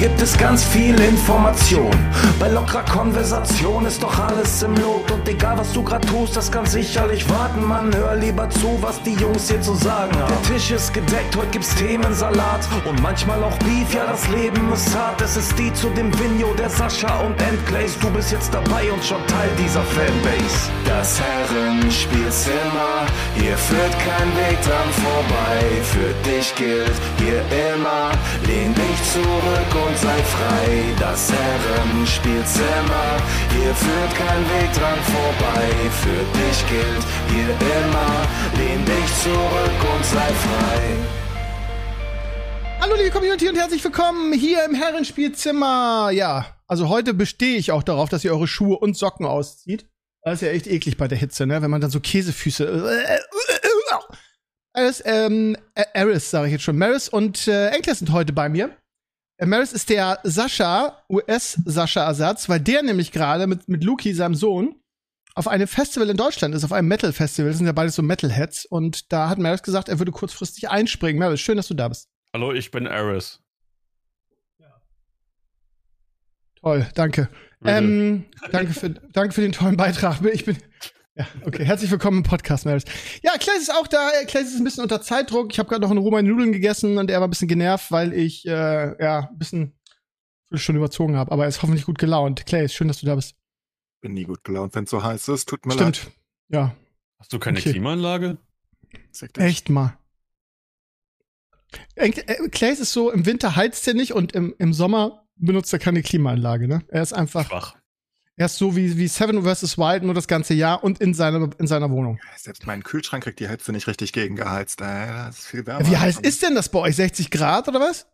gibt es ganz viel Information. Bei lockerer Konversation ist doch alles im Lot. Und egal was du grad tust, das kann sicherlich warten. Man hör lieber zu, was die Jungs hier zu sagen haben. Der Tisch ist gedeckt, heute gibt's Themensalat. Und manchmal auch Beef, ja das Leben ist hart. Es ist die zu dem Vigno, der Sascha und Endglaze. Du bist jetzt dabei und schon Teil dieser Fanbase. Das Herrenspielzimmer, hier führt kein Weg dran vorbei. Für dich gilt hier immer, lehn dich zurück und sei frei. Das Herrenspielzimmer, hier führt kein Weg dran vorbei. Für dich gilt hier immer, lehn dich zurück und sei frei. Hallo liebe Community und herzlich willkommen hier im Herrenspielzimmer. Ja, also heute bestehe ich auch darauf, dass ihr eure Schuhe und Socken auszieht. Das ist ja echt eklig bei der Hitze, ne? Wenn man dann so Käsefüße. Aris, ähm, Aris, sage ich jetzt schon. Maris und äh, Enkler sind heute bei mir. Äh, Maris ist der Sascha, US-Sascha-Ersatz, weil der nämlich gerade mit, mit Luki, seinem Sohn, auf einem Festival in Deutschland ist, auf einem Metal-Festival. Das sind ja beide so Metalheads. Und da hat Maris gesagt, er würde kurzfristig einspringen. Maris, schön, dass du da bist. Hallo, ich bin Aris. Toll, danke. Ähm, danke, für, danke für den tollen Beitrag. Ich bin. Ja, okay. Herzlich willkommen im Podcast, Maris. Ja, Klaes ist auch da. Klaes ist ein bisschen unter Zeitdruck. Ich habe gerade noch eine Roma Nudeln gegessen und er war ein bisschen genervt, weil ich äh, ja ein bisschen schon überzogen habe. Aber er ist hoffentlich gut gelaunt. Klaes, schön, dass du da bist. Bin nie gut gelaunt, wenn es so heiß ist. Tut mir Stimmt. leid. Ja. Hast du keine Okay. Klimaanlage? Echt mal. Äh, Claes ist so, im Winter heizt er nicht und im, im Sommer benutzt er keine Klimaanlage, ne? Er ist einfach, Schwach. er ist so wie, wie Seven vs. Wild nur das ganze Jahr und in seiner, in seiner Wohnung. Selbst mein Kühlschrank kriegt die Hitze nicht richtig gegengeheizt. Äh, das ist viel wärmer. Wie heiß ist denn das bei euch? 60 Grad oder was?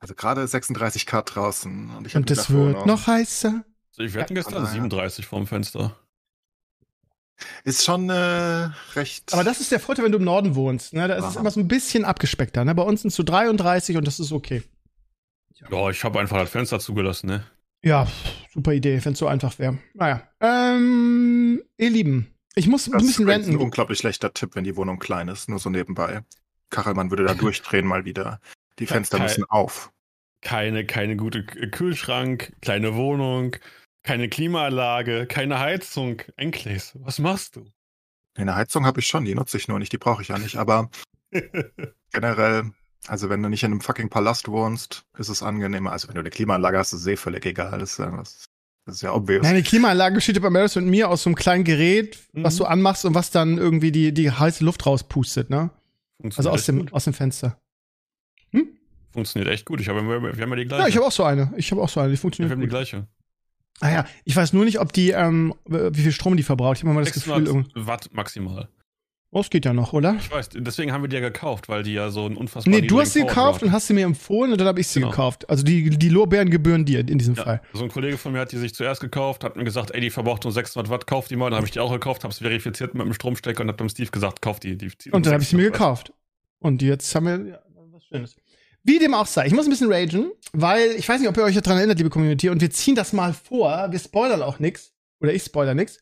Also gerade 36 Grad draußen. Und, ich Und das wird noch heißer. Also wir hatten Ja, gestern ja. 37 vorm Fenster. Ist schon äh, recht. Aber das ist der Vorteil, wenn du im Norden wohnst. Ne? Da ist es Aha. immer so ein bisschen abgespeckter. Ne? Bei uns sind es so 33 und das ist okay. Ja, ich habe einfach das Fenster zugelassen, ne? Ja, super Idee, wenn es so einfach wäre. Naja. Ähm, ihr Lieben, ich muss das ein ist bisschen übrigens ein ranten. unglaublich schlechter Tipp, wenn die Wohnung klein ist. Nur so nebenbei. Kachelmann würde da durchdrehen mal wieder. Die Fenster müssen auf. Keine, keine gute Kühlschrank, kleine Wohnung, keine Klimaanlage, keine Heizung. Enkles, was machst du? Eine Heizung habe ich schon, die nutze ich nur nicht, die brauche ich ja nicht. Aber generell, also wenn du nicht in einem fucking Palast wohnst, ist es angenehmer. Also wenn du eine Klimaanlage hast, ist es eh völlig egal. Das ist ja, das, ist ja obvious. Nein, die Klimaanlage besteht ja bei Maris und mir aus so einem kleinen Gerät, was Mhm. du anmachst und was dann irgendwie die, die heiße Luft rauspustet, ne? Also Funktioniert aus dem, gut. aus dem Fenster. Funktioniert echt gut. Ich habe, wir, wir haben ja die gleiche. Ja, ich habe auch so eine. Ich habe auch so eine, die wir funktioniert haben die gleiche. Ah ja, ich weiß nur nicht, ob die, ähm, wie viel Strom die verbraucht. Ich habe immer das Gefühl, 600 irgendwie- Watt maximal. Oh, es geht ja noch, oder? Ich weiß, deswegen haben wir die ja gekauft, weil die ja so ein unfassbar Nee, du hast sie gekauft Power und hast sie mir empfohlen und dann habe ich sie Genau. gekauft. Also die, die Lorbeeren gebühren dir in diesem Ja, Fall. so ein Kollege von mir hat die sich zuerst gekauft, hat mir gesagt, ey, die verbraucht nur 600 Watt, kauf die mal. Dann habe ich die auch gekauft, habe es verifiziert mit dem Stromstecker und hab dem Steve gesagt, kauf die. die zieht Und dann habe ich sie mir 600 Watt. gekauft. Und jetzt haben wir ja, was Schönes. Wie dem auch sei, ich muss ein bisschen ragen, weil ich weiß nicht, ob ihr euch daran erinnert, liebe Community, und wir ziehen das mal vor. Wir spoilern auch nix. Oder ich spoiler nix.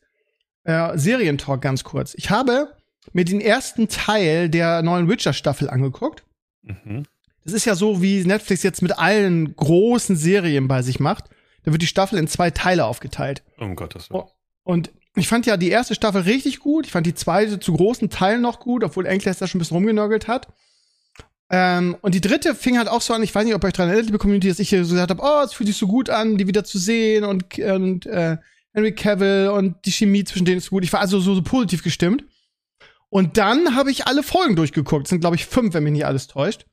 Äh, Serientalk ganz kurz. Ich habe mir den ersten Teil der neuen Witcher-Staffel angeguckt. Mhm. Das ist ja so, wie Netflix jetzt mit allen großen Serien bei sich macht. Da wird die Staffel in zwei Teile aufgeteilt. Um Gottes Willen. Oh. Und ich fand ja die erste Staffel richtig gut. Ich fand die zweite zu großen Teilen noch gut, obwohl Enkles da schon ein bisschen rumgenörgelt hat. Ähm, und die dritte fing halt auch so an, ich weiß nicht, ob ihr euch daran erinnert, liebe Community, dass ich hier so gesagt habe, oh, es fühlt sich so gut an, die wieder zu sehen und, und äh, Henry Cavill und die Chemie zwischen denen ist gut. Ich war also so, so positiv gestimmt. Und dann habe ich alle Folgen durchgeguckt. Es sind, glaube ich, fünf, wenn mich nicht alles täuscht.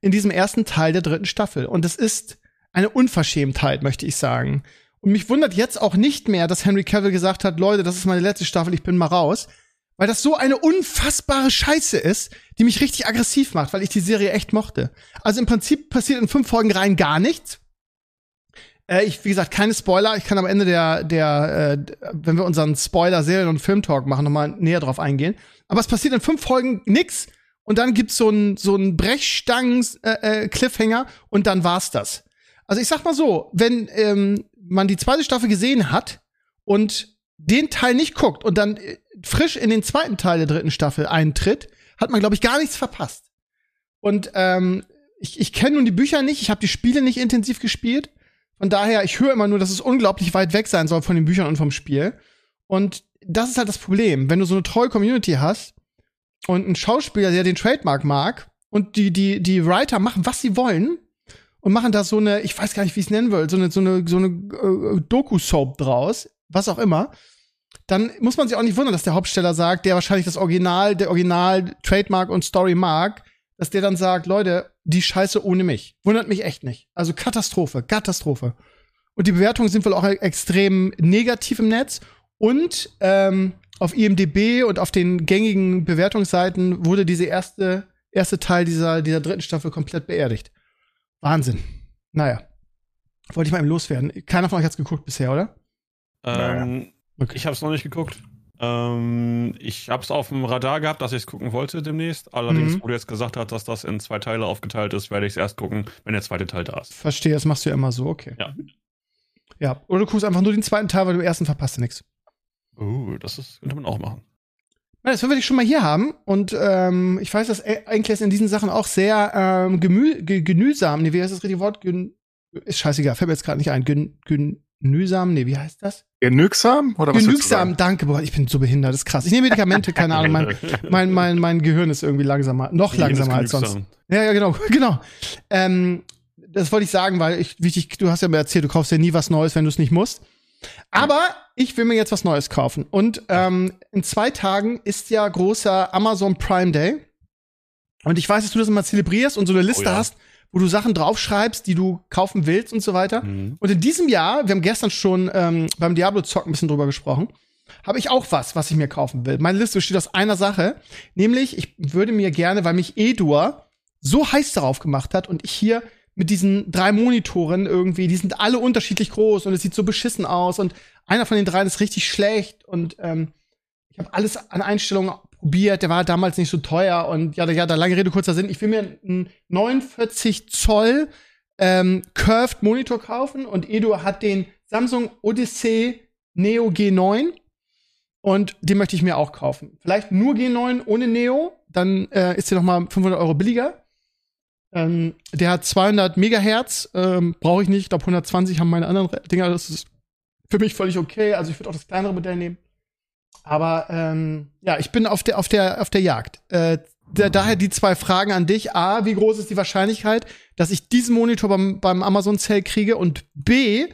In diesem ersten Teil der dritten Staffel. Und es ist eine Unverschämtheit, möchte ich sagen. Und mich wundert jetzt auch nicht mehr, dass Henry Cavill gesagt hat, Leute, das ist meine letzte Staffel, ich bin mal raus. Weil das so eine unfassbare Scheiße ist, die mich richtig aggressiv macht, weil ich die Serie echt mochte. Also im Prinzip passiert in fünf Folgen rein gar nichts. Äh, ich, wie gesagt, keine Spoiler. Ich kann am Ende der, der, äh, wenn wir unseren Spoiler-Serien- und Filmtalk machen, nochmal näher drauf eingehen. Aber es passiert in fünf Folgen nix. Und dann gibt's so einen so einen Brechstangen-Cliffhanger und dann war's das. Also ich sag mal so, wenn ähm, man die zweite Staffel gesehen hat und den Teil nicht guckt und dann äh, frisch in den zweiten Teil der dritten Staffel eintritt, hat man, glaube ich, gar nichts verpasst. Und ähm, ich, ich kenne nun die Bücher nicht, ich habe die Spiele nicht intensiv gespielt. Von daher, ich höre immer nur, dass es unglaublich weit weg sein soll von den Büchern und vom Spiel. Und das ist halt das Problem. Wenn du so eine treue Community hast und ein Schauspieler, der den Trademark mag und die, die, die Writer machen, was sie wollen und machen da so eine, ich weiß gar nicht, wie ich es nennen will, so eine, so eine, so eine äh, Doku-Soap draus, was auch immer, dann muss man sich auch nicht wundern, dass der Hauptsteller sagt, der wahrscheinlich das Original, der Original Trademark und Story mag, dass der dann sagt, Leute, die Scheiße ohne mich. Wundert mich echt nicht. Also Katastrophe, Katastrophe. Und die Bewertungen sind wohl auch extrem negativ im Netz. Und ähm, auf IMDB und auf den gängigen Bewertungsseiten wurde diese erste, erste Teil dieser, dieser dritten Staffel komplett beerdigt. Wahnsinn. Naja. Wollte ich mal eben loswerden. Keiner von euch hat's geguckt bisher, oder? Ähm, okay. Ich habe es noch nicht geguckt. Ähm, ich habe es auf dem Radar gehabt, dass ich es gucken wollte demnächst. Allerdings, mhm. wo du jetzt gesagt hast, dass das in zwei Teile aufgeteilt ist, werde ich es erst gucken, wenn der zweite Teil da ist. Verstehe, das machst du ja immer so, okay. Ja. Ja, oder du guckst einfach nur den zweiten Teil, weil du im ersten verpasst du nichts. Oh, das ist, könnte man auch machen. Ja, das wollen wir dich schon mal hier haben. Und ähm, ich weiß, dass eigentlich in diesen Sachen auch sehr ähm, gemü genügsam, nee, wie heißt das richtige Wort? Gen ist scheißegal, fällt mir jetzt gerade nicht ein. Gen genügsam, nee, wie heißt das? Genügsam? Oder was Genügsam, danke, boah, ich bin so behindert, das ist krass. Ich nehme Medikamente, keine Ahnung, mein, mein, mein, mein Gehirn ist irgendwie langsamer, noch langsamer als sonst. Ja, ja, genau, genau. Ähm, das wollte ich sagen, weil ich, wichtig, du hast ja mir erzählt, du kaufst ja nie was Neues, wenn du es nicht musst. Aber ich will mir jetzt was Neues kaufen. Und ähm, in zwei Tagen ist ja großer Amazon Prime Day. Und ich weiß, dass du das immer zelebrierst und so eine Liste oh ja. hast, wo du Sachen draufschreibst, die du kaufen willst und so weiter. Mhm. Und in diesem Jahr, wir haben gestern schon ähm, beim Diablo-Zock ein bisschen drüber gesprochen, habe ich auch was, was ich mir kaufen will. Meine Liste besteht aus einer Sache, nämlich ich würde mir gerne, weil mich Edur so heiß darauf gemacht hat und ich hier mit diesen drei Monitoren irgendwie, die sind alle unterschiedlich groß und es sieht so beschissen aus und einer von den dreien ist richtig schlecht und ähm, ich habe alles an Einstellungen probiert, der war damals nicht so teuer und ja, ja, da lange Rede, kurzer Sinn, ich will mir einen 49 Zoll ähm, Curved Monitor kaufen und Edu hat den Samsung Odyssey Neo G9 und den möchte ich mir auch kaufen. Vielleicht nur G9 ohne Neo, dann äh, ist der noch mal 500 Euro billiger. Ähm, der hat 200 Megahertz, ähm, brauche ich nicht. Ich glaube 120 haben meine anderen Dinger. Das ist für mich völlig okay. Also ich würde auch das kleinere Modell nehmen. Aber ähm, ja, ich bin auf der auf der auf der Jagd. Äh, da, daher die zwei Fragen an dich: A, wie groß ist die Wahrscheinlichkeit, dass ich diesen Monitor beim, beim Amazon Sale kriege? Und B,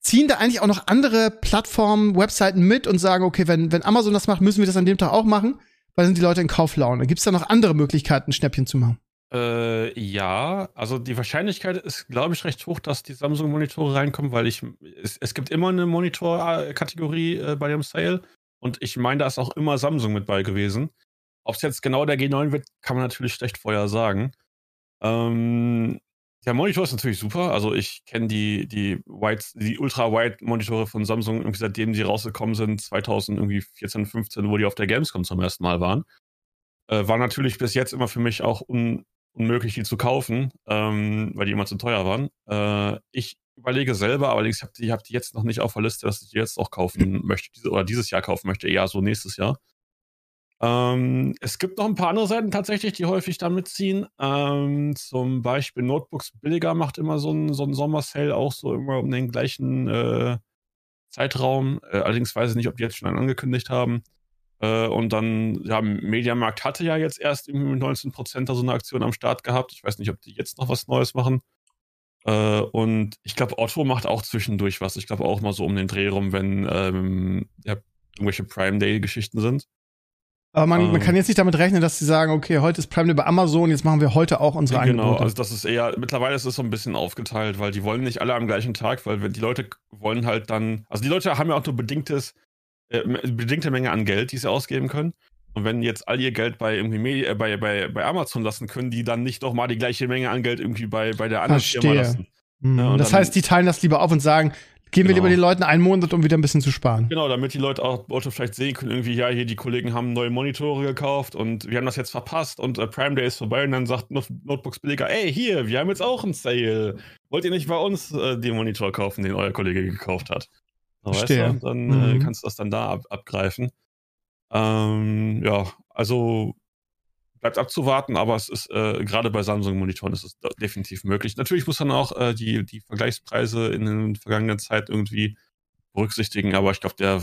ziehen da eigentlich auch noch andere Plattformen, Webseiten mit und sagen, okay, wenn, wenn Amazon das macht, müssen wir das an dem Tag auch machen, weil sind die Leute in Kauflaune. Gibt es da noch andere Möglichkeiten, Schnäppchen zu machen? Äh, ja, also die Wahrscheinlichkeit ist, glaube ich, recht hoch, dass die Samsung-Monitore reinkommen, weil ich, es, es gibt immer eine Monitor-Kategorie äh, bei dem Sale und ich meine, da ist auch immer Samsung mit bei gewesen. Ob es jetzt genau der G9 wird, kann man natürlich schlecht vorher sagen. Ähm, der Monitor ist natürlich super. Also ich kenne die, die, die Ultra-Wide-Monitore von Samsung irgendwie seitdem die rausgekommen sind, 2014, 15, wo die auf der Gamescom zum ersten Mal waren. Äh, war natürlich bis jetzt immer für mich auch un, unmöglich, die zu kaufen, ähm, weil die immer zu teuer waren. Äh, ich überlege selber, allerdings habe ich hab die jetzt noch nicht auf der Liste, dass ich die jetzt auch kaufen möchte, diese, oder dieses Jahr kaufen möchte, eher so nächstes Jahr. Ähm, es gibt noch ein paar andere Seiten tatsächlich, die häufig da mitziehen. Ähm, zum Beispiel Notebooks Billiger macht immer so ein, so Sommersale auch so immer um den gleichen äh, Zeitraum. Äh, allerdings weiß ich nicht, ob die jetzt schon einen angekündigt haben. Äh, und dann, ja, Mediamarkt hatte ja jetzt erst mit 19% da so eine Aktion am Start gehabt. Ich weiß nicht, ob die jetzt noch was Neues machen. Äh, und ich glaube, Otto macht auch zwischendurch was. Ich glaube auch mal so um den Dreh rum, wenn ähm, ja, irgendwelche Prime Day-Geschichten sind. Aber man, ähm, man, kann jetzt nicht damit rechnen, dass sie sagen, okay, heute ist Prime Day bei Amazon, jetzt machen wir heute auch unsere genau, Angebote. Genau, also das ist eher, mittlerweile ist es so ein bisschen aufgeteilt, weil die wollen nicht alle am gleichen Tag, weil die Leute wollen halt dann, also die Leute haben ja auch nur bedingtes äh, bedingte Menge an Geld, die sie ausgeben können. Und wenn jetzt all ihr Geld bei irgendwie Medi äh, bei, bei, bei Amazon lassen, können die dann nicht doch mal die gleiche Menge an Geld irgendwie bei, bei der anderen Verstehe. Firma lassen. Mhm. Ja, das heißt, die teilen das lieber auf und sagen, geben genau. wir lieber den Leuten einen Monat, um wieder ein bisschen zu sparen. Genau, damit die Leute auch Auto vielleicht sehen können, irgendwie, ja, hier die Kollegen haben neue Monitore gekauft und wir haben das jetzt verpasst und äh, Prime Day ist vorbei und dann sagt Not Notebooks Billiger, ey, hier, wir haben jetzt auch einen Sale. Wollt ihr nicht bei uns äh, den Monitor kaufen, den euer Kollege gekauft hat? Weißt du? Dann äh, mhm. äh, kannst du das dann da ab abgreifen. Ähm, ja, also bleibt abzuwarten, aber es ist äh, gerade bei Samsung-Monitoren ist es definitiv möglich. Natürlich muss man auch äh, die, die Vergleichspreise in den vergangenen Zeit irgendwie berücksichtigen, aber ich glaube, der.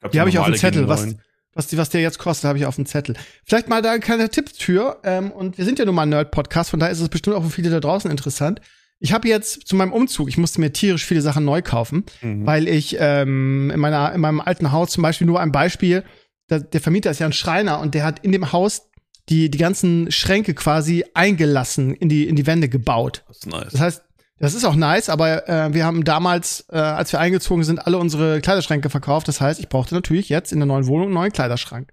Glaub, die habe ich auf dem Zettel. Was, was, die, was der jetzt kostet, habe ich auf dem Zettel. Vielleicht mal da ein kleiner Tipp für. Ähm, und wir sind ja nun mal ein Nerd-Podcast, von daher ist es bestimmt auch für viele da draußen interessant. Ich habe jetzt zu meinem Umzug, ich musste mir tierisch viele Sachen neu kaufen, mhm. weil ich ähm, in, meiner, in meinem alten Haus zum Beispiel nur ein Beispiel, der, der Vermieter ist ja ein Schreiner und der hat in dem Haus die, die ganzen Schränke quasi eingelassen, in die, in die Wände gebaut. Das ist nice. Das heißt, das ist auch nice, aber äh, wir haben damals, äh, als wir eingezogen sind, alle unsere Kleiderschränke verkauft. Das heißt, ich brauchte natürlich jetzt in der neuen Wohnung einen neuen Kleiderschrank.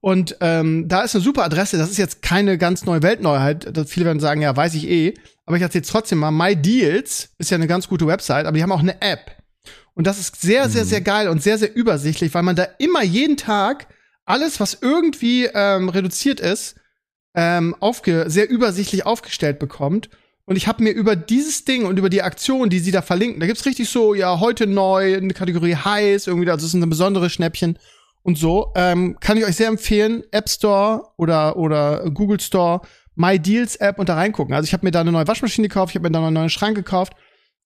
Und ähm, da ist eine super Adresse. Das ist jetzt keine ganz neue Weltneuheit. Das, viele werden sagen, ja, weiß ich eh. Aber ich erzähle trotzdem mal. MyDeals ist ja eine ganz gute Website, aber die haben auch eine App. Und das ist sehr, sehr, mhm. sehr geil und sehr, sehr übersichtlich, weil man da immer jeden Tag alles, was irgendwie ähm, reduziert ist, ähm, aufge sehr übersichtlich aufgestellt bekommt. Und ich habe mir über dieses Ding und über die Aktion, die sie da verlinken, da gibt's richtig so, ja, heute neu, eine Kategorie heiß, irgendwie, also das sind ein besondere Schnäppchen und so. Ähm, kann ich euch sehr empfehlen, App Store oder, oder Google Store, My Deals App und da reingucken. Also ich habe mir da eine neue Waschmaschine gekauft, ich habe mir da einen neuen Schrank gekauft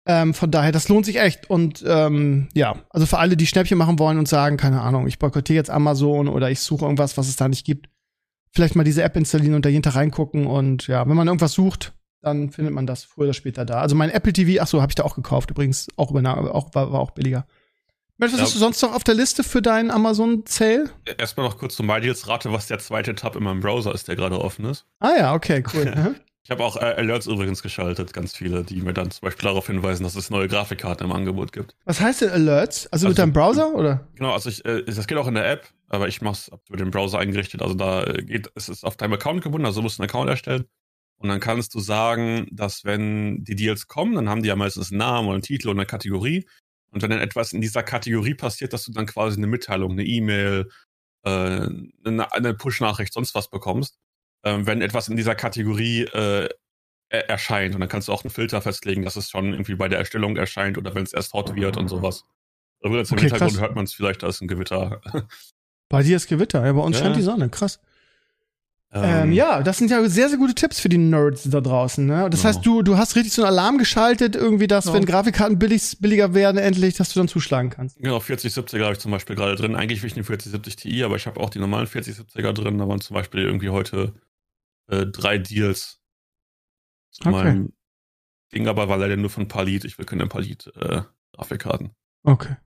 ähm, von daher, das lohnt sich echt. Und ähm, ja, also für alle, die Schnäppchen machen wollen und sagen, keine Ahnung, ich boykottiere jetzt Amazon oder ich suche irgendwas, was es da nicht gibt, vielleicht mal diese App installieren und da jeden Tag reingucken. Und ja, wenn man irgendwas sucht, dann findet man das früher oder später da. Also mein Apple TV, ach so, habe ich da auch gekauft, übrigens, auch, über, auch war, war auch billiger. Was hast du sonst noch auf der Liste für deinen Amazon-Sale? Erstmal noch kurz zum MyDeals rate, was der zweite Tab in meinem Browser ist, der gerade offen ist. Ah ja, okay, cool. Ich habe auch äh, Alerts übrigens geschaltet, ganz viele, die mir dann zum Beispiel darauf hinweisen, dass es neue Grafikkarten im Angebot gibt. Was heißt denn Alerts? Also, also mit deinem Browser oder? Genau, also ich, äh, das geht auch in der App, aber ich mache es mit dem Browser eingerichtet. Also da äh, geht es ist auf deinem Account gebunden, also du musst einen Account erstellen. Und dann kannst du sagen, dass wenn die Deals kommen, dann haben die ja meistens einen Namen oder einen Titel oder eine Kategorie. Und wenn dann etwas in dieser Kategorie passiert, dass du dann quasi eine Mitteilung, eine E-Mail, äh, eine, eine Push-Nachricht, sonst was bekommst ähm, wenn etwas in dieser Kategorie äh, erscheint. Und dann kannst du auch einen Filter festlegen, dass es schon irgendwie bei der Erstellung erscheint oder wenn es erst hot wird und sowas. Übrigens im okay, Hintergrund krass. hört man es vielleicht, da ist ein Gewitter. Bei dir ist Gewitter, ja, bei uns ja. scheint die Sonne, krass. Ähm, ähm, ja, das sind ja sehr, sehr gute Tipps für die Nerds da draußen. Ne? Das genau. heißt, du, du hast richtig so einen Alarm geschaltet, irgendwie, dass, genau. wenn Grafikkarten billig, billiger werden, endlich, dass du dann zuschlagen kannst. Genau, 4070er habe ich zum Beispiel gerade drin. Eigentlich will ich eine 4070 Ti, aber ich habe auch die normalen 4070er drin. Da waren zum Beispiel irgendwie heute äh, drei Deals zu okay. meinem Ding, aber war leider nur von Palit. Ich will keine Palit-Grafikkarten. Äh, okay.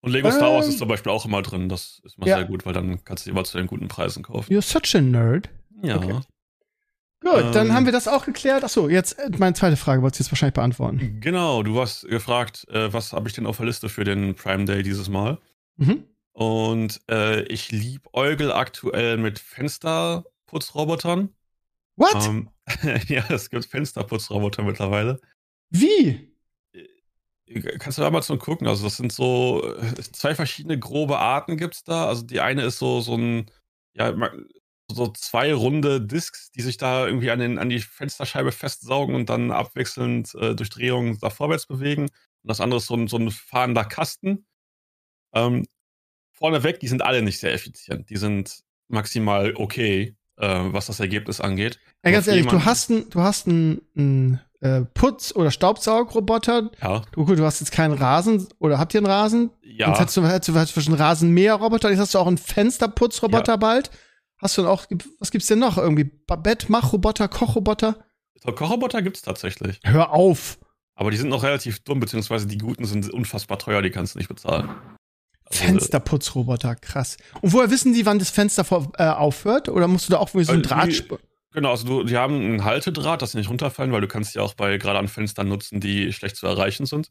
Und Lego Star Wars ist ähm. zum Beispiel auch immer drin. Das ist immer ja. sehr gut, weil dann kannst du immer zu den guten Preisen kaufen. You're such a nerd. Ja. Okay. Gut, ähm, dann haben wir das auch geklärt. Achso, jetzt äh, meine zweite Frage wolltest du jetzt wahrscheinlich beantworten. Genau, du hast gefragt, äh, was habe ich denn auf der Liste für den Prime Day dieses Mal? Mhm. Und äh, ich liebe Eugel aktuell mit Fensterputzrobotern. What? Ähm, ja, es gibt Fensterputzroboter mittlerweile. Wie? Kannst du da mal so gucken? Also, das sind so äh, zwei verschiedene grobe Arten gibt's da. Also, die eine ist so, so ein, ja, so zwei runde Discs, die sich da irgendwie an, den, an die Fensterscheibe festsaugen und dann abwechselnd äh, durch Drehungen da vorwärts bewegen. Und das andere ist so ein, so ein fahrender Kasten. Ähm, vorneweg, die sind alle nicht sehr effizient. Die sind maximal okay, äh, was das Ergebnis angeht. Ja, ganz ehrlich, du hast einen, du hast einen, äh, Putz- oder Staubsaugroboter. Ja. Du, du hast jetzt keinen Rasen oder habt ihr einen Rasen? Ja. Sonst hättest du, hättest du, hättest du einen Rasenmäherroboter, jetzt hast du auch einen Fensterputzroboter ja. bald. Hast du auch, was gibt's denn noch? Irgendwie Bettmachroboter, Kochroboter? So, Kochroboter gibt's tatsächlich. Hör auf! Aber die sind noch relativ dumm, beziehungsweise die guten sind unfassbar teuer, die kannst du nicht bezahlen. Also, Fensterputzroboter, krass. Und woher wissen die, wann das Fenster vor, äh, aufhört? Oder musst du da auch so ein Draht. Die, genau, also du, die haben einen Haltedraht, dass sie nicht runterfallen, weil du kannst die auch bei gerade an Fenstern nutzen, die schlecht zu erreichen sind.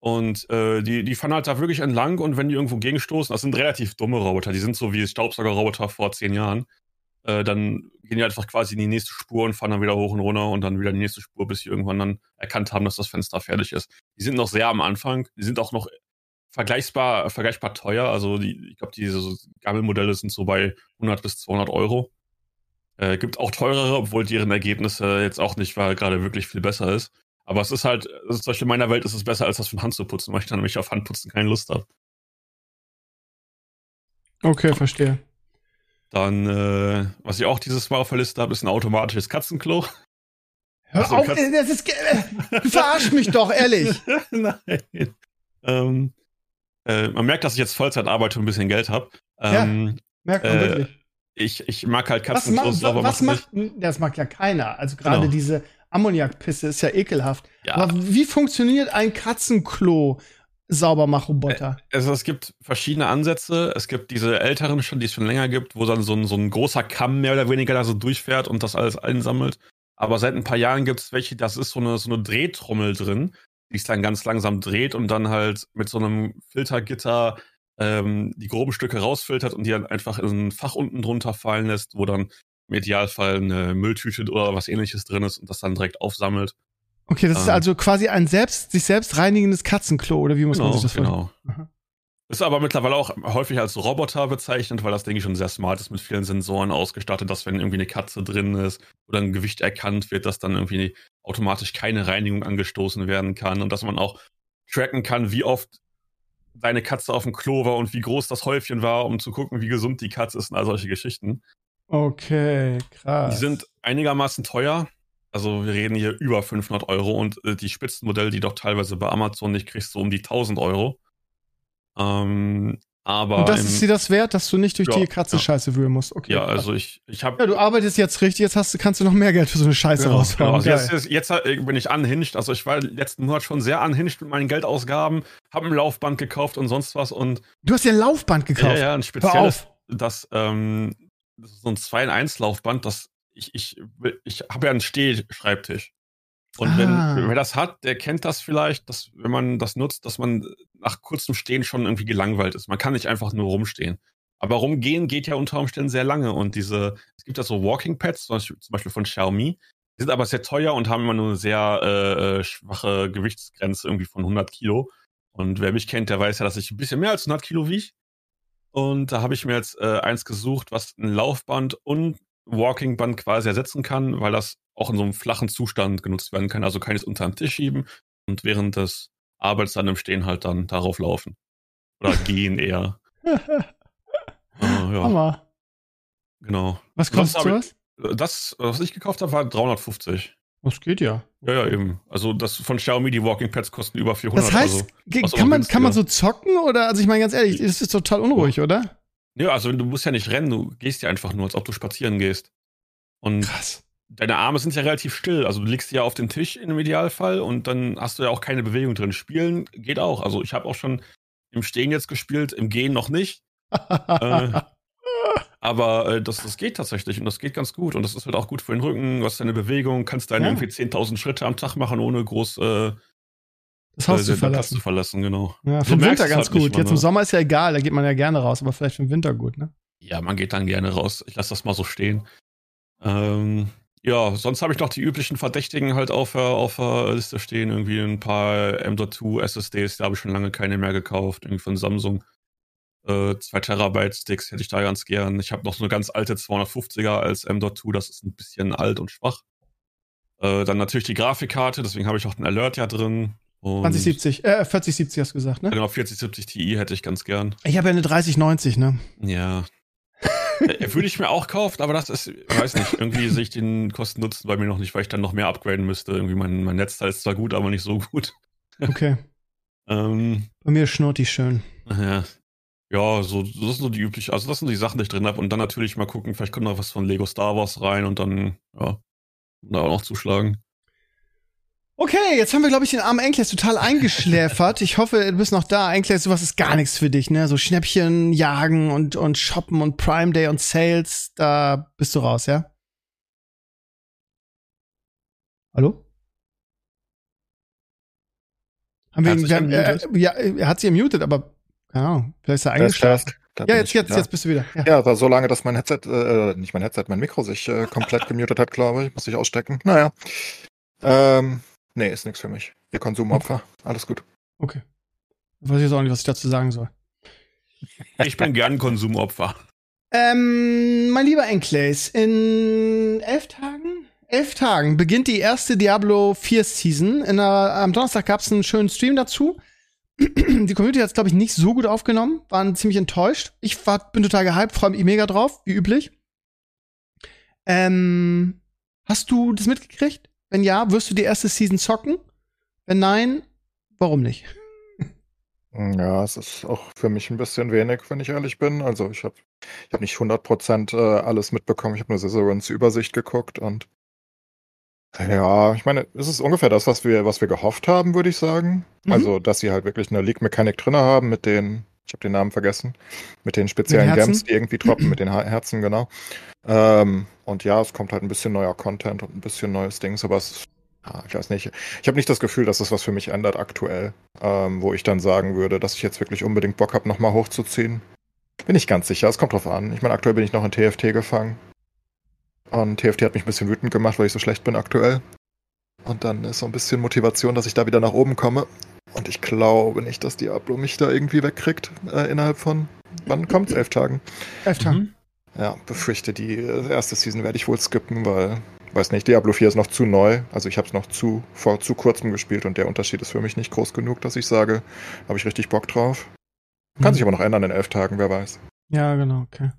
Und äh, die, die fahren halt da wirklich entlang und wenn die irgendwo gegenstoßen, das sind relativ dumme Roboter, die sind so wie Staubsaugerroboter vor zehn Jahren, äh, dann gehen die einfach quasi in die nächste Spur und fahren dann wieder hoch und runter und dann wieder in die nächste Spur, bis sie irgendwann dann erkannt haben, dass das Fenster fertig ist. Die sind noch sehr am Anfang, die sind auch noch vergleichbar, vergleichbar teuer. Also die, ich glaube, diese so Gammelmodelle sind so bei 100 bis 200 Euro. Äh, gibt auch teurere, obwohl deren Ergebnisse jetzt auch nicht gerade wirklich viel besser ist. Aber es ist halt, also zum Beispiel in meiner Welt ist es besser, als das von Hand zu putzen, weil ich dann nämlich auf Handputzen keine Lust habe. Okay, verstehe. Dann, äh, was ich auch dieses Mal auf der Liste habe, ist ein automatisches Katzenklo. Hör Also auf, Katz- ey, das ist, äh, verarsch mich doch, ehrlich. Nein. Ähm, äh, man merkt, dass ich jetzt Vollzeit arbeite und ein bisschen Geld habe. Ähm, Merkt man Äh, wirklich. ich, ich mag halt Was, ma Katzenklos sauber was macht, das mag ja keiner. Also gerade Genau. diese Ammoniakpisse ist ja ekelhaft. Ja. Aber wie funktioniert ein Katzenklo Saubermachroboter? Also es gibt verschiedene Ansätze. Es gibt diese älteren schon, die es schon länger gibt, wo dann so ein, so ein großer Kamm mehr oder weniger da so durchfährt und das alles einsammelt. Aber seit ein paar Jahren gibt es welche, das ist so eine, so eine Drehtrommel drin, die es dann ganz langsam dreht und dann halt mit so einem Filtergitter ähm, die groben Stücke rausfiltert und die dann einfach in ein Fach unten drunter fallen lässt, wo dann im Idealfall eine Mülltüte oder was ähnliches drin ist und das dann direkt aufsammelt. Okay, das ist ähm. also quasi ein selbst, sich selbst reinigendes Katzenklo, oder wie muss man sich das vorstellen? genau. Aha. Ist aber mittlerweile auch häufig als Roboter bezeichnet, weil das, ich, schon sehr smart ist, mit vielen Sensoren ausgestattet, dass wenn irgendwie eine Katze drin ist oder ein Gewicht erkannt wird, dass dann irgendwie automatisch keine Reinigung angestoßen werden kann und dass man auch tracken kann, wie oft deine Katze auf dem Klo war und wie groß das Häufchen war, um zu gucken, wie gesund die Katze ist und all solche Geschichten. Okay, krass. Die sind einigermaßen teuer. Also wir reden hier über 500 Euro und äh, die Spitzenmodelle, die doch teilweise bei Amazon nicht kriegst, so um die 1000 Euro. Ähm, aber Und das im, ist dir das wert, dass du nicht durch Ja, die Katzenscheiße wühlen musst. Okay. ja, also ich, ich habe Ja, du arbeitest jetzt richtig, jetzt hast du, kannst du noch mehr Geld für so eine Scheiße Genau, raushauen. Also jetzt, jetzt, jetzt äh, bin ich unhinged. Also ich war letzten Monat schon sehr unhinged mit meinen Geldausgaben, habe ein Laufband gekauft und sonst was und du hast dir ein Laufband gekauft. ja, ja, ein spezielles, das, ähm, das ist so ein 2 in 1 Laufband, das ich, ich, ich habe ja einen Stehschreibtisch. Und Ah. wenn wer das hat, der kennt das vielleicht, dass wenn man das nutzt, dass man nach kurzem Stehen schon irgendwie gelangweilt ist. Man kann nicht einfach nur rumstehen. Aber rumgehen geht ja unter Umständen sehr lange. Und diese, es gibt ja so Walking Pads, zum Beispiel, zum Beispiel von Xiaomi, die sind aber sehr teuer und haben immer nur eine sehr äh, äh, schwache Gewichtsgrenze irgendwie von 100 Kilo. Und wer mich kennt, der weiß ja, dass ich ein bisschen mehr als 100 Kilo wiege. Und da habe ich mir jetzt äh, eins gesucht, was ein Laufband und Walkingband quasi ersetzen kann, weil das auch in so einem flachen Zustand genutzt werden kann. Also kann ich es unter den Tisch schieben und während des Arbeits dann im Stehen halt dann darauf laufen. Oder gehen eher. Äh, ja, Hammer. genau. Was kostet hab ich-? Das, was ich gekauft habe, war 350. Das geht ja. Ja, ja, eben. Also das von Xiaomi, die Walking Pads kosten über 400. Das heißt, also, kann, man, kann man so zocken oder? Also ich meine ganz ehrlich, das ist total unruhig, oder? Ja, also du musst ja nicht rennen, du gehst ja einfach nur, als ob du spazieren gehst. Und Krass. deine Arme sind ja relativ still. Also du liegst ja auf den Tisch im Idealfall und dann hast du ja auch keine Bewegung drin. Spielen geht auch. Also ich habe auch schon im Stehen jetzt gespielt, im Gehen noch nicht. Äh, aber äh, das, das geht tatsächlich und das geht ganz gut. Und das ist halt auch gut für den Rücken. Du hast deine Bewegung, kannst deine Ja. irgendwie 10.000 Schritte am Tag machen, ohne groß äh, das Haus äh, zu verlassen. zu verlassen. Genau. Ja, Du für den merkst Winter ganz halt nicht gut. mal, Jetzt im ne? Sommer ist ja egal, da geht man ja gerne raus, aber vielleicht für den Winter gut, ne? Ja, man geht dann gerne raus. Ich lasse das mal so stehen. Ähm, ja, sonst habe ich noch die üblichen Verdächtigen halt auf der, auf der Liste stehen. Irgendwie ein paar M.2 SSDs, da habe ich schon lange keine mehr gekauft. Irgendwie von Samsung. Äh, 2 Terabyte Sticks hätte ich da ganz gern. Ich habe noch so eine ganz alte 250er als M.2, das ist ein bisschen alt und schwach. Äh, dann natürlich die Grafikkarte, deswegen habe ich auch den Alert ja drin. Und 2070, äh, 4070 hast du gesagt, ne? Genau, 4070 Ti hätte ich ganz gern. Ich habe ja eine 3090, ne? Ja. Äh, Würde ich mir auch kaufen, aber das ist, weiß nicht, irgendwie sehe ich den Kosten-Nutzen bei mir noch nicht, weil ich dann noch mehr upgraden müsste. Irgendwie mein, mein Netzteil ist zwar gut, aber nicht so gut. Okay. Ähm, Bei mir schnurrt die schön. ja. Ja, so, das sind so die üblichen, also das sind die Sachen, die ich drin habe. Und dann natürlich mal gucken, vielleicht kommt noch was von Lego Star Wars rein und dann, ja, da auch noch zuschlagen. Okay, jetzt haben wir, glaube ich, den armen Enkles total eingeschläfert. Ich hoffe, du bist noch da. Enkles, sowas ist gar nichts für dich, ne? So Schnäppchen jagen und, und shoppen und Prime Day und Sales, da bist du raus, ja? Hallo? Haben wir Hat ihn, wir äh, ja, er hat sie muted, aber keine Ahnung, vielleicht ist er eingeschlafen. Da Ja, jetzt, jetzt, wieder. jetzt bist du wieder. Ja. Ja, aber so lange, dass mein Headset, äh, nicht mein Headset, mein Mikro sich äh, komplett gemutet hat, glaube ich. Muss ich ausstecken. Naja. Ähm, nee, ist nichts für mich. Ihr Konsumopfer. Alles gut. Okay. Weiß ich jetzt auch nicht, was ich dazu sagen soll. Ich bin gern Konsumopfer. Ähm, mein lieber Enclays, in elf Tagen? Elf Tagen beginnt die erste Diablo 4 Season. In der, am Donnerstag gab es einen schönen Stream dazu. die Community hat es, glaube ich, nicht so gut aufgenommen, waren ziemlich enttäuscht. Ich war, bin total gehypt, freue mich mega drauf, wie üblich. Ähm, hast du das mitgekriegt? Wenn ja, wirst du die erste Season zocken? Wenn nein, warum nicht? Ja, es ist auch für mich ein bisschen wenig, wenn ich ehrlich bin. Also ich habe ich hab nicht 100% äh, alles mitbekommen. Ich habe nur Cicerones Übersicht geguckt und ja, ich meine, es ist ungefähr das, was wir, was wir gehofft haben, würde ich sagen. Mhm. Also, dass sie halt wirklich eine League-Mechanik drin haben mit den, ich habe den Namen vergessen, mit den speziellen Gems, die irgendwie droppen, mit den Herzen, genau. Ähm, und ja, es kommt halt ein bisschen neuer Content und ein bisschen neues Dings, aber es ja, ich weiß nicht. Ich habe nicht das Gefühl, dass es was für mich ändert aktuell, ähm, wo ich dann sagen würde, dass ich jetzt wirklich unbedingt Bock habe, nochmal hochzuziehen. Bin ich ganz sicher, es kommt drauf an. Ich meine, aktuell bin ich noch in TFT gefangen. Und TFT hat mich ein bisschen wütend gemacht, weil ich so schlecht bin aktuell. Und dann ist so ein bisschen Motivation, dass ich da wieder nach oben komme. Und ich glaube nicht, dass Diablo mich da irgendwie wegkriegt äh, innerhalb von, wann kommt's? Elf Tagen. Elf Tagen. Mhm. Ja, befürchte, die äh, erste Season werde ich wohl skippen, weil, weiß nicht, Diablo 4 ist noch zu neu. Also ich habe es noch zu, vor zu kurzem gespielt und der Unterschied ist für mich nicht groß genug, dass ich sage, habe ich richtig Bock drauf. Kann mhm. sich aber noch ändern in elf Tagen, wer weiß. Ja, genau, okay.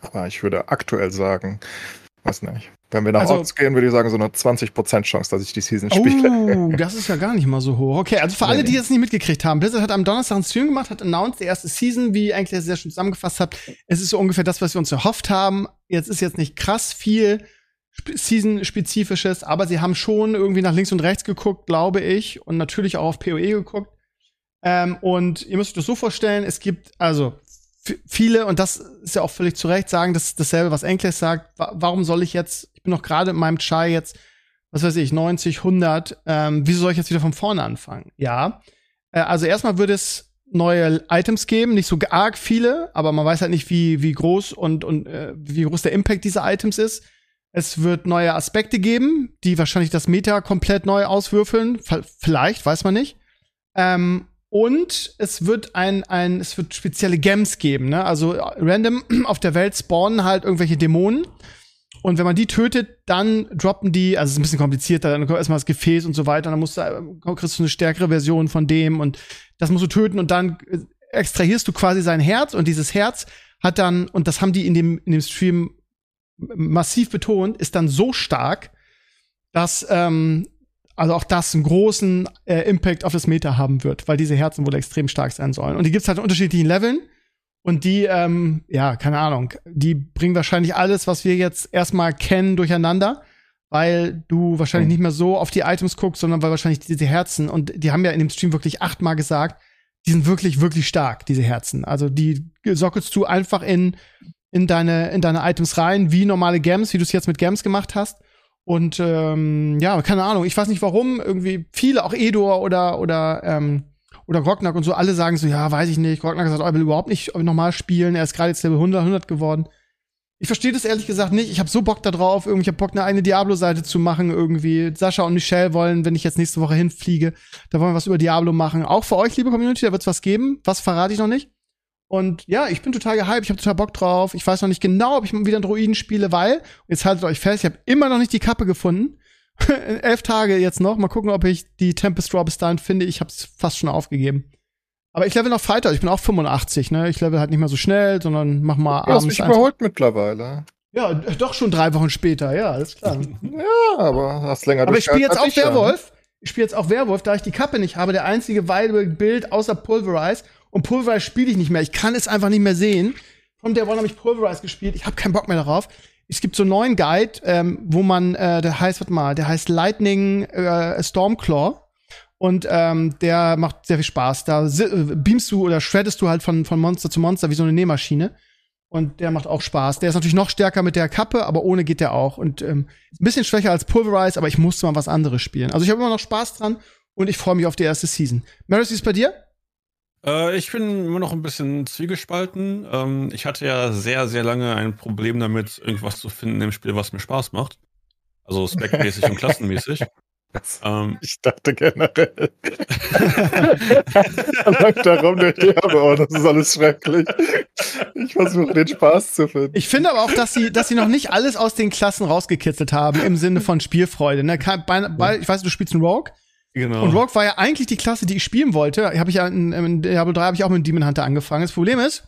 Aber ich würde aktuell sagen, Weiß nicht. Wenn wir nach also, Odds gehen, würde ich sagen, so eine 20% Chance, dass ich die Season spiele. Oh, das ist ja gar nicht mal so hoch. Okay, also für nee, alle, die jetzt nicht mitgekriegt haben, Blizzard hat am Donnerstag einen Stream gemacht, hat announced die erste Season, wie eigentlich sehr schön zusammengefasst hat. Es ist so ungefähr das, was wir uns erhofft haben. Jetzt ist jetzt nicht krass viel Season-spezifisches, aber sie haben schon irgendwie nach links und rechts geguckt, glaube ich, und natürlich auch auf PoE geguckt. Ähm, und ihr müsst euch das so vorstellen, es gibt also viele, und das ist ja auch völlig zu Recht, sagen das dasselbe, was Enkles sagt. Warum soll ich jetzt, ich bin noch gerade in meinem Chai jetzt, was weiß ich, 90, 100, ähm, wieso soll ich jetzt wieder von vorne anfangen? Ja, äh, also erstmal würde es neue Items geben, nicht so arg viele, aber man weiß halt nicht, wie, wie groß und, und äh, wie groß der Impact dieser Items ist. Es wird neue Aspekte geben, die wahrscheinlich das Meta komplett neu auswürfeln. Vielleicht, weiß man nicht. Ähm, und es wird ein, ein, es wird spezielle Gems geben, ne? Also random auf der Welt spawnen halt irgendwelche Dämonen. Und wenn man die tötet, dann droppen die, also es ist ein bisschen komplizierter, dann kommt erstmal das Gefäß und so weiter, dann musst du, kriegst du eine stärkere Version von dem und das musst du töten und dann extrahierst du quasi sein Herz und dieses Herz hat dann, und das haben die in dem, in dem Stream massiv betont, ist dann so stark, dass ähm, also auch das einen großen äh, Impact auf das Meta haben wird, weil diese Herzen wohl extrem stark sein sollen. Und die gibt's halt in unterschiedlichen Leveln. Und die, ähm, ja, keine Ahnung, die bringen wahrscheinlich alles, was wir jetzt erstmal kennen, durcheinander, weil du wahrscheinlich mhm. nicht mehr so auf die Items guckst, sondern weil wahrscheinlich diese Herzen, und die haben ja in dem Stream wirklich achtmal gesagt, die sind wirklich, wirklich stark, diese Herzen. Also die sockelst du einfach in, in deine, in deine Items rein, wie normale Gems, wie du es jetzt mit Gems gemacht hast. Und ähm, ja, keine Ahnung, ich weiß nicht warum, irgendwie viele, auch Edor oder oder ähm, oder Grognak und so, alle sagen so, ja, weiß ich nicht. Grognak sagt, oh, er will überhaupt nicht nochmal spielen, er ist gerade jetzt Level 100, 100 geworden. Ich verstehe das ehrlich gesagt nicht. Ich habe so Bock da drauf, irgendwie, ich habe Bock, eine eigene Diablo-Seite zu machen, irgendwie. Sascha und Michelle wollen, wenn ich jetzt nächste Woche hinfliege, da wollen wir was über Diablo machen. Auch für euch, liebe Community, da wird's was geben. Was verrate ich noch nicht. Und ja, ich bin total gehypt, ich habe total Bock drauf. Ich weiß noch nicht genau, ob ich wieder einen Druiden spiele, weil, jetzt haltet euch fest, ich habe immer noch nicht die Kappe gefunden. Elf Tage jetzt noch. Mal gucken, ob ich die Tempest Draw bis dahin finde. Ich habe es fast schon aufgegeben. Aber ich level noch Fighter, ich bin auch 85, ne? Ich level halt nicht mehr so schnell, sondern mach mal abends. Du hast mich überholt mittlerweile. Ja, doch schon drei Wochen später, ja, alles klar. ja, aber hast länger Aber ich spiele jetzt auch Werwolf. Ich spiele jetzt auch Werwolf, da ich die Kappe nicht habe, der einzige viable Bild außer Pulverize und Pulverize spiele ich nicht mehr. Ich kann es einfach nicht mehr sehen. Von der One habe ich Pulverize gespielt. Ich habe keinen Bock mehr darauf. Es gibt so einen neuen Guide, ähm, wo man, äh, der heißt, warte mal, der heißt Lightning äh, Stormclaw. Und ähm, der macht sehr viel Spaß. Da äh, beamst du oder shreddest du halt von, von Monster zu Monster wie so eine Nähmaschine. Und der macht auch Spaß. Der ist natürlich noch stärker mit der Kappe, aber ohne geht der auch. Und ähm, ein bisschen schwächer als Pulverize, aber ich musste mal was anderes spielen. Also ich habe immer noch Spaß dran und ich freue mich auf die erste Season. Maris, wie ist bei dir? Äh, ich bin immer noch ein bisschen zwiegespalten. Ähm, ich hatte ja sehr, sehr lange ein Problem damit, irgendwas zu finden im Spiel, was mir Spaß macht. Also speckmäßig und klassenmäßig. Ähm, ich dachte generell. er läuft da rum durch die Arme, oh, das ist alles schrecklich. Ich versuche den Spaß zu finden. Ich finde aber auch, dass sie, dass sie noch nicht alles aus den Klassen rausgekitzelt haben im Sinne von Spielfreude. Ne? Ich weiß, du spielst einen Rogue Genau. Und Rogue war ja eigentlich die Klasse, die ich spielen wollte. Habe ich ja in, in Diablo 3 habe ich auch mit Demon Hunter angefangen. Das Problem ist,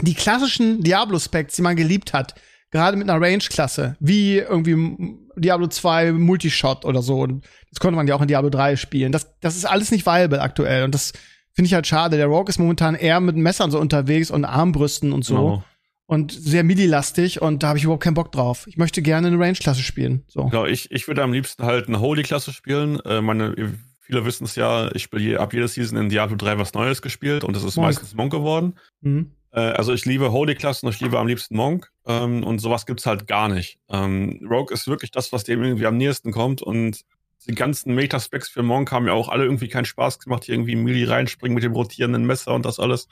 die klassischen Diablo-Specs, die man geliebt hat, gerade mit einer Range-Klasse, wie irgendwie Diablo 2 Multishot oder so. Und das konnte man ja auch in Diablo 3 spielen. Das, das ist alles nicht viable aktuell. Und das finde ich halt schade. Der Rogue ist momentan eher mit Messern so unterwegs und Armbrüsten und so. Genau. Und sehr midi-lastig und da habe ich überhaupt keinen Bock drauf. Ich möchte gerne eine Range-Klasse spielen. So. Genau, ich, ich würde am liebsten halt eine Holy-Klasse spielen. Äh, meine, viele wissen es ja, ich spiele je, ab jeder Season in Diablo 3 was Neues gespielt und das ist Monk. meistens Monk geworden. Mhm. Äh, also ich liebe Holy-Klassen und ich liebe am liebsten Monk. Ähm, und sowas gibt's halt gar nicht. Ähm, Rogue ist wirklich das, was dem irgendwie am nächsten kommt und die ganzen Meta-Specs für Monk haben ja auch alle irgendwie keinen Spaß gemacht, hier irgendwie Melee reinspringen mit dem rotierenden Messer und das alles.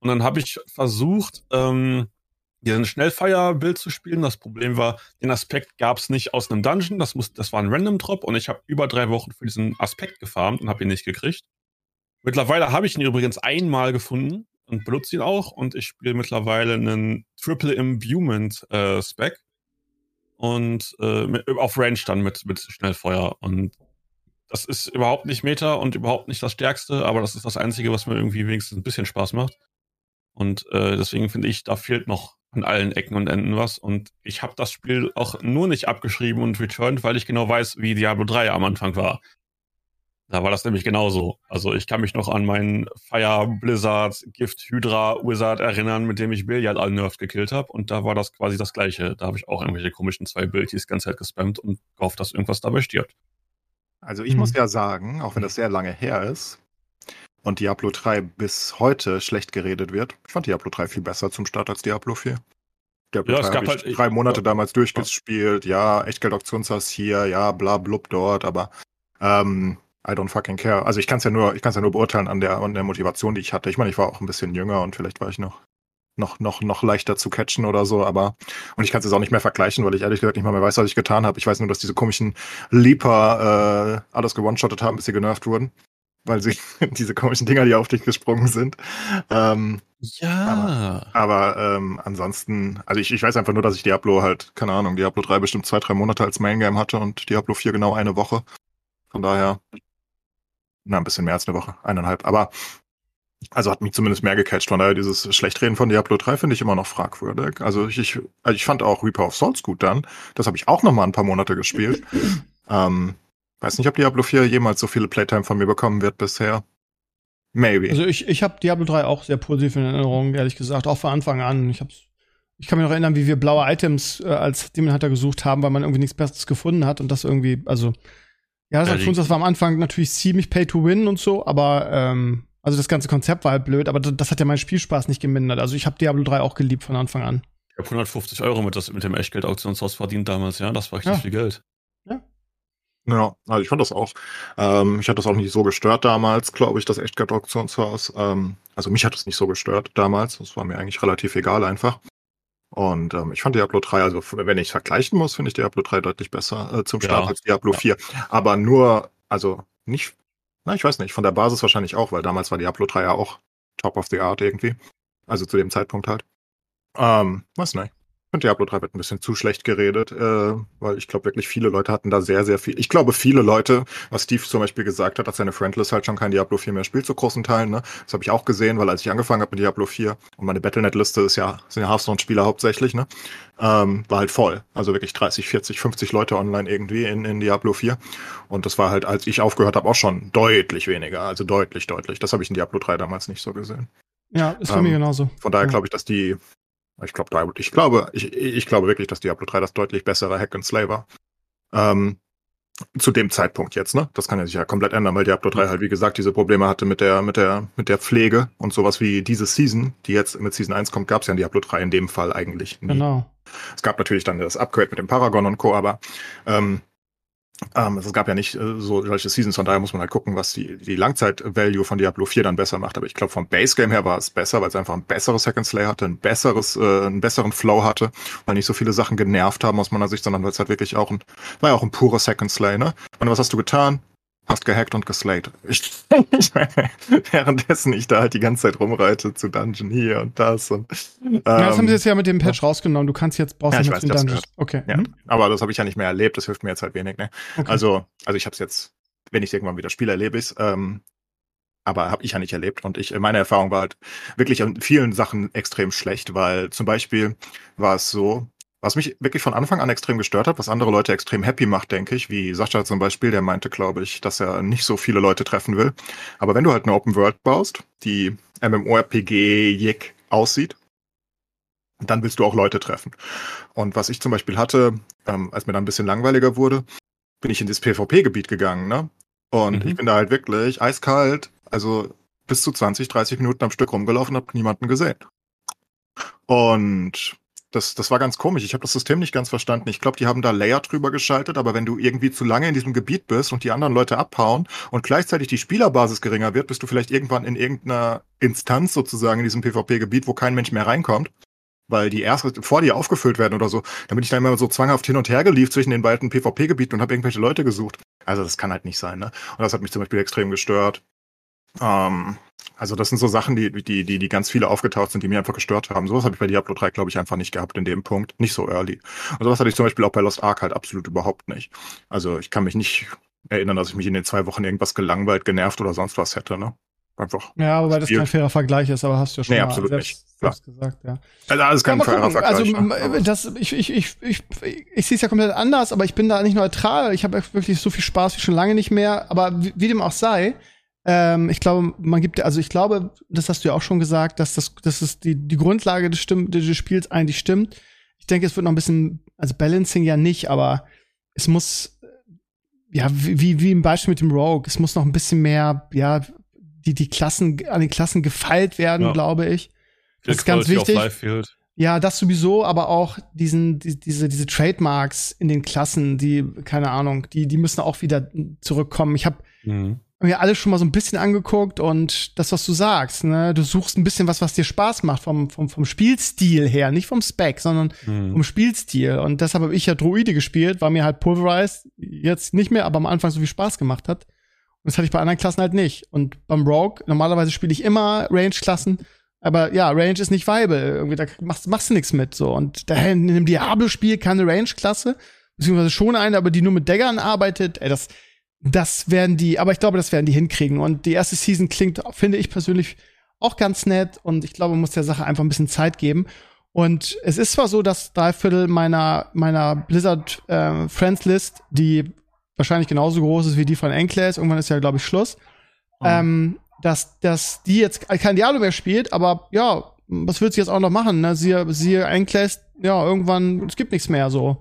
Und dann habe ich versucht, ähm, diesen Schnellfire-Bild zu spielen. Das Problem war, den Aspekt gab es nicht aus einem Dungeon. Das, muss, das war ein Random-Drop und ich habe über drei Wochen für diesen Aspekt gefarmt und habe ihn nicht gekriegt. Mittlerweile habe ich ihn übrigens einmal gefunden und benutze ihn auch und ich spiele mittlerweile einen Triple Imbuement äh, Spec und äh, mit, auf Range dann mit, mit Schnellfeuer und das ist überhaupt nicht Meta und überhaupt nicht das Stärkste, aber das ist das Einzige, was mir irgendwie wenigstens ein bisschen Spaß macht. Und äh, deswegen finde ich, da fehlt noch an allen Ecken und Enden was. Und ich habe das Spiel auch nur nicht abgeschrieben und returned, weil ich genau weiß, wie Diablo 3 am Anfang war. Da war das nämlich genauso. Also ich kann mich noch an meinen Fire Blizzard Gift Hydra Wizard erinnern, mit dem ich Billiard all Nerf gekillt habe. Und da war das quasi das gleiche. Da habe ich auch irgendwelche komischen zwei Abilities die ganze Zeit gespammt und gehofft, dass irgendwas dabei stirbt. Also ich Mhm. muss ja sagen, auch wenn das sehr lange her ist und Diablo 3 bis heute schlecht geredet wird, ich fand Diablo 3 viel besser zum Start als Diablo 4. Diablo Ja, es 3 gab habe ich halt- drei Monate ja. damals durchgespielt, ja, Echtgeld-Auktionshaus hier, ja, bla blub dort, aber ähm, I don't fucking care. Also ich kann es ja nur, ich kann es ja nur beurteilen an der, an der Motivation, die ich hatte. Ich meine, ich war auch ein bisschen jünger und vielleicht war ich noch noch, noch, noch leichter zu catchen oder so, aber und ich kann es jetzt auch nicht mehr vergleichen, weil ich ehrlich gesagt nicht mal mehr weiß, was ich getan habe. Ich weiß nur, dass diese komischen Leaper äh, alles gewone-shottet haben, bis sie genervt wurden. Weil sie diese komischen Dinger, die auf dich gesprungen sind. Ähm, Ja. aber ähm, ansonsten, also ich, ich weiß einfach nur, dass ich Diablo halt, keine Ahnung, Diablo 3 bestimmt zwei, drei Monate als Main Game hatte und Diablo 4 genau eine Woche. Von daher, na, ein bisschen mehr als eine Woche, eineinhalb. Aber also hat mich zumindest mehr gecatcht. Von daher, dieses Schlechtreden von Diablo 3 finde ich immer noch fragwürdig. Also ich, ich, also ich fand auch Reaper of Souls gut dann. Das habe ich auch noch mal ein paar Monate gespielt. ähm, weiß nicht, ob Diablo 4 jemals so viele Playtime von mir bekommen wird bisher. Maybe. Also ich, ich habe Diablo 3 auch sehr positiv in Erinnerung, ehrlich gesagt, auch von Anfang an. Ich hab's, ich kann mich noch erinnern, wie wir blaue Items äh, als Demon Hunter gesucht haben, weil man irgendwie nichts Besseres gefunden hat und das irgendwie, also ja, das, Ja, hat uns, das war am Anfang natürlich ziemlich Pay to Win und so, aber ähm, also das ganze Konzept war halt blöd, aber das, das hat ja meinen Spielspaß nicht gemindert. Also ich habe Diablo 3 auch geliebt von Anfang an. Ich habe 150 Euro mit, das, mit dem Echtgeld-Auktionshaus verdient damals, ja. Das war richtig Ja. viel Geld. Ja, also ich fand das auch. Ähm, ich hatte das auch nicht so gestört damals, glaube ich, das Echtgeld-Auktionshaus. Ähm, also mich hat es nicht so gestört damals. Das war mir eigentlich relativ egal einfach. Und ähm, ich fand Diablo 3, also wenn ich vergleichen muss, finde ich Diablo 3 deutlich besser äh, zum Ja. Start als Diablo Ja. 4. Aber nur, also nicht, na, ich weiß nicht, von der Basis wahrscheinlich auch, weil damals war Diablo 3 ja auch top of the art irgendwie. Also zu dem Zeitpunkt halt. Ähm, weiß nicht. Finde Diablo 3 wird ein bisschen zu schlecht geredet, äh, weil ich glaube wirklich viele Leute hatten da sehr, sehr viel. Ich glaube viele Leute, was Steve zum Beispiel gesagt hat, dass seine Friendlist halt schon kein Diablo 4 mehr spielt zu großen Teilen. Ne? Das habe ich auch gesehen, weil als ich angefangen habe mit Diablo 4 und meine Battlenet-Liste ist ja, sind ja Hearthstone-Spieler hauptsächlich, ne? Ähm, war halt voll. Also wirklich 30, 40, 50 Leute online irgendwie in, in Diablo 4. Und das war halt, als ich aufgehört habe, auch schon deutlich weniger. Also deutlich, deutlich. Das habe ich in Diablo 3 damals nicht so gesehen. Ja, ist für Ähm, mich genauso. Von daher Ja. glaube ich, dass die, ich glaube, ich glaube, ich, ich glaube wirklich, dass Diablo 3 das deutlich bessere Hack and Slay war. Ähm, zu dem Zeitpunkt jetzt, ne? Das kann ja sich ja komplett ändern, weil Diablo 3 halt, wie gesagt, diese Probleme hatte mit der, mit der, mit der Pflege und sowas wie diese Season, die jetzt mit Season 1 kommt, gab es ja in Diablo 3 in dem Fall eigentlich nie. Genau. Es gab natürlich dann das Upgrade mit dem Paragon und Co., aber ähm, ähm, es gab ja nicht äh, so solche Seasons, von daher muss man halt gucken, was die, die Langzeit-Value von Diablo 4 dann besser macht. Aber ich glaube, vom Base-Game her war es besser, weil es einfach ein besseres Hack and Slay hatte, ein besseres, äh, einen besseren Flow hatte, weil nicht so viele Sachen genervt haben aus meiner Sicht, sondern weil es halt wirklich auch ein, war ja auch ein pures Hack and Slay, ne? Und was hast du getan? Hast gehackt und geslayed. Ich, ich währenddessen ich da halt die ganze Zeit rumreite zu Dungeon hier und das und ja, das haben ähm, sie jetzt ja mit dem Patch rausgenommen. Du kannst jetzt, brauchst Ja, ich weiß, Dungeons. Okay. Ja, Mhm. aber das habe ich ja nicht mehr erlebt, das hilft mir jetzt halt wenig, ne? okay. Also, also ich habe es jetzt wenn ich irgendwann wieder spiele, erlebe ich es. Ähm, aber habe ich ja nicht erlebt. Und ich, meine Erfahrung war halt wirklich an vielen Sachen extrem schlecht, weil zum Beispiel war es so, was mich wirklich von Anfang an extrem gestört hat, was andere Leute extrem happy macht, denke ich, wie Sascha zum Beispiel, der meinte, glaube ich, dass er nicht so viele Leute treffen will. Aber wenn du halt eine Open World baust, die MMORPG-Jig aussieht, dann willst du auch Leute treffen. Und was ich zum Beispiel hatte, ähm, als mir dann ein bisschen langweiliger wurde, bin ich in das PvP-Gebiet gegangen, ne? Und mhm. ich bin da halt wirklich eiskalt, also bis zu 20, 30 Minuten am Stück rumgelaufen, habe niemanden gesehen. Und das, das war ganz komisch. Ich habe das System nicht ganz verstanden. Ich glaube, die haben da Layer drüber geschaltet, aber wenn du irgendwie zu lange in diesem Gebiet bist und die anderen Leute abhauen und gleichzeitig die Spielerbasis geringer wird, bist du vielleicht irgendwann in irgendeiner Instanz sozusagen in diesem PvP-Gebiet, wo kein Mensch mehr reinkommt weil die erst vor dir aufgefüllt werden oder so. Dann bin ich da immer so zwanghaft hin und her geliefert zwischen den beiden PvP-Gebieten und habe irgendwelche Leute gesucht. Also das kann halt nicht sein, ne? Und das hat mich zum Beispiel extrem gestört. Ähm, also das sind so Sachen, die, die, die, die ganz viele aufgetaucht sind, die mir einfach gestört haben. Sowas habe ich bei Diablo 3, glaube ich, einfach nicht gehabt in dem Punkt. Nicht so early. Und sowas hatte ich zum Beispiel auch bei Lost Ark halt absolut überhaupt nicht. Also ich kann mich nicht erinnern, dass ich mich in den zwei Wochen irgendwas gelangweilt, genervt oder sonst was hätte, ne? Einfach. Ja, wobei das kein fairer Vergleich ist, aber hast du ja schon nee, absolut selbst, nicht. selbst gesagt, ja. Also alles kein ja, fairer Vergleich. Also ne? das, ich, ich, ich, ich, ich sehe es ja komplett anders, aber ich bin da nicht neutral. Ich habe wirklich so viel Spaß wie schon lange nicht mehr. Aber wie, wie dem auch sei, ähm, ich glaube, man gibt, also ich glaube, das hast du ja auch schon gesagt, dass das, dass es die, die Grundlage des, Stimm des Spiels eigentlich stimmt. Ich denke, es wird noch ein bisschen, also Balancing ja nicht, aber es muss, ja, wie, wie im Beispiel mit dem Rogue, es muss noch ein bisschen mehr, ja, die, die Klassen, an den Klassen gefeilt werden, ja. glaube ich. Das ist ganz wichtig. Ja, das sowieso, aber auch diesen, die, diese, diese Trademarks in den Klassen, die, keine Ahnung, die, die müssen auch wieder zurückkommen. Ich habe mhm. Mir alles schon mal so ein bisschen angeguckt und das, was du sagst, ne, du suchst ein bisschen was, was dir Spaß macht vom, vom, vom Spielstil her, nicht vom Spec, sondern mhm. vom Spielstil. Und deshalb habe ich ja Droide gespielt, weil mir halt Pulverized jetzt nicht mehr, aber am Anfang so viel Spaß gemacht hat. Und das hatte ich bei anderen Klassen halt nicht. Und beim Rogue, normalerweise spiele ich immer Range-Klassen, aber ja, Range ist nicht viable. Irgendwie, da machst, machst du nichts mit. so. Und da in einem Diablo-Spiel keine Range-Klasse, beziehungsweise schon eine, aber die nur mit Daggern arbeitet, ey, das, das werden die, aber ich glaube, das werden die hinkriegen. Und die erste Season klingt, finde ich persönlich, auch ganz nett. Und ich glaube, man muss der Sache einfach ein bisschen Zeit geben. Und es ist zwar so, dass drei Viertel meiner, meiner Blizzard äh, Friends List, die wahrscheinlich genauso groß ist wie die von Enclaves. Irgendwann ist ja, glaube ich, Schluss. Mhm. Ähm, dass, dass die jetzt kein Diablo mehr spielt, aber ja, was willst du jetzt auch noch machen? Ne? Siehe, siehe Enclaves, ja, irgendwann, es gibt nichts mehr so.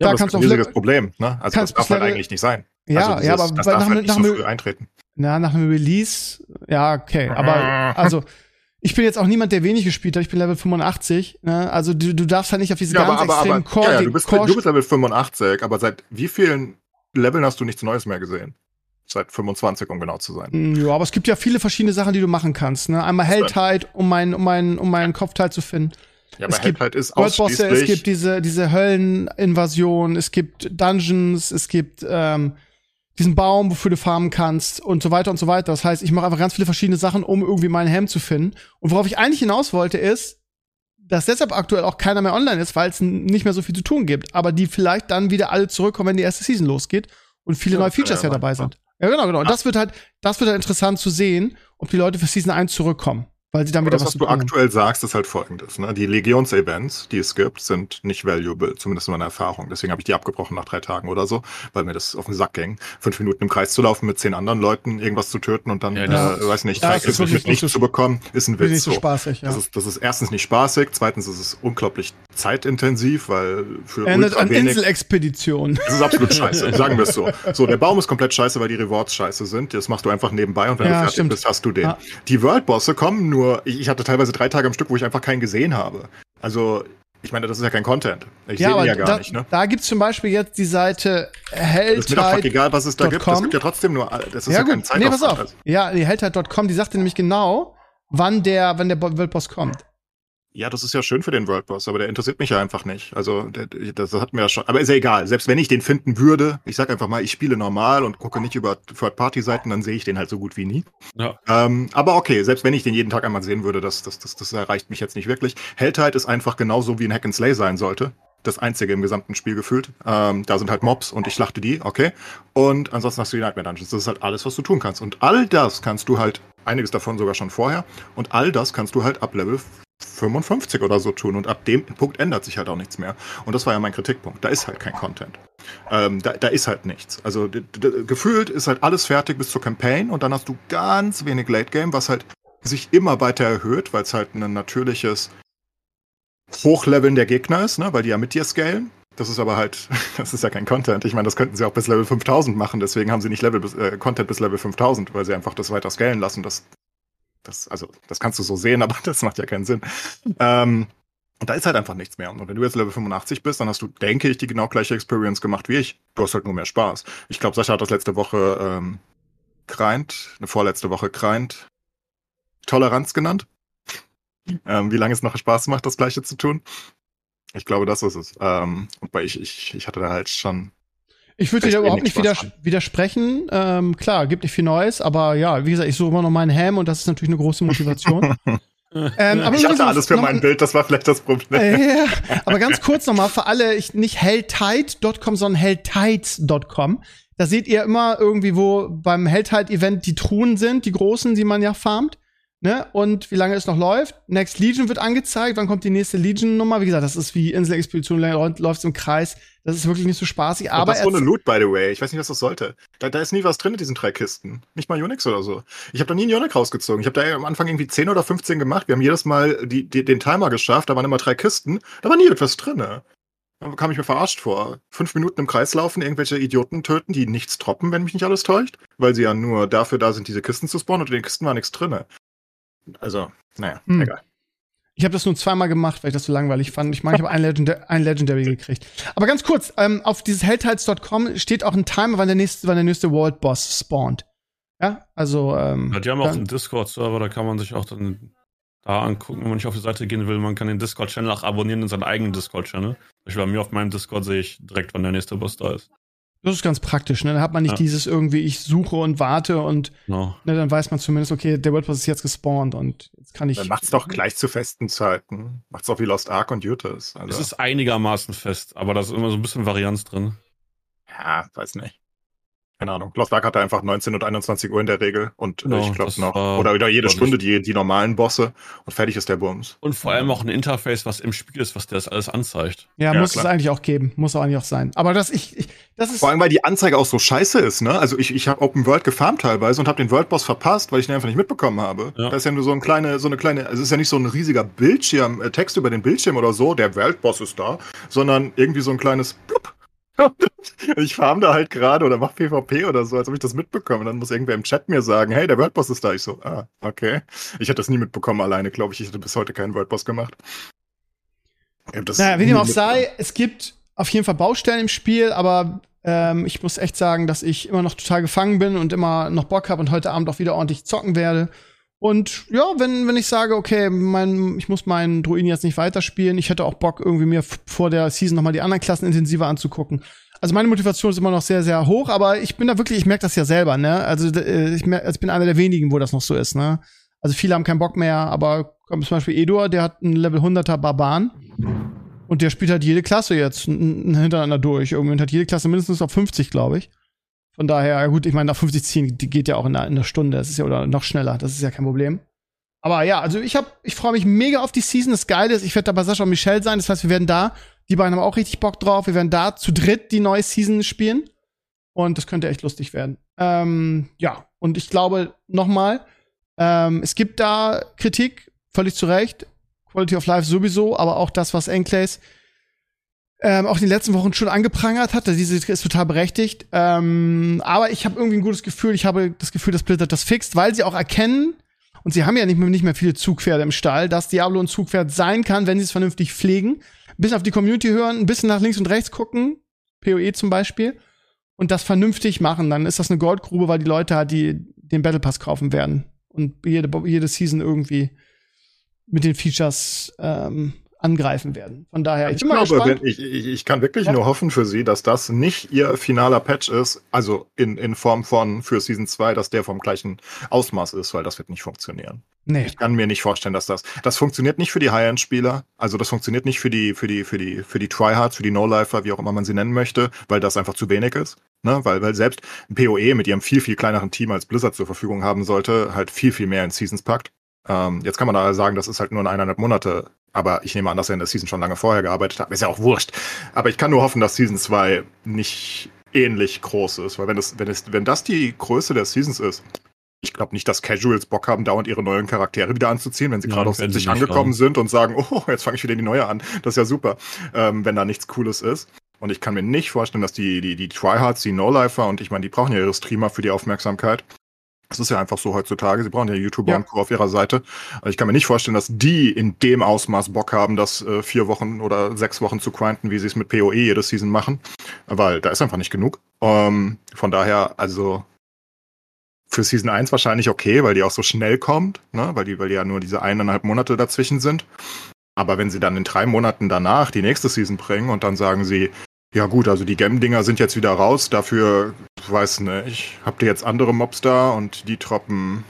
Ja, da das ist ein riesiges Problem, ne? Also das darf halt eigentlich nicht sein. Ja, also ja, aber das darf nach, halt nicht nach, so früh eintreten. Na, nach einem Release, ja, okay. Aber also ich bin jetzt auch niemand, der wenig gespielt hat. Ich bin Level 85. Ne? Also du, du darfst halt nicht auf diese ja, ganz aber, aber, extremen Core. Ja, ja, du, bist, du bist Level 85, aber seit wie vielen Leveln hast du nichts Neues mehr gesehen. Seit 25, um genau zu sein. Mm, ja, aber es gibt ja viele verschiedene Sachen, die du machen kannst. Ne? Einmal Helltide, um meinen um mein, um mein Kopfteil zu finden. Ja, aber es gibt Helltide ist ausschließlich... es gibt diese, diese Hölleninvasion, es gibt Dungeons, es gibt ähm, diesen Baum, wofür du farmen kannst und so weiter und so weiter. Das heißt, ich mache einfach ganz viele verschiedene Sachen, um irgendwie meinen Helm zu finden. Und worauf ich eigentlich hinaus wollte, ist, dass deshalb aktuell auch keiner mehr online ist, weil es nicht mehr so viel zu tun gibt. Aber die vielleicht dann wieder alle zurückkommen, wenn die erste Season losgeht und viele ja, neue Features ja, ja dabei sind. Ja, genau, genau. Und das wird halt, das wird halt interessant zu sehen, ob die Leute für Season 1 zurückkommen weil sie dann wieder das, was, was du bringen. aktuell sagst, ist halt folgendes. Ne? Die Legions-Events, die es gibt, sind nicht valuable, zumindest in meiner Erfahrung. Deswegen habe ich die abgebrochen nach drei Tagen oder so, weil mir das auf den Sack ging. Fünf Minuten im Kreis zu laufen, mit zehn anderen Leuten irgendwas zu töten und dann, ja, äh, weiß nicht, ja, ist mit nicht zu bekommen, ist ein Witz. Nicht so spaßig, ja. das, ist, das ist erstens nicht spaßig, zweitens ist es unglaublich zeitintensiv, weil für Erinnert ultra an wenig... Inselexpedition. Das ist absolut scheiße, sagen wir es so. So, der Baum ist komplett scheiße, weil die Rewards scheiße sind. Das machst du einfach nebenbei und wenn ja, du fertig stimmt. bist, hast du den. Die World-Bosse kommen nur, ich, hatte teilweise drei Tage am Stück, wo ich einfach keinen gesehen habe. Also, ich meine, das ist ja kein Content. Ich ja, sehe ihn ja gar da, nicht. Ne? Da gibt es zum Beispiel jetzt die Seite Helltide. ist mir doch egal, was es da gibt. Es gibt ja trotzdem nur, das ist ja, ja kein Nee, pass auf. Ja, die Helltide.com, die sagte nämlich genau, wann der, wann der Worldboss kommt. Ja, das ist ja schön für den World Boss, aber der interessiert mich ja einfach nicht. Also, der, das hat mir ja schon. Aber ist ja egal. Selbst wenn ich den finden würde, ich sag einfach mal, ich spiele normal und gucke nicht über Third-Party-Seiten, dann sehe ich den halt so gut wie nie. Ja. Ähm, aber okay, selbst wenn ich den jeden Tag einmal sehen würde, das, das, das, das erreicht mich jetzt nicht wirklich. Helltide ist einfach genauso wie ein Hack and Slay sein sollte. das einzige im gesamten Spiel gefühlt. Ähm, da sind halt Mobs und ich schlachte die, okay. Und ansonsten hast du die Nightmare Dungeons. Das ist halt alles, was du tun kannst. Und all das kannst du halt, einiges davon sogar schon vorher, und all das kannst du halt ab Level 55 oder so tun. Und ab dem Punkt ändert sich halt auch nichts mehr. Und das war ja mein Kritikpunkt. Da ist halt kein Content. Ähm, da, da ist halt nichts. Also gefühlt ist halt alles fertig bis zur Campaign und dann hast du ganz wenig Late Game, was halt sich immer weiter erhöht, weil es halt ein natürliches Hochleveln der Gegner ist, ne? weil die ja mit dir scalen. Das ist aber halt, das ist ja kein Content. Ich meine, das könnten sie auch bis Level 5000 machen, deswegen haben sie nicht Level bis, äh, Content bis Level 5000, weil sie einfach das weiter scalen lassen. Das, das, also, das kannst du so sehen, aber das macht ja keinen Sinn. Ähm, und da ist halt einfach nichts mehr. Und wenn du jetzt Level 85 bist, dann hast du, denke ich, die genau gleiche Experience gemacht wie ich. Du hast halt nur mehr Spaß. Ich glaube, Sascha hat das letzte Woche ähm, Grind, eine vorletzte Woche Grind Toleranz genannt ähm, wie lange es noch Spaß macht, das Gleiche zu tun. Ich glaube, das ist es. Ähm, wobei ich, ich, ich hatte da halt schon. Ich würde dir da überhaupt nicht widers widersprechen. Ähm, klar, gibt nicht viel Neues, aber ja, wie gesagt, ich suche immer noch meinen Helm und das ist natürlich eine große Motivation. ähm, aber ich hatte alles für mein Bild, das war vielleicht das Problem. Äh, aber ganz kurz nochmal für alle, ich, nicht helltide.com, sondern helltides.com. Da seht ihr immer irgendwie, wo beim Helltide-Event die Truhen sind, die großen, die man ja farmt ne? Und wie lange es noch läuft. Next Legion wird angezeigt, wann kommt die nächste Legion-Nummer. Wie gesagt, das ist wie Insel-Expedition, läuft im Kreis. Das ist wirklich nicht so spaßig. Aber das ist ohne Loot, by the way. Ich weiß nicht, was das sollte. Da, da ist nie was drin in diesen drei Kisten. Nicht mal Unix oder so. Ich habe da nie einen Unix rausgezogen. Ich habe da am Anfang irgendwie 10 oder 15 gemacht. Wir haben jedes Mal die, die, den Timer geschafft. Da waren immer drei Kisten. Da war nie etwas drin. Da kam ich mir verarscht vor. Fünf Minuten im Kreis laufen, irgendwelche Idioten töten, die nichts droppen, wenn mich nicht alles täuscht. Weil sie ja nur dafür da sind, diese Kisten zu spawnen und in den Kisten war nichts drin. Also, naja, hm. egal. Ich habe das nur zweimal gemacht, weil ich das so langweilig fand. Ich meine, ich habe ein, Legendary, ein Legendary gekriegt. Aber ganz kurz, ähm, auf dieses Helltides.com steht auch ein Timer, wann der nächste, wann der nächste World Boss spawnt. Ja, also. Ähm, ja, die haben auch einen Discord-Server, da kann man sich auch dann da angucken, wenn man nicht auf die Seite gehen will. Man kann den Discord-Channel auch abonnieren in seinen eigenen Discord-Channel. Bei mir auf meinem Discord sehe ich direkt, wann der nächste Boss da ist. Das ist ganz praktisch, ne? Dann hat man nicht ja. dieses irgendwie, ich suche und warte und no. ne, dann weiß man zumindest, okay, der WordPress ist jetzt gespawnt und jetzt kann ich. Dann macht's doch gleich zu festen Zeiten. Macht's auch wie Lost Ark und Jutas. Also. Es ist einigermaßen fest, aber da ist immer so ein bisschen Varianz drin. Ja, weiß nicht keine Ahnung. Lost Ark hatte einfach 19 und 21 Uhr in der Regel und genau, ich glaube noch, oder wieder jede Stunde die, die normalen Bosse und fertig ist der Bums. Und vor allem auch ein Interface, was im Spiel ist, was dir das alles anzeigt. Ja, ja muss klar. es eigentlich auch geben. Muss auch eigentlich auch sein. Aber das, ich, ich das ist. Vor allem, weil die Anzeige auch so scheiße ist, ne? Also ich, ich habe Open World gefarmt teilweise und habe den World Boss verpasst, weil ich den einfach nicht mitbekommen habe. Ja. Da ist ja nur so ein kleine, so eine kleine, also es ist ja nicht so ein riesiger Bildschirm, äh, Text über den Bildschirm oder so, der Weltboss ist da, sondern irgendwie so ein kleines Plupp ich farm da halt gerade oder mach PvP oder so, als ob ich das mitbekomme. Dann muss irgendwer im Chat mir sagen, hey, der Wordboss ist da. Ich so, ah, okay. Ich hätte das nie mitbekommen alleine, glaube ich. Ich hätte bis heute keinen Wordboss gemacht. naja, wie dem auch sei, es gibt auf jeden Fall Baustellen im Spiel, aber ähm, ich muss echt sagen, dass ich immer noch total gefangen bin und immer noch Bock habe und heute Abend auch wieder ordentlich zocken werde. Und ja, wenn, wenn ich sage, okay, mein, ich muss meinen Druiden jetzt nicht weiterspielen, ich hätte auch Bock, irgendwie mir vor der Season nochmal die anderen Klassen intensiver anzugucken. Also meine Motivation ist immer noch sehr, sehr hoch, aber ich bin da wirklich, ich merke das ja selber, ne? Also äh, ich, merk, also ich bin einer der wenigen, wo das noch so ist, ne? Also viele haben keinen Bock mehr, aber zum Beispiel Edor, der hat einen Level 100er Barbaren und der spielt halt jede Klasse jetzt hintereinander durch. Irgendwie und hat jede Klasse mindestens auf 50, glaube ich. Von daher, gut, ich meine, nach 50 ziehen, die geht ja auch in einer, in einer Stunde. Das ist ja oder noch schneller. Das ist ja kein Problem. Aber ja, also ich hab, ich freue mich mega auf die Season. Das Geile ist, ich werde da bei Sascha und Michelle sein. Das heißt, wir werden da, die beiden haben auch richtig Bock drauf. Wir werden da zu dritt die neue Season spielen. Und das könnte echt lustig werden. Ähm, ja, und ich glaube, nochmal, ähm, es gibt da Kritik, völlig zu Recht. Quality of Life sowieso, aber auch das, was Enclays ähm, auch in den letzten Wochen schon angeprangert hat. Diese ist total berechtigt. Ähm, aber ich habe irgendwie ein gutes Gefühl. Ich habe das Gefühl, dass Blizzard das fixt, weil sie auch erkennen, und sie haben ja nicht mehr, nicht mehr viele Zugpferde im Stall, dass Diablo ein Zugpferd sein kann, wenn sie es vernünftig pflegen. Ein bisschen auf die Community hören, ein bisschen nach links und rechts gucken, PoE zum Beispiel, und das vernünftig machen. Dann ist das eine Goldgrube, weil die Leute halt die, den Battle Pass kaufen werden und jede, jede Season irgendwie mit den Features ähm, angreifen werden. Von daher, ich, ich bin glaube, gespannt. Wenn, ich, ich, ich kann wirklich ja. nur hoffen für sie, dass das nicht ihr finaler Patch ist, also in, in Form von für Season 2, dass der vom gleichen Ausmaß ist, weil das wird nicht funktionieren. Nee. Ich kann mir nicht vorstellen, dass das. Das funktioniert nicht für die High-End-Spieler, also das funktioniert nicht für die, für die, für die, für die Tryhards, für die No-Lifer, wie auch immer man sie nennen möchte, weil das einfach zu wenig ist. Ne? Weil, weil selbst ein PoE mit ihrem viel, viel kleineren Team als Blizzard zur Verfügung haben sollte, halt viel, viel mehr in Seasons packt. Ähm, jetzt kann man da sagen, das ist halt nur in eineinhalb Monate aber ich nehme an, dass er in der Season schon lange vorher gearbeitet hat. Ist ja auch wurscht. Aber ich kann nur hoffen, dass Season 2 nicht ähnlich groß ist. Weil wenn das, wenn es, wenn das die Größe der Seasons ist, ich glaube nicht, dass Casuals Bock haben, dauernd ihre neuen Charaktere wieder anzuziehen, wenn sie ja, gerade auf 70 angekommen sind und sagen, oh, jetzt fange ich wieder die neue an. Das ist ja super, ähm, wenn da nichts Cooles ist. Und ich kann mir nicht vorstellen, dass die, die, die Tryhards, die No-Lifer, und ich meine, die brauchen ja ihre Streamer für die Aufmerksamkeit, das ist ja einfach so heutzutage. Sie brauchen ja YouTuber ja. und Co. auf ihrer Seite. Also ich kann mir nicht vorstellen, dass die in dem Ausmaß Bock haben, das äh, vier Wochen oder sechs Wochen zu grinden, wie sie es mit PoE jede Season machen. Weil da ist einfach nicht genug. Ähm, von daher, also für Season 1 wahrscheinlich okay, weil die auch so schnell kommt, ne? weil, die, weil die ja nur diese eineinhalb Monate dazwischen sind. Aber wenn sie dann in drei Monaten danach die nächste Season bringen und dann sagen sie, ja gut, also die Gem-Dinger sind jetzt wieder raus. Dafür, weiß nicht, habt ihr jetzt andere Mobs da und die droppen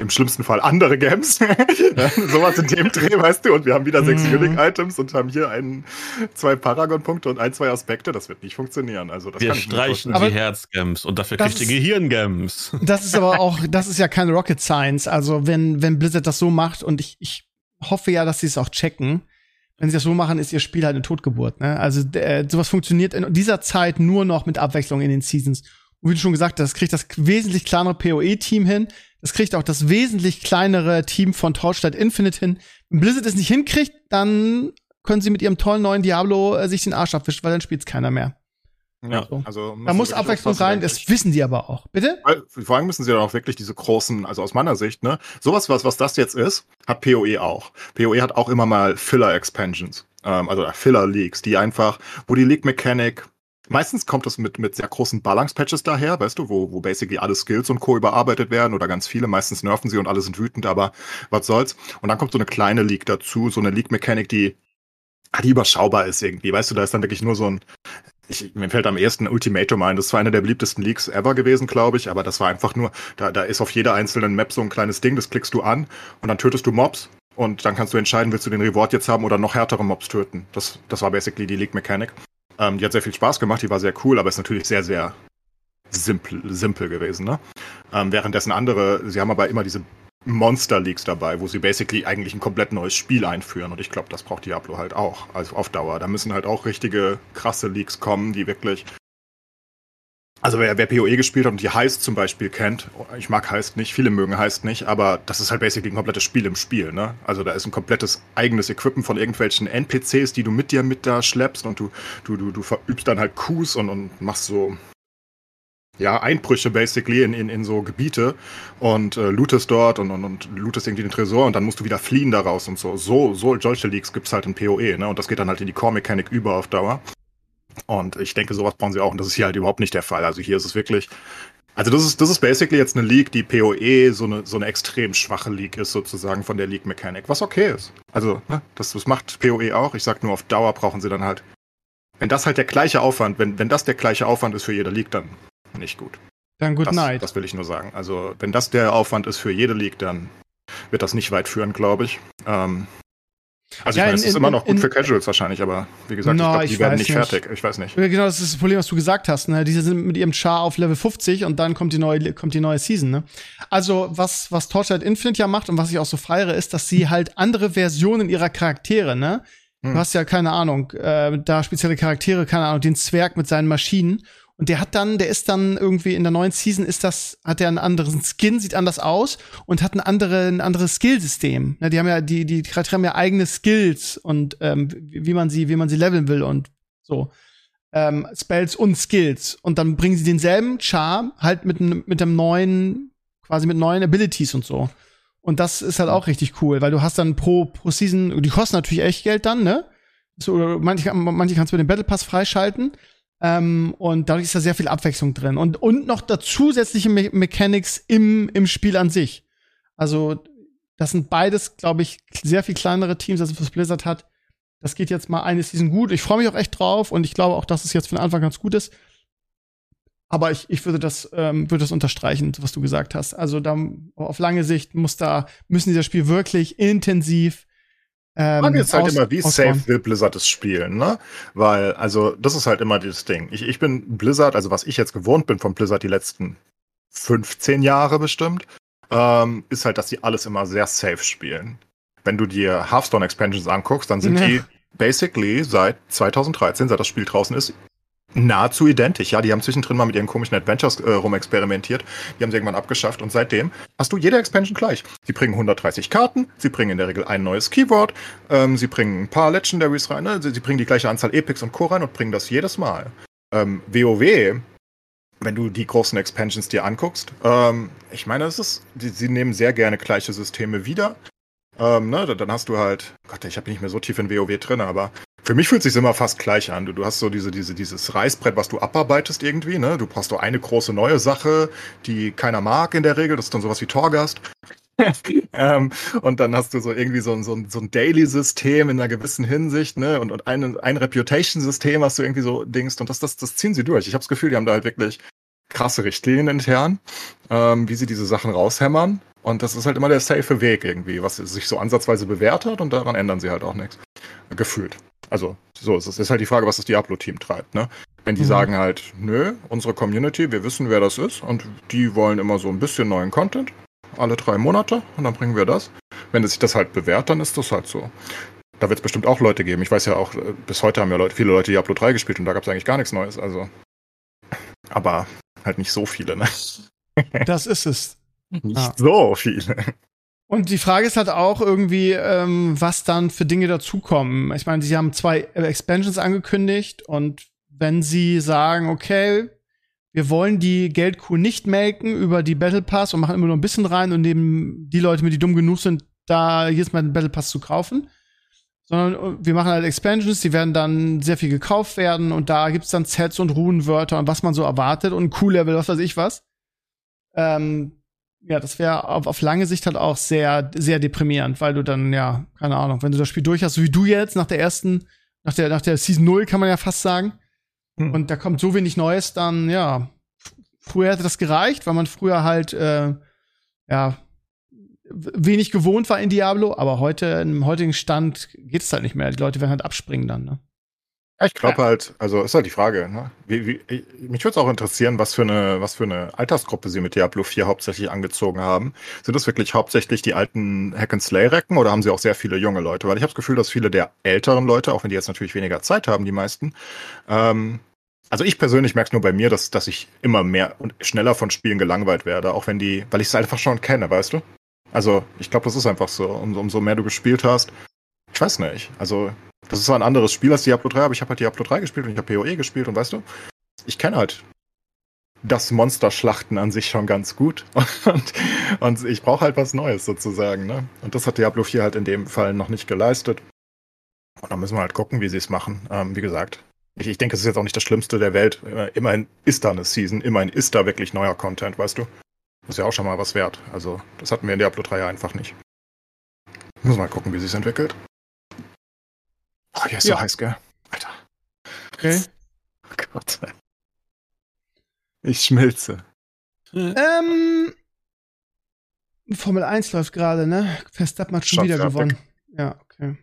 im schlimmsten Fall andere Gems. Sowas in dem Dreh, weißt du. Und wir haben wieder sechs mhm. Unique-Items und haben hier ein, zwei Paragon-Punkte und ein, zwei Aspekte. Das wird nicht funktionieren. Also das wir streichen die Herz-Gems und dafür kriegt ihr Gehirn-Gems. Das ist aber auch, das ist ja keine Rocket Science. Also wenn, wenn Blizzard das so macht und ich, ich hoffe ja, dass sie es auch checken, wenn sie das so machen, ist ihr Spiel halt eine Totgeburt. Ne? Also äh, sowas funktioniert in dieser Zeit nur noch mit Abwechslung in den Seasons. Und wie du schon gesagt hast, das kriegt das wesentlich kleinere PoE-Team hin. Das kriegt auch das wesentlich kleinere Team von Torchlight Infinite hin. Wenn Blizzard es nicht hinkriegt, dann können sie mit ihrem tollen neuen Diablo äh, sich den Arsch abwischen, weil dann spielt's keiner mehr. Ja, so. also da muss Abwechslung rein, das wissen die aber auch. Bitte? Vor allem müssen sie dann auch wirklich diese großen, also aus meiner Sicht, ne, sowas, was, was das jetzt ist, hat PoE auch. PoE hat auch immer mal Filler-Expansions, ähm, also Filler-Leaks, die einfach, wo die League-Mechanik Meistens kommt das mit, mit sehr großen Balance-Patches daher, weißt du, wo, wo basically alle Skills und Co. überarbeitet werden oder ganz viele. Meistens nerven sie und alle sind wütend, aber was soll's. Und dann kommt so eine kleine League dazu, so eine League-Mechanik, die, die überschaubar ist irgendwie. Weißt du, da ist dann wirklich nur so ein, ich, mir fällt am ersten Ultimatum ein. Das war einer der beliebtesten Leaks ever gewesen, glaube ich. Aber das war einfach nur, da, da ist auf jeder einzelnen Map so ein kleines Ding, das klickst du an und dann tötest du Mobs. Und dann kannst du entscheiden, willst du den Reward jetzt haben oder noch härtere Mobs töten. Das, das war basically die League-Mechanik. Ähm, die hat sehr viel Spaß gemacht, die war sehr cool, aber ist natürlich sehr, sehr simpel, simpel gewesen. Ne? Ähm, währenddessen andere, sie haben aber immer diese Monster Leaks dabei, wo sie basically eigentlich ein komplett neues Spiel einführen. Und ich glaube, das braucht Diablo halt auch, also auf Dauer. Da müssen halt auch richtige krasse Leaks kommen, die wirklich. Also wer, wer PoE gespielt hat und die Heist zum Beispiel kennt, ich mag Heist nicht, viele mögen Heist nicht, aber das ist halt basically ein komplettes Spiel im Spiel, ne? Also da ist ein komplettes eigenes Equipment von irgendwelchen NPCs, die du mit dir mit da schleppst und du, du, du, du verübst dann halt Coups und, und machst so ja, Einbrüche basically in, in, in so Gebiete und äh, lootest dort und, und, und lootest irgendwie den Tresor und dann musst du wieder fliehen daraus und so. So, so solche Leaks gibt's halt in PoE, ne? Und das geht dann halt in die Core-Mechanik über auf Dauer. Und ich denke, sowas brauchen sie auch. Und das ist hier halt überhaupt nicht der Fall. Also hier ist es wirklich. Also das ist, das ist basically jetzt eine League, die PoE so eine, so eine extrem schwache League ist, sozusagen von der League-Mechanik. Was okay ist. Also, ne, das, das macht PoE auch. Ich sag nur, auf Dauer brauchen sie dann halt. Wenn das halt der gleiche Aufwand, wenn, wenn das der gleiche Aufwand ist für jede League, dann nicht gut. Dann good das, night. Das will ich nur sagen. Also, wenn das der Aufwand ist für jede League, dann wird das nicht weit führen, glaube ich. Ähm, also ja, ich meine, es ist immer noch gut in, für Casuals wahrscheinlich, aber wie gesagt, no, ich glaube, die werden nicht, nicht, fertig. Ich weiß nicht. Genau, das ist das Problem, was du gesagt hast. Ne? Diese sind mit ihrem Char auf Level 50 und dann kommt die neue, kommt die neue Season. Ne? Also was, was Torchlight Infinite ja macht und was ich auch so feiere, ist, dass sie halt andere Versionen ihrer Charaktere, ne? Du hm. hast ja keine Ahnung, äh, da spezielle Charaktere, keine Ahnung, den Zwerg mit seinen Maschinen und der hat dann, der ist dann irgendwie in der neuen Season ist das, hat er einen anderen Skin, sieht anders aus und hat ein, andere, ein anderes Skillsystem. Ja, die haben ja, die, die Charaktere haben ja eigene Skills und ähm, wie man sie, wie man sie leveln will und so. Ähm, Spells und Skills. Und dann bringen sie denselben Charm halt mit, mit dem neuen, quasi mit neuen Abilities und so. Und das ist halt auch richtig cool, weil du hast dann pro, pro Season, die kosten natürlich echt Geld dann, ne? So, manche, manche kannst du mit dem Battle Pass freischalten. Ähm, und dadurch ist da sehr viel Abwechslung drin. Und, und noch da zusätzliche Me Mechanics im, im Spiel an sich. Also, das sind beides, glaube ich, sehr viel kleinere Teams, als was Blizzard hat. das geht jetzt mal eine Season gut. Ich freue mich auch echt drauf und ich glaube auch, dass es jetzt von Anfang ganz gut ist. Aber ich, ich würde das, ähm, würde das unterstreichen, was du gesagt hast. Also da auf lange Sicht muss da, müssen dieser Spiel wirklich intensiv ähm, Frage ist halt aus, immer, wie safe will Blizzard es spielen, ne? Weil, also, das ist halt immer das Ding. Ich, ich bin Blizzard, also was ich jetzt gewohnt bin von Blizzard die letzten 15 Jahre bestimmt, ähm, ist halt, dass sie alles immer sehr safe spielen. Wenn du dir Hearthstone Expansions anguckst, dann sind ja. die basically seit 2013, seit das Spiel draußen ist, nahezu identisch. Ja, die haben zwischendrin mal mit ihren komischen Adventures äh, rumexperimentiert. Die haben sie irgendwann abgeschafft und seitdem hast du jede Expansion gleich. Sie bringen 130 Karten, sie bringen in der Regel ein neues Keyword, ähm, sie bringen ein paar Legendaries rein, ne? sie, sie, bringen die gleiche Anzahl Epics und Co. rein und bringen das jedes Mal. Ähm, WoW, wenn du die großen Expansions dir anguckst, ähm, ich meine, es ist, die, sie nehmen sehr gerne gleiche Systeme wieder. Ähm, ne, dann hast du halt, Gott, ich habe nicht mehr so tief in WoW drin, aber für mich fühlt es sich immer fast gleich an. Du, du hast so diese, diese, dieses Reißbrett, was du abarbeitest irgendwie, ne? Du brauchst so eine große neue Sache, die keiner mag in der Regel. Das ist dann sowas wie Torgast. ähm, und dann hast du so irgendwie so ein, so ein, so ein Daily-System in einer gewissen Hinsicht, ne? Und, und ein, ein Reputation-System, was du irgendwie so dingst. Und das, das, das ziehen sie durch. Ich habe das Gefühl, die haben da halt wirklich krasse Richtlinien intern, ähm, wie sie diese Sachen raushämmern. Und das ist halt immer der safe Weg irgendwie, was sich so ansatzweise bewährt hat und daran ändern sie halt auch nichts. Gefühlt. Also, so, es ist halt die Frage, was das Diablo-Team treibt, ne? Wenn die mhm. sagen halt, nö, unsere Community, wir wissen, wer das ist und die wollen immer so ein bisschen neuen Content, alle drei Monate und dann bringen wir das. Wenn es sich das halt bewährt, dann ist das halt so. Da wird es bestimmt auch Leute geben. Ich weiß ja auch, äh, bis heute haben ja Leute, viele Leute Diablo 3 gespielt und da gab es eigentlich gar nichts Neues, also. Aber halt nicht so viele, ne? Das ist es. Nicht ah. so viele. Und die Frage ist halt auch irgendwie, ähm, was dann für Dinge dazukommen. Ich meine, sie haben zwei Expansions angekündigt und wenn sie sagen, okay, wir wollen die Geldkuh nicht melken über die Battle Pass und machen immer nur ein bisschen rein und nehmen die Leute mit, die dumm genug sind, da jedes Mal den Battle Pass zu kaufen. Sondern wir machen halt Expansions, die werden dann sehr viel gekauft werden und da gibt's dann Sets und Runenwörter und was man so erwartet und Cool-Level, was weiß ich was. Ähm, ja, das wäre auf, auf lange Sicht halt auch sehr, sehr deprimierend, weil du dann, ja, keine Ahnung, wenn du das Spiel durch hast, so wie du jetzt, nach der ersten, nach der, nach der Season 0 kann man ja fast sagen, hm. und da kommt so wenig Neues, dann, ja, früher hätte das gereicht, weil man früher halt, äh, ja, wenig gewohnt war in Diablo, aber heute, im heutigen Stand geht es halt nicht mehr. Die Leute werden halt abspringen dann, ne? Ja, ich glaube ja. halt, also ist halt die Frage, ne? Wie, wie, mich würde es auch interessieren, was für eine, was für eine Altersgruppe sie mit Diablo 4 hauptsächlich angezogen haben. Sind das wirklich hauptsächlich die alten Hack and Slay Recken oder haben sie auch sehr viele junge Leute? Weil ich habe das Gefühl, dass viele der älteren Leute, auch wenn die jetzt natürlich weniger Zeit haben, die meisten, ähm, also ich persönlich merke es nur bei mir, dass, dass ich immer mehr und schneller von Spielen gelangweilt werde, auch wenn die, weil ich es einfach schon kenne, weißt du? Also ich glaube, das ist einfach so. Um, umso mehr du gespielt hast, ich weiß nicht. Also das ist zwar ein anderes Spiel als Diablo 3, aber ich habe halt Diablo 3 gespielt und ich habe PoE gespielt und weißt du, ich kenne halt das Monsterschlachten an sich schon ganz gut. Und, und ich brauche halt was Neues sozusagen. Ne? Und das hat Diablo 4 halt in dem Fall noch nicht geleistet. Und dann müssen wir halt gucken, wie sie es machen. Ähm, wie gesagt, ich, ich denke, es ist jetzt auch nicht das Schlimmste der Welt. Immerhin ist da eine Season, immerhin ist da wirklich neuer Content, weißt du? Das ist ja auch schon mal was wert. Also, das hatten wir in Diablo 3 ja einfach nicht. Muss mal gucken, wie sich entwickelt. Oh, hier ist ja. so heiß, gell? Alter. Okay. Oh Gott. Ich schmilze. Ähm, Formel 1 läuft gerade, ne? Verstappen hat schon, schon wieder gewonnen. Ja, okay.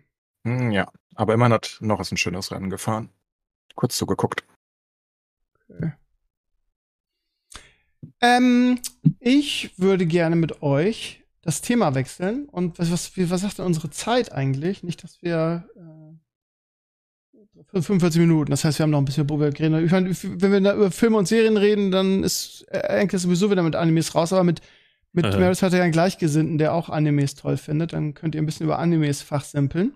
Hm, ja, aber immerhin hat noch ein schönes Rennen gefahren. Kurz zugeguckt. Okay. Ähm, ich würde gerne mit euch das Thema wechseln. Und was, was, was sagt denn unsere Zeit eigentlich? Nicht, dass wir äh, 45 Minuten. Das heißt, wir haben noch ein bisschen wo wir reden. Ich meine, wenn wir da über Filme und Serien reden, dann ist Enkel sowieso wieder mit Animes raus, aber mit, mit äh. Maris hat er ja einen Gleichgesinnten, der auch Animes toll findet. Dann könnt ihr ein bisschen über Animes fachsimpeln.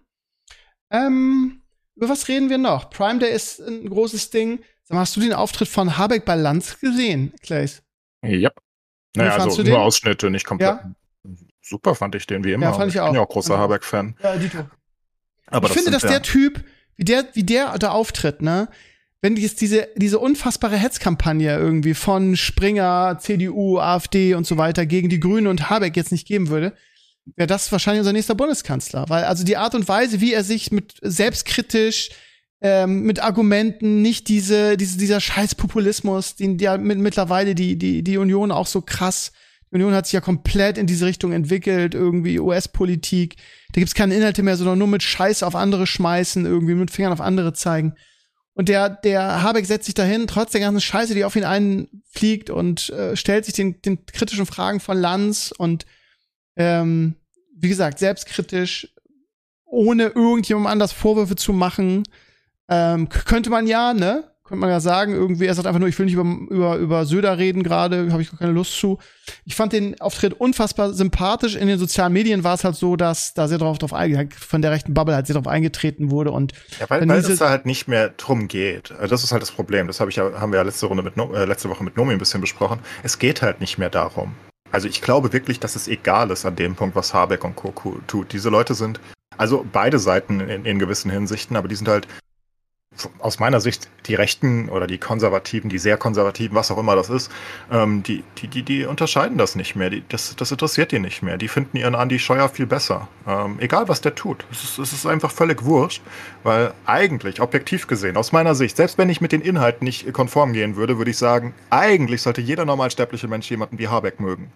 Ähm, über was reden wir noch? Prime Day ist ein großes Ding. Sag mal, hast du den Auftritt von Habeck bei Lanz gesehen, Clays? Ja. Naja, also nur Ausschnitte, nicht komplett. Ja? Super fand ich den, wie immer. Ja, fand ich, ich auch. bin ja auch großer Habeck-Fan. Ja, Dito. Aber ich finde, dass der Typ, wie der, wie der da auftritt, ne? Wenn jetzt diese, diese unfassbare Hetzkampagne irgendwie von Springer, CDU, AfD und so weiter gegen die Grünen und Habeck jetzt nicht geben würde, wäre das wahrscheinlich unser nächster Bundeskanzler. Weil also die Art und Weise, wie er sich mit selbstkritisch ähm, mit Argumenten, nicht diese, diese dieser Scheißpopulismus, den ja mit, mittlerweile die, die, die Union auch so krass. Union hat sich ja komplett in diese Richtung entwickelt, irgendwie US-Politik. Da gibt's keine Inhalte mehr, sondern nur mit Scheiß auf andere schmeißen, irgendwie mit Fingern auf andere zeigen. Und der, der Habeck setzt sich dahin, trotz der ganzen Scheiße, die auf ihn einfliegt und äh, stellt sich den, den kritischen Fragen von Lanz und ähm, wie gesagt, selbstkritisch, ohne irgendjemandem anders Vorwürfe zu machen. Ähm, könnte man ja, ne? Könnte man ja sagen, irgendwie, er sagt einfach nur, ich will nicht über, über, über Söder reden gerade, habe ich gar keine Lust zu. Ich fand den Auftritt unfassbar sympathisch. In den sozialen Medien war es halt so, dass da sehr drauf, drauf von der rechten Bubble halt sehr drauf eingetreten wurde und ja, weil, weil es da halt nicht mehr drum geht. Also das ist halt das Problem. Das hab ich ja, haben wir ja letzte Runde mit äh, letzte Woche mit Nomi ein bisschen besprochen. Es geht halt nicht mehr darum. Also ich glaube wirklich, dass es egal ist an dem Punkt, was Habeck und Co. tut. Diese Leute sind, also beide Seiten in, in gewissen Hinsichten, aber die sind halt aus meiner Sicht die Rechten oder die Konservativen, die sehr Konservativen, was auch immer das ist, ähm, die, die, die, die unterscheiden das nicht mehr. Die, das, das interessiert die nicht mehr. Die finden ihren Andi Scheuer viel besser. Ähm, egal, was der tut. Es ist, es ist einfach völlig wurscht, weil eigentlich, objektiv gesehen, aus meiner Sicht, selbst wenn ich mit den Inhalten nicht konform gehen würde, würde ich sagen, eigentlich sollte jeder normalsterbliche Mensch jemanden wie Habeck mögen.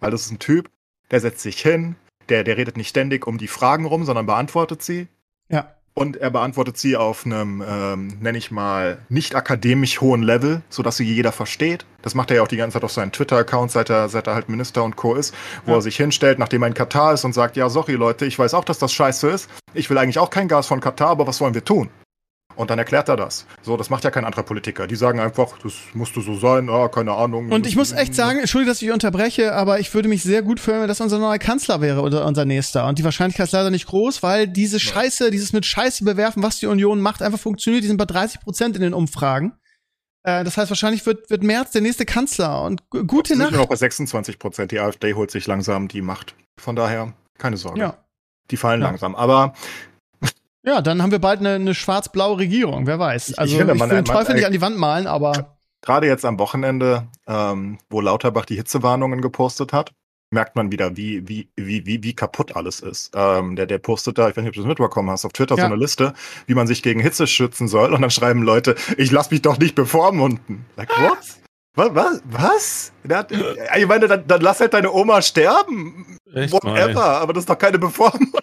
Weil das ist ein Typ, der setzt sich hin, der, der redet nicht ständig um die Fragen rum, sondern beantwortet sie. Ja. Und er beantwortet sie auf einem, ähm, nenne ich mal, nicht akademisch hohen Level, sodass sie jeder versteht. Das macht er ja auch die ganze Zeit auf seinen Twitter-Account, seit er, seit er halt Minister und Co. ist, wo ja. er sich hinstellt, nachdem er in Katar ist und sagt, ja, sorry Leute, ich weiß auch, dass das scheiße ist. Ich will eigentlich auch kein Gas von Katar, aber was wollen wir tun? Und dann erklärt er das. So, das macht ja kein anderer Politiker. Die sagen einfach, das musste so sein, ah, keine Ahnung. Und ich muss echt sagen, entschuldige, dass ich unterbreche, aber ich würde mich sehr gut fühlen, wenn das unser neuer Kanzler wäre oder unser nächster. Und die Wahrscheinlichkeit ist leider nicht groß, weil diese Scheiße, dieses mit Scheiße bewerfen, was die Union macht, einfach funktioniert. Die sind bei 30 Prozent in den Umfragen. Äh, das heißt, wahrscheinlich wird, wird Merz der nächste Kanzler. Und gute Nacht. Sind noch bei 26 Prozent. Die AfD holt sich langsam die Macht. Von daher, keine Sorge. Ja. Die fallen ja. langsam. Aber ja, dann haben wir bald eine, eine schwarz-blaue Regierung, wer weiß. Also ich, finde, ich will den Teufel nicht an die Wand malen, aber. Gerade jetzt am Wochenende, ähm, wo Lauterbach die Hitzewarnungen gepostet hat, merkt man wieder, wie, wie, wie, wie, wie kaputt alles ist. Ähm, der, der postet da, ich weiß nicht, ob du das mitbekommen hast, auf Twitter ja. so eine Liste, wie man sich gegen Hitze schützen soll. Und dann schreiben Leute, ich lass mich doch nicht bevormunden. Like, what? Was? Was? was? Hat, ich meine, dann, dann, lass halt deine Oma sterben. Echt Whatever, mal. aber das ist doch keine Bevormundung.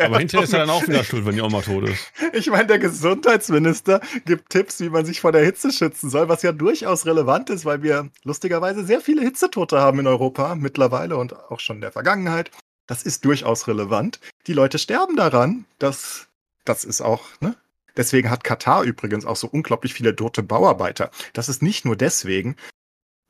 Aber hinterher ist er dann auch wieder schuld, wenn die Oma tot ist. Ich meine, der Gesundheitsminister gibt Tipps, wie man sich vor der Hitze schützen soll, was ja durchaus relevant ist, weil wir lustigerweise sehr viele Hitzetote haben in Europa mittlerweile und auch schon in der Vergangenheit. Das ist durchaus relevant. Die Leute sterben daran. Das, das ist auch, ne? Deswegen hat Katar übrigens auch so unglaublich viele tote Bauarbeiter. Das ist nicht nur deswegen,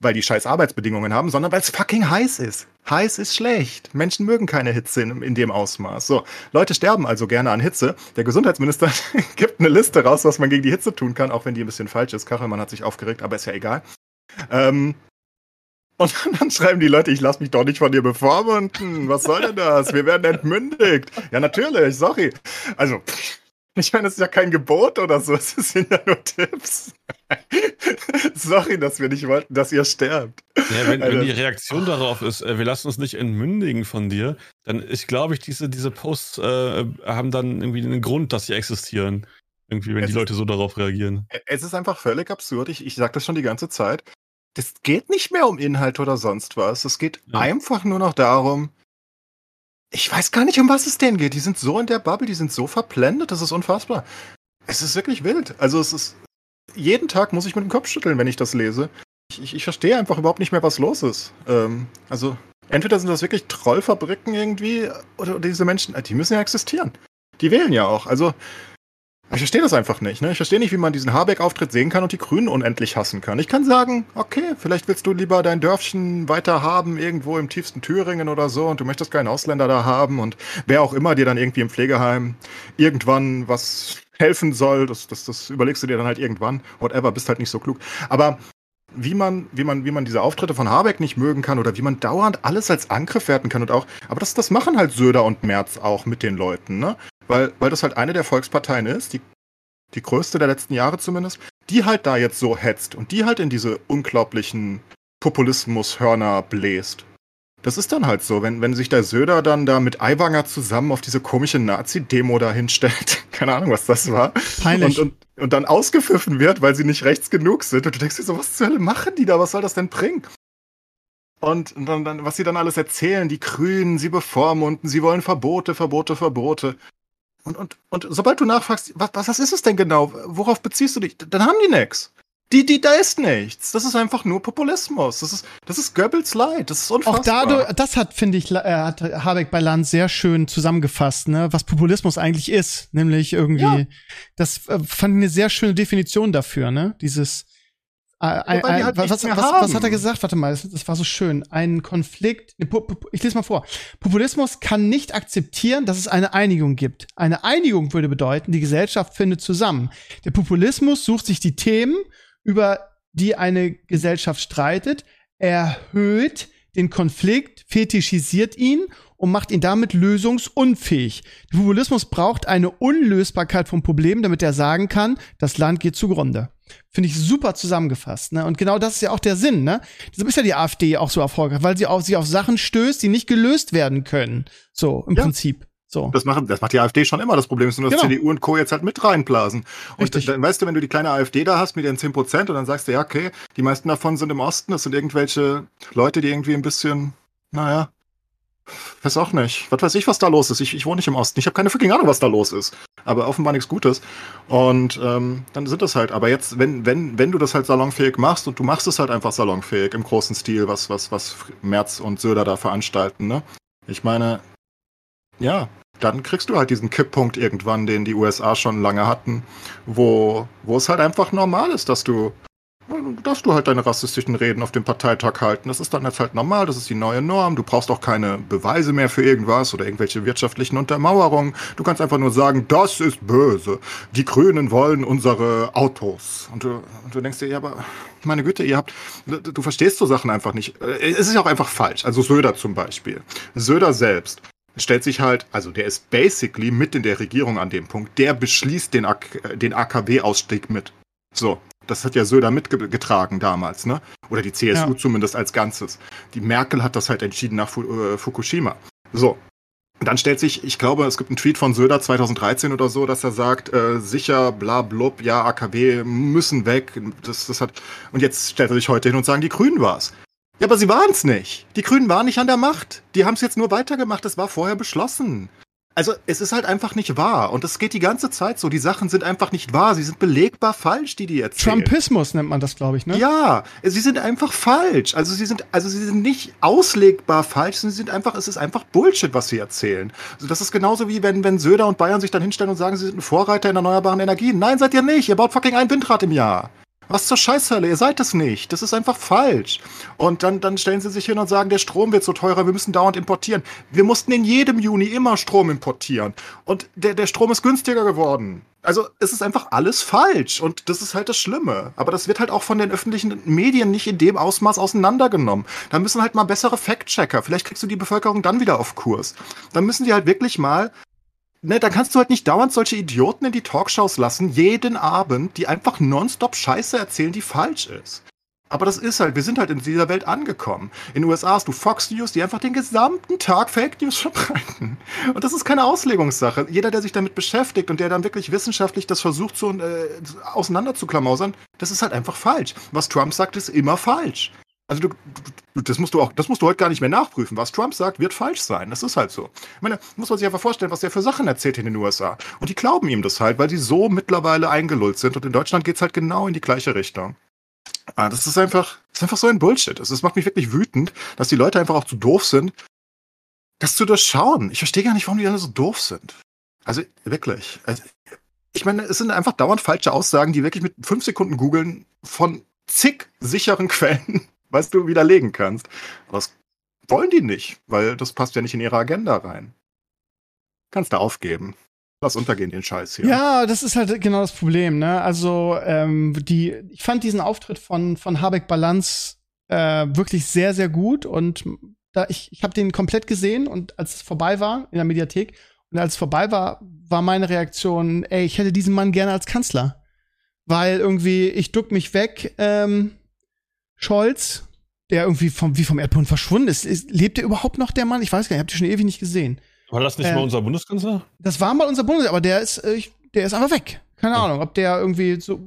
weil die scheiß Arbeitsbedingungen haben, sondern weil es fucking heiß ist. Heiß ist schlecht. Menschen mögen keine Hitze in, in, dem Ausmaß. So, Leute sterben also gerne an Hitze. Der Gesundheitsminister gibt eine Liste raus, was man gegen die Hitze tun kann, auch wenn die ein bisschen falsch ist. Kachelmann hat sich aufgeregt, aber ist ja egal. Ähm, und dann schreiben die Leute, ich lass mich doch nicht von dir bevormunden. Was soll denn das? Wir werden entmündigt. Ja, natürlich, sorry. Also, ich meine, es ist ja kein Gebot oder so, es sind ja nur Tipps. Sorry, dass wir nicht wollten, dass ihr sterbt. Ja, wenn, wenn, die Reaktion darauf ist, äh, wir lassen uns nicht entmündigen von dir, dann ist, glaube ich, diese, diese Posts äh, haben dann irgendwie einen Grund, dass sie existieren. Irgendwie, wenn es die Leute so darauf reagieren. Es ist einfach völlig absurd. Ich, ich sage das schon die ganze Zeit. Es geht nicht mehr um Inhalt oder sonst was. Es geht ja. einfach nur noch darum, ich weiß gar nicht, um was es denen geht. Die sind so in der Bubble, die sind so verblendet, das ist unfassbar. Es ist wirklich wild. Also es ist. Jeden Tag muss ich mit dem Kopf schütteln, wenn ich das lese. Ich, ich, ich verstehe einfach überhaupt nicht mehr, was los ist. Ähm, also, entweder sind das wirklich Trollfabriken irgendwie, oder, oder diese Menschen, die müssen ja existieren. Die wählen ja auch. Also, ich verstehe das einfach nicht. Ne? Ich verstehe nicht, wie man diesen Habeck-Auftritt sehen kann und die Grünen unendlich hassen kann. Ich kann sagen, okay, vielleicht willst du lieber dein Dörfchen weiter haben, irgendwo im tiefsten Thüringen oder so, und du möchtest keinen Ausländer da haben und wer auch immer dir dann irgendwie im Pflegeheim irgendwann was helfen soll, das, das, das überlegst du dir dann halt irgendwann. Whatever, bist halt nicht so klug. Aber wie man, wie man, wie man diese Auftritte von Habeck nicht mögen kann oder wie man dauernd alles als Angriff werten kann und auch, aber das, das machen halt Söder und Merz auch mit den Leuten, ne? Weil, weil das halt eine der Volksparteien ist, die, die größte der letzten Jahre zumindest, die halt da jetzt so hetzt und die halt in diese unglaublichen Populismus-Hörner bläst. Das ist dann halt so, wenn, wenn sich der Söder dann da mit Aiwanger zusammen auf diese komische Nazi-Demo da hinstellt, keine Ahnung, was das war, Peinlich. und, und, und dann ausgepfiffen wird, weil sie nicht rechts genug sind, und du denkst dir so, was zur Hölle machen die da, was soll das denn bringen? Und dann, dann, was sie dann alles erzählen, die Grünen, sie bevormunden, sie wollen Verbote, Verbote, Verbote. Und, und, und sobald du nachfragst, was, was ist es denn genau? Worauf beziehst du dich? Dann haben die nix. Die, die, da ist nichts. Das ist einfach nur Populismus. Das ist, das ist Goebbels Leid. Das ist unfassbar. Auch dadurch, das hat, finde ich, äh, hat Habeck bei Land sehr schön zusammengefasst, ne, was Populismus eigentlich ist. Nämlich irgendwie, ja. das äh, fand ich eine sehr schöne Definition dafür, ne? Dieses, ein, ein, halt was, was, was, hat er gesagt? Warte mal, das, das war so schön. Ein Konflikt. Ich lese mal vor. Populismus kann nicht akzeptieren, dass es eine Einigung gibt. Eine Einigung würde bedeuten, die Gesellschaft findet zusammen. Der Populismus sucht sich die Themen über die eine Gesellschaft streitet, erhöht den Konflikt, fetischisiert ihn und macht ihn damit lösungsunfähig. Der Populismus braucht eine Unlösbarkeit vom Problem, damit er sagen kann, das Land geht zugrunde. Finde ich super zusammengefasst. Ne? Und genau das ist ja auch der Sinn. Ne? Deshalb ist ja die AfD auch so erfolgreich, weil sie auf, sie auf Sachen stößt, die nicht gelöst werden können. So im ja. Prinzip. So. Das, machen, das macht die AfD schon immer. Das Problem ist nur, dass genau. CDU und Co. jetzt halt mit reinblasen. Und Richtig. dann weißt du, wenn du die kleine AfD da hast mit ihren 10 Prozent und dann sagst du, ja, okay, die meisten davon sind im Osten, das sind irgendwelche Leute, die irgendwie ein bisschen, naja, weiß auch nicht. Was weiß ich, was da los ist. Ich, ich wohne nicht im Osten. Ich habe keine fucking Ahnung, was da los ist. Aber offenbar nichts Gutes. Und ähm, dann sind das halt. Aber jetzt, wenn, wenn, wenn du das halt salonfähig machst und du machst es halt einfach salonfähig im großen Stil, was, was, was Merz und Söder da veranstalten, ne? Ich meine, ja, dann kriegst du halt diesen Kipppunkt irgendwann, den die USA schon lange hatten, wo, wo es halt einfach normal ist, dass du, dass du halt deine rassistischen Reden auf dem Parteitag halten. Das ist dann jetzt halt normal, das ist die neue Norm. Du brauchst auch keine Beweise mehr für irgendwas oder irgendwelche wirtschaftlichen Untermauerungen. Du kannst einfach nur sagen, das ist böse. Die Grünen wollen unsere Autos. Und du, und du denkst dir, ja, aber meine Güte, ihr habt, du verstehst so Sachen einfach nicht. Es ist auch einfach falsch. Also Söder zum Beispiel. Söder selbst stellt sich halt, also der ist basically mit in der Regierung an dem Punkt, der beschließt den, den AKW-Ausstieg mit. So, das hat ja Söder mitgetragen damals, ne? Oder die CSU ja. zumindest als Ganzes. Die Merkel hat das halt entschieden nach äh, Fukushima. So. Dann stellt sich, ich glaube, es gibt einen Tweet von Söder 2013 oder so, dass er sagt, äh, sicher, bla blub, ja, AKW müssen weg. Das, das hat, und jetzt stellt er sich heute hin und sagen, die Grünen war's. Ja, aber sie waren es nicht. Die Grünen waren nicht an der Macht. Die haben es jetzt nur weitergemacht. Das war vorher beschlossen. Also es ist halt einfach nicht wahr. Und es geht die ganze Zeit so. Die Sachen sind einfach nicht wahr. Sie sind belegbar falsch, die die erzählen. Trumpismus nennt man das, glaube ich, ne? Ja, sie sind einfach falsch. Also sie sind, also sie sind nicht auslegbar falsch, sie sind einfach, es ist einfach Bullshit, was sie erzählen. Also das ist genauso wie wenn, wenn Söder und Bayern sich dann hinstellen und sagen, sie sind ein Vorreiter in erneuerbaren Energien. Nein, seid ihr nicht. Ihr baut fucking ein Windrad im Jahr. Was zur Scheißhölle, ihr seid es nicht. Das ist einfach falsch. Und dann, dann stellen sie sich hin und sagen, der Strom wird so teurer, wir müssen dauernd importieren. Wir mussten in jedem Juni immer Strom importieren. Und der, der Strom ist günstiger geworden. Also es ist einfach alles falsch und das ist halt das Schlimme. Aber das wird halt auch von den öffentlichen Medien nicht in dem Ausmaß auseinandergenommen. Da müssen halt mal bessere Fact-Checker. Vielleicht kriegst du die Bevölkerung dann wieder auf Kurs. Dann müssen die halt wirklich mal ne, dann kannst du halt nicht dauernd solche Idioten in die Talkshows lassen, jeden Abend, die einfach nonstop Scheiße erzählen, die falsch ist. Aber das ist halt, wir sind halt in dieser Welt angekommen. In den USA hast du Fox News, die einfach den gesamten Tag Fake News verbreiten. Und das ist keine Auslegungssache. Jeder, der sich damit beschäftigt und der dann wirklich wissenschaftlich das versucht zu, äh, auseinanderzuklamausern, das ist halt einfach falsch. Was Trump sagt, ist immer falsch. Also du, du, das musst du auch, das musst du heute gar nicht mehr nachprüfen. Was Trump sagt, wird falsch sein. Das ist halt so. Ich meine, muss man sich einfach vorstellen, was der für Sachen erzählt in den USA. Und die glauben ihm das halt, weil die so mittlerweile eingelullt sind. Und in Deutschland geht's halt genau in die gleiche Richtung. Ah, das ist einfach, das ist einfach so ein Bullshit. Das macht mich wirklich wütend, dass die Leute einfach auch zu doof sind, das zu durchschauen. Ich verstehe gar nicht, warum die alle so doof sind. Also wirklich. Also, ich meine, es sind einfach dauernd falsche Aussagen, die wirklich mit fünf Sekunden googeln von zig sicheren Quellen weißt du, widerlegen kannst. Aber das wollen die nicht, weil das passt ja nicht in ihre Agenda rein. Kannst du aufgeben. Lass untergehen den Scheiß hier. Ja, das ist halt genau das Problem, ne? Also, ähm, die, ich fand diesen Auftritt von, von Habeck Balance äh, wirklich sehr, sehr gut und da ich, ich habe den komplett gesehen und als es vorbei war in der Mediathek und als es vorbei war, war meine Reaktion, ey, ich hätte diesen Mann gerne als Kanzler. Weil irgendwie, ich duck mich weg, ähm, Scholz, der irgendwie vom, wie vom Erdboden verschwunden ist. ist. Lebt der überhaupt noch, der Mann? Ich weiß gar nicht, ich habe den schon ewig nicht gesehen. War das nicht äh, mal unser Bundeskanzler? Das war mal unser Bundeskanzler, aber der ist, äh, der ist einfach weg. Keine ja. Ahnung, ob der irgendwie so.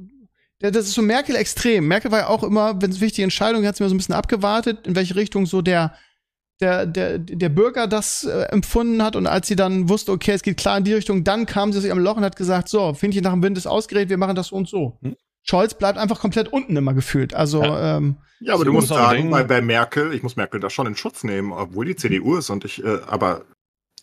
Der, das ist so Merkel extrem. Merkel war ja auch immer, wenn es wichtige Entscheidungen hat, sie mir so ein bisschen abgewartet, in welche Richtung so der, der, der, der Bürger das äh, empfunden hat. Und als sie dann wusste, okay, es geht klar in die Richtung, dann kam sie sich am Loch und hat gesagt, so, Fähnchen nach dem Wind ist ausgeredet, wir machen das so und so. Hm. Scholz bleibt einfach komplett unten immer gefühlt. Also, ja, ähm, ja aber du musst sagen, bei, bei Merkel, ich muss Merkel da schon in Schutz nehmen, obwohl die CDU ist und ich, äh, aber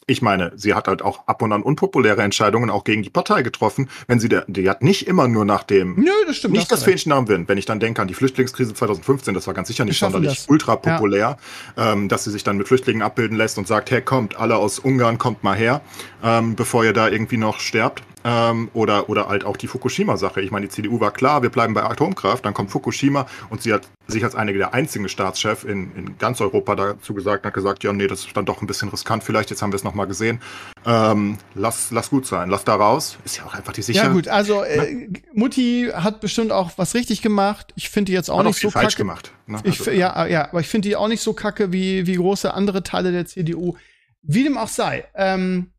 ich meine, sie hat halt auch ab und an unpopuläre Entscheidungen auch gegen die Partei getroffen. Wenn sie der, die hat nicht immer nur nach dem, Nö, das stimmt, nicht das Fähnchen am Wind. Wenn ich dann denke an die Flüchtlingskrise 2015, das war ganz sicher nicht sonderlich ultra populär, ja. ähm, dass sie sich dann mit Flüchtlingen abbilden lässt und sagt, hey, kommt, alle aus Ungarn, kommt mal her, ähm, bevor ihr da irgendwie noch sterbt. Ähm, oder, oder halt auch die Fukushima-Sache. Ich meine, die CDU war klar, wir bleiben bei Atomkraft, dann kommt Fukushima und sie hat sich als einige der einzigen Staatschefs in, in ganz Europa dazu gesagt, hat gesagt, ja, nee, das ist dann doch ein bisschen riskant vielleicht, jetzt haben wir es nochmal gesehen. Ähm, lass, lass gut sein, lass da raus. Ist ja auch einfach die Sicherheit. Ja gut, also äh, Mutti hat bestimmt auch was richtig gemacht. Ich finde die jetzt auch hat nicht auch so falsch kacke. gemacht. Ne? Ich, also, ja, ja, aber ich finde die auch nicht so kacke wie, wie große andere Teile der CDU. Wie dem auch sei. Ähm,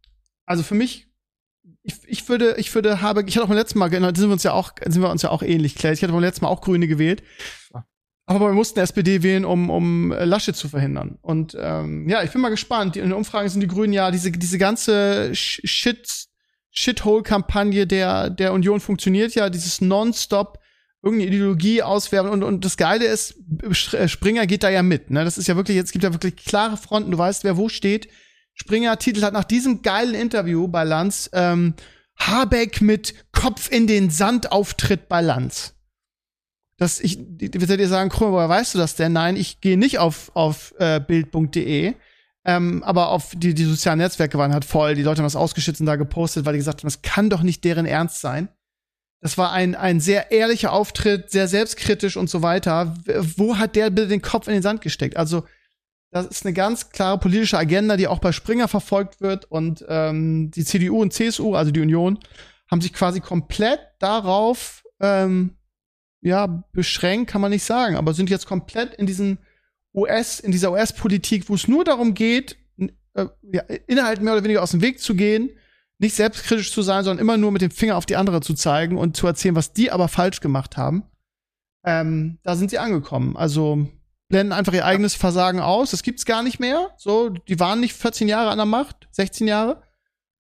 also für mich ich, ich würde, ich würde habe, ich hatte auch beim letzten Mal, genau, sind wir uns ja auch, sind wir uns ja auch ähnlich, Claire. Ich hatte beim letzten Mal auch Grüne gewählt. Aber wir mussten SPD wählen, um, um Lasche zu verhindern. Und ähm, ja, ich bin mal gespannt. In den Umfragen sind die Grünen ja diese, diese ganze Shit, Shithole-Kampagne der, der Union funktioniert ja, dieses Nonstop irgendeine Ideologie auswerfen und, und das Geile ist, Springer geht da ja mit. Ne? Das ist ja wirklich, jetzt gibt ja wirklich klare Fronten, du weißt, wer wo steht. Springer titelt hat nach diesem geilen Interview bei Lanz ähm, Habeck mit Kopf in den Sand Auftritt bei Lanz. Das ich wird dir sagen, woher weißt du das denn? Nein, ich gehe nicht auf auf äh, bild.de. Ähm, aber auf die, die sozialen Netzwerke waren halt voll. Die Leute haben das ausgeschützt und da gepostet, weil die gesagt haben, das kann doch nicht deren Ernst sein. Das war ein, ein sehr ehrlicher Auftritt, sehr selbstkritisch und so weiter. Wo hat der bitte den Kopf in den Sand gesteckt? Also, das ist eine ganz klare politische Agenda, die auch bei Springer verfolgt wird. Und ähm, die CDU und CSU, also die Union, haben sich quasi komplett darauf ähm, ja beschränkt, kann man nicht sagen, aber sind jetzt komplett in diesen US, in dieser US-Politik, wo es nur darum geht, äh, ja, Inhalt mehr oder weniger aus dem Weg zu gehen, nicht selbstkritisch zu sein, sondern immer nur mit dem Finger auf die andere zu zeigen und zu erzählen, was die aber falsch gemacht haben. Ähm, da sind sie angekommen. Also blenden einfach ihr eigenes Versagen aus. Das gibt's gar nicht mehr. So, die waren nicht 14 Jahre an der Macht, 16 Jahre,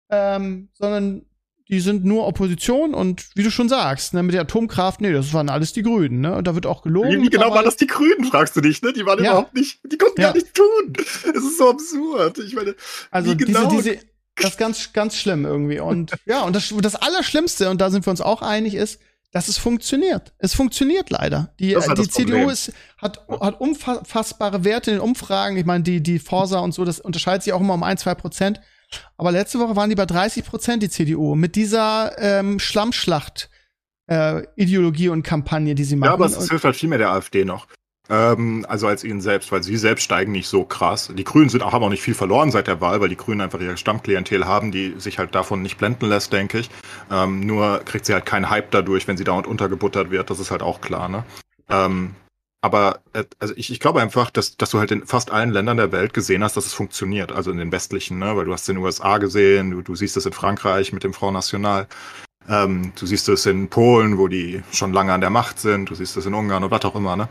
ähm, sondern die sind nur Opposition und wie du schon sagst, ne, mit der Atomkraft, nee, das waren alles die Grünen, ne? Und da wird auch gelogen. Wie genau waren das die Grünen, fragst du dich, ne? Die waren ja. überhaupt nicht, die konnten ja. gar nichts tun. Es ist so absurd. Ich meine, also genau diese, diese, das ist ganz, ganz schlimm irgendwie. Und ja, und das, das Allerschlimmste, und da sind wir uns auch einig, ist, dass es funktioniert. Es funktioniert leider. Die, halt die CDU ist, hat, hat unfassbare Werte in den Umfragen. Ich meine, die, die Forsa und so, das unterscheidet sich auch immer um ein, zwei Prozent. Aber letzte Woche waren die bei 30 Prozent, die CDU, mit dieser ähm, Schlammschlacht. Äh, Ideologie und Kampagne, die sie machen. Ja, aber es hilft halt viel mehr der AfD noch. Ähm, also als ihnen selbst, weil sie selbst steigen nicht so krass. Die Grünen sind, haben auch nicht viel verloren seit der Wahl, weil die Grünen einfach ihre Stammklientel haben, die sich halt davon nicht blenden lässt, denke ich. Ähm, nur kriegt sie halt keinen Hype dadurch, wenn sie dauernd untergebuttert wird. Das ist halt auch klar, ne? Ähm, aber äh, also ich, ich glaube einfach, dass, dass du halt in fast allen Ländern der Welt gesehen hast, dass es funktioniert. Also in den westlichen, ne? weil du hast es in den USA gesehen, du, du siehst es in Frankreich mit dem Front National. Ähm, du siehst es in Polen, wo die schon lange an der Macht sind. Du siehst es in Ungarn und was auch immer. Ne?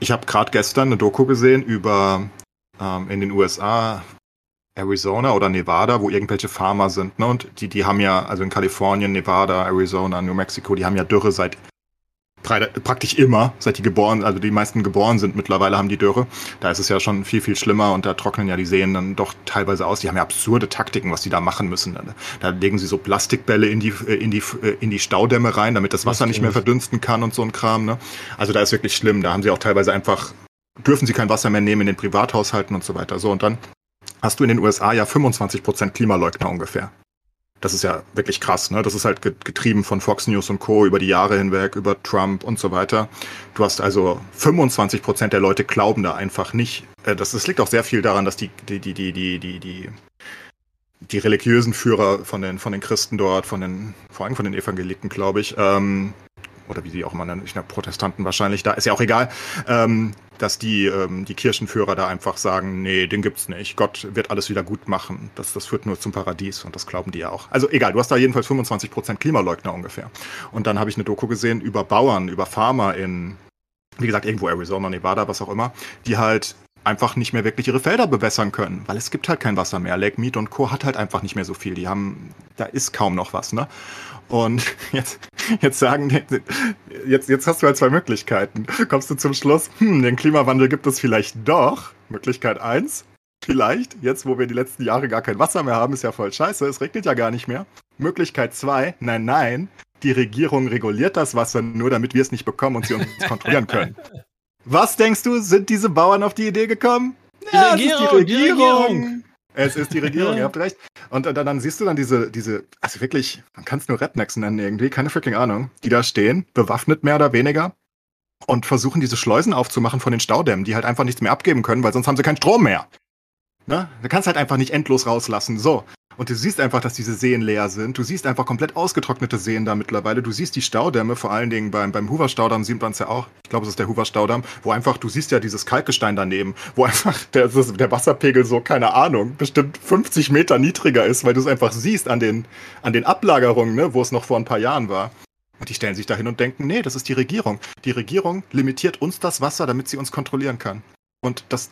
Ich habe gerade gestern eine Doku gesehen über ähm, in den USA, Arizona oder Nevada, wo irgendwelche Farmer sind. Ne? Und die, die haben ja, also in Kalifornien, Nevada, Arizona, New Mexico, die haben ja Dürre seit praktisch immer, seit die geboren, also die meisten geboren sind mittlerweile haben die Dürre. Da ist es ja schon viel, viel schlimmer und da trocknen ja die Seen dann doch teilweise aus. Die haben ja absurde Taktiken, was die da machen müssen. Da legen sie so Plastikbälle in die, in die, in die Staudämme rein, damit das Wasser nicht mehr verdünsten kann und so ein Kram. Ne? Also da ist wirklich schlimm. Da haben sie auch teilweise einfach, dürfen sie kein Wasser mehr nehmen in den Privathaushalten und so weiter. So, und dann hast du in den USA ja 25 Prozent Klimaleugner ungefähr. Das ist ja wirklich krass, ne? Das ist halt getrieben von Fox News und Co. über die Jahre hinweg, über Trump und so weiter. Du hast also 25 Prozent der Leute glauben da einfach nicht. Äh, das, das liegt auch sehr viel daran, dass die, die, die, die, die, die, die, die religiösen Führer von den, von den Christen dort, von den, vor allem von den Evangelikten, glaube ich, ähm, oder wie sie auch immer nennen, ich glaube Protestanten wahrscheinlich, da ist ja auch egal, ähm, dass die, ähm, die Kirchenführer da einfach sagen, nee, den gibt's nicht. Gott wird alles wieder gut machen. Das, das führt nur zum Paradies und das glauben die ja auch. Also egal, du hast da jedenfalls 25 Prozent Klimaleugner ungefähr. Und dann habe ich eine Doku gesehen über Bauern, über Farmer in, wie gesagt, irgendwo Arizona, Nevada, was auch immer, die halt einfach nicht mehr wirklich ihre Felder bewässern können, weil es gibt halt kein Wasser mehr. Lake Mead und Co. hat halt einfach nicht mehr so viel. Die haben, da ist kaum noch was, ne? Und jetzt, jetzt sagen, jetzt, jetzt hast du halt zwei Möglichkeiten. Kommst du zum Schluss, hm, den Klimawandel gibt es vielleicht doch. Möglichkeit eins, vielleicht, jetzt wo wir die letzten Jahre gar kein Wasser mehr haben, ist ja voll scheiße, es regnet ja gar nicht mehr. Möglichkeit zwei, nein, nein, die Regierung reguliert das Wasser nur, damit wir es nicht bekommen und sie uns kontrollieren können. Was denkst du, sind diese Bauern auf die Idee gekommen? Ja, die Regierung. Die Regierung. Es ist die Regierung, ihr habt recht. Und dann, dann siehst du dann diese, diese, also wirklich, man kann es nur Rednecks nennen irgendwie, keine freaking Ahnung, die da stehen, bewaffnet mehr oder weniger und versuchen diese Schleusen aufzumachen von den Staudämmen, die halt einfach nichts mehr abgeben können, weil sonst haben sie keinen Strom mehr. Ne? Du kannst halt einfach nicht endlos rauslassen. So. Und du siehst einfach, dass diese Seen leer sind. Du siehst einfach komplett ausgetrocknete Seen da mittlerweile. Du siehst die Staudämme, vor allen Dingen beim, beim Hoover-Staudamm sieht man es ja auch. Ich glaube, es ist der Hoover-Staudamm, wo einfach, du siehst ja dieses Kalkgestein daneben, wo einfach der, der Wasserpegel so, keine Ahnung, bestimmt 50 Meter niedriger ist, weil du es einfach siehst an den, an den Ablagerungen, ne, wo es noch vor ein paar Jahren war. Und die stellen sich dahin und denken, nee, das ist die Regierung. Die Regierung limitiert uns das Wasser, damit sie uns kontrollieren kann. Und das.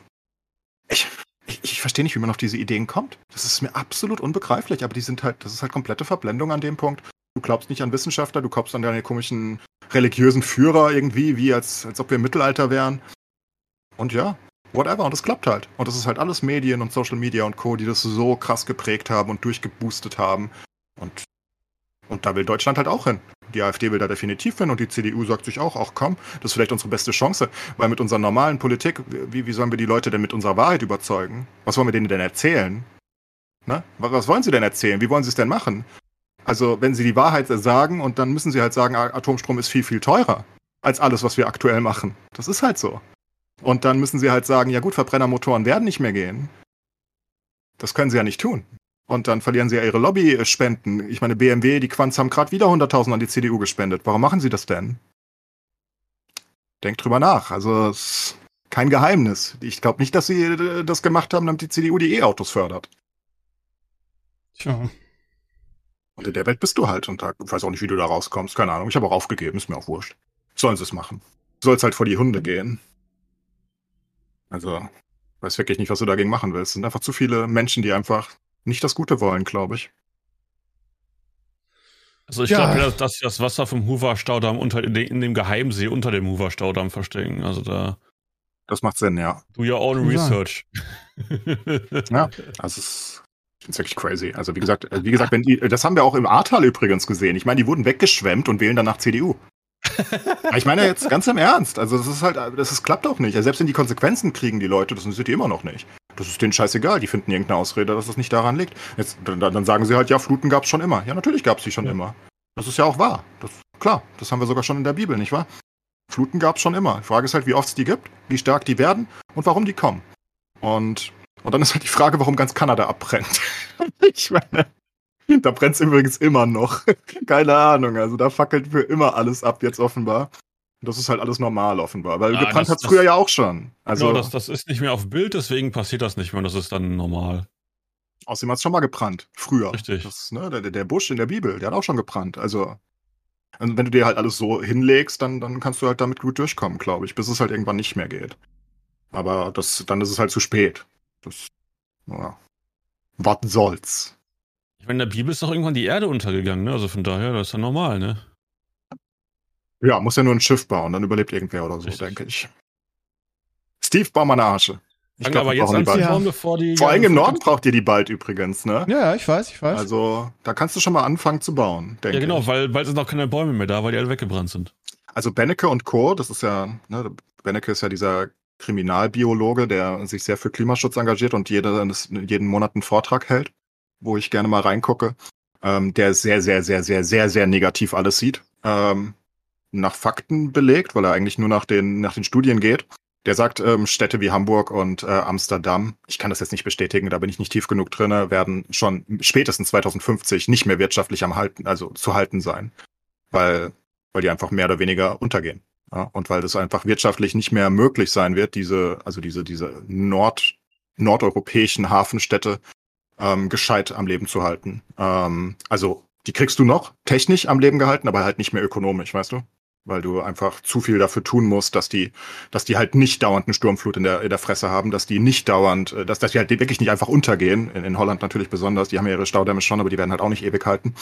Ich, ich, ich verstehe nicht, wie man auf diese Ideen kommt. Das ist mir absolut unbegreiflich, aber die sind halt, das ist halt komplette Verblendung an dem Punkt. Du glaubst nicht an Wissenschaftler, du glaubst an deine komischen religiösen Führer irgendwie, wie als, als ob wir im Mittelalter wären. Und ja, whatever. Und es klappt halt. Und das ist halt alles Medien und Social Media und Co., die das so krass geprägt haben und durchgeboostet haben. Und und da will Deutschland halt auch hin. Die AfD will da definitiv hin und die CDU sagt sich auch, ach komm, das ist vielleicht unsere beste Chance, weil mit unserer normalen Politik, wie, wie sollen wir die Leute denn mit unserer Wahrheit überzeugen? Was wollen wir denen denn erzählen? Ne? Was wollen sie denn erzählen? Wie wollen sie es denn machen? Also, wenn sie die Wahrheit sagen und dann müssen sie halt sagen, Atomstrom ist viel, viel teurer als alles, was wir aktuell machen. Das ist halt so. Und dann müssen sie halt sagen, ja gut, Verbrennermotoren werden nicht mehr gehen. Das können sie ja nicht tun. Und dann verlieren sie ja ihre Lobbyspenden. Ich meine, BMW, die Quants haben gerade wieder 100.000 an die CDU gespendet. Warum machen sie das denn? Denkt drüber nach. Also, es ist kein Geheimnis. Ich glaube nicht, dass sie äh, das gemacht haben, damit die CDU die E-Autos fördert. Tja. Und in der Welt bist du halt. Und da, ich weiß auch nicht, wie du da rauskommst. Keine Ahnung. Ich habe auch aufgegeben. Ist mir auch wurscht. Sollen sie es machen. Soll es halt vor die Hunde gehen. Also, weiß wirklich nicht, was du dagegen machen willst. Es sind einfach zu viele Menschen, die einfach nicht das Gute wollen, glaube ich. Also ich ja. glaube, dass sie das Wasser vom Hoover-Staudamm unter in, in, dem Geheimsee unter dem Hoover-Staudamm verstecken. Also da. Das macht Sinn, ja. Do your own research. ja, das ist, ist wirklich crazy. Also wie gesagt, wie gesagt, wenn die, das haben wir auch im Ahrtal übrigens gesehen. Ich meine, die wurden weggeschwemmt und wählen danach CDU. ich meine jetzt ganz im Ernst. Also das ist halt, das ist, klappt auch nicht. Also selbst wenn die Konsequenzen kriegen die Leute, das sind die immer noch nicht. Das ist denen scheißegal. Die finden irgendeine Ausrede, dass es nicht daran liegt. Jetzt, dann, dann sagen sie halt, ja, Fluten gab es schon immer. Ja, natürlich gab es die schon ja. immer. Das ist ja auch wahr. Das, klar, das haben wir sogar schon in der Bibel, nicht wahr? Fluten gab es schon immer. Die Frage ist halt, wie oft es die gibt, wie stark die werden und warum die kommen. Und, und dann ist halt die Frage, warum ganz Kanada abbrennt. ich meine, da brennt es übrigens immer noch. Keine Ahnung. Also da fackelt für immer alles ab, jetzt offenbar. Das ist halt alles normal offenbar, weil ah, gebrannt hat es früher ja auch schon. Also genau, das, das ist nicht mehr auf Bild, deswegen passiert das nicht mehr und das ist dann normal. Außerdem hat es schon mal gebrannt, früher. Richtig. Das, ne, der, der Busch in der Bibel, der hat auch schon gebrannt. Also, also wenn du dir halt alles so hinlegst, dann, dann kannst du halt damit gut durchkommen, glaube ich, bis es halt irgendwann nicht mehr geht. Aber das, dann ist es halt zu spät. Das, ja. Was soll's? Ich meine, in der Bibel ist doch irgendwann die Erde untergegangen, ne? Also von daher, das ist ja normal, ne? Ja, muss ja nur ein Schiff bauen, dann überlebt irgendwer oder so, denke ich. Steve, bau mal eine Arsche. Ich glaube, aber jetzt an bauen, bevor die. Vor allem im Norden braucht ihr die bald übrigens, ne? Ja, ich weiß, ich weiß. Also, da kannst du schon mal anfangen zu bauen, denke ich. Ja, genau, ich. weil bald sind auch keine Bäume mehr da, weil die alle weggebrannt sind. Also, Benneke und Co., das ist ja, ne, Benneke ist ja dieser Kriminalbiologe, der sich sehr für Klimaschutz engagiert und jede, jeden Monat einen Vortrag hält, wo ich gerne mal reingucke, ähm, der sehr, sehr, sehr, sehr, sehr, sehr negativ alles sieht. Ähm, nach Fakten belegt, weil er eigentlich nur nach den, nach den Studien geht. Der sagt, ähm, Städte wie Hamburg und äh, Amsterdam, ich kann das jetzt nicht bestätigen, da bin ich nicht tief genug drin, werden schon spätestens 2050 nicht mehr wirtschaftlich am halten, also zu halten sein. Weil, weil die einfach mehr oder weniger untergehen. Ja, und weil das einfach wirtschaftlich nicht mehr möglich sein wird, diese, also diese, diese Nord, nordeuropäischen Hafenstädte ähm, gescheit am Leben zu halten. Ähm, also die kriegst du noch technisch am Leben gehalten, aber halt nicht mehr ökonomisch, weißt du? Weil du einfach zu viel dafür tun musst, dass die, dass die halt nicht dauernd eine Sturmflut in der, in der Fresse haben, dass die nicht dauernd, äh, dass, dass die halt wirklich nicht einfach untergehen. In, in Holland natürlich besonders, die haben ja ihre Staudämme schon, aber die werden halt auch nicht ewig halten.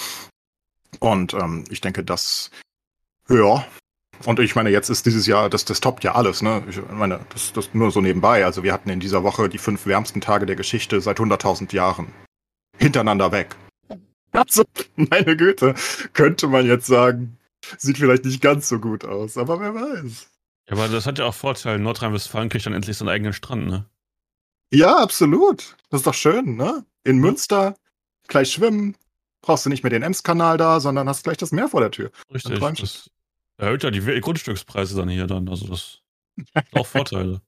Und ähm, ich denke, das, ja, und ich meine, jetzt ist dieses Jahr, das, das toppt ja alles, ne? Ich meine, das, das nur so nebenbei. Also wir hatten in dieser Woche die fünf wärmsten Tage der Geschichte seit 100.000 Jahren. Hintereinander weg. Also, meine Güte, könnte man jetzt sagen, sieht vielleicht nicht ganz so gut aus, aber wer weiß. Ja, aber das hat ja auch Vorteile. Nordrhein-Westfalen kriegt dann endlich seinen eigenen Strand, ne? Ja, absolut. Das ist doch schön, ne? In Münster gleich schwimmen, brauchst du nicht mehr den Ems-Kanal da, sondern hast gleich das Meer vor der Tür. Richtig. Das erhöht ja die Grundstückspreise dann hier dann. Also das hat auch Vorteile.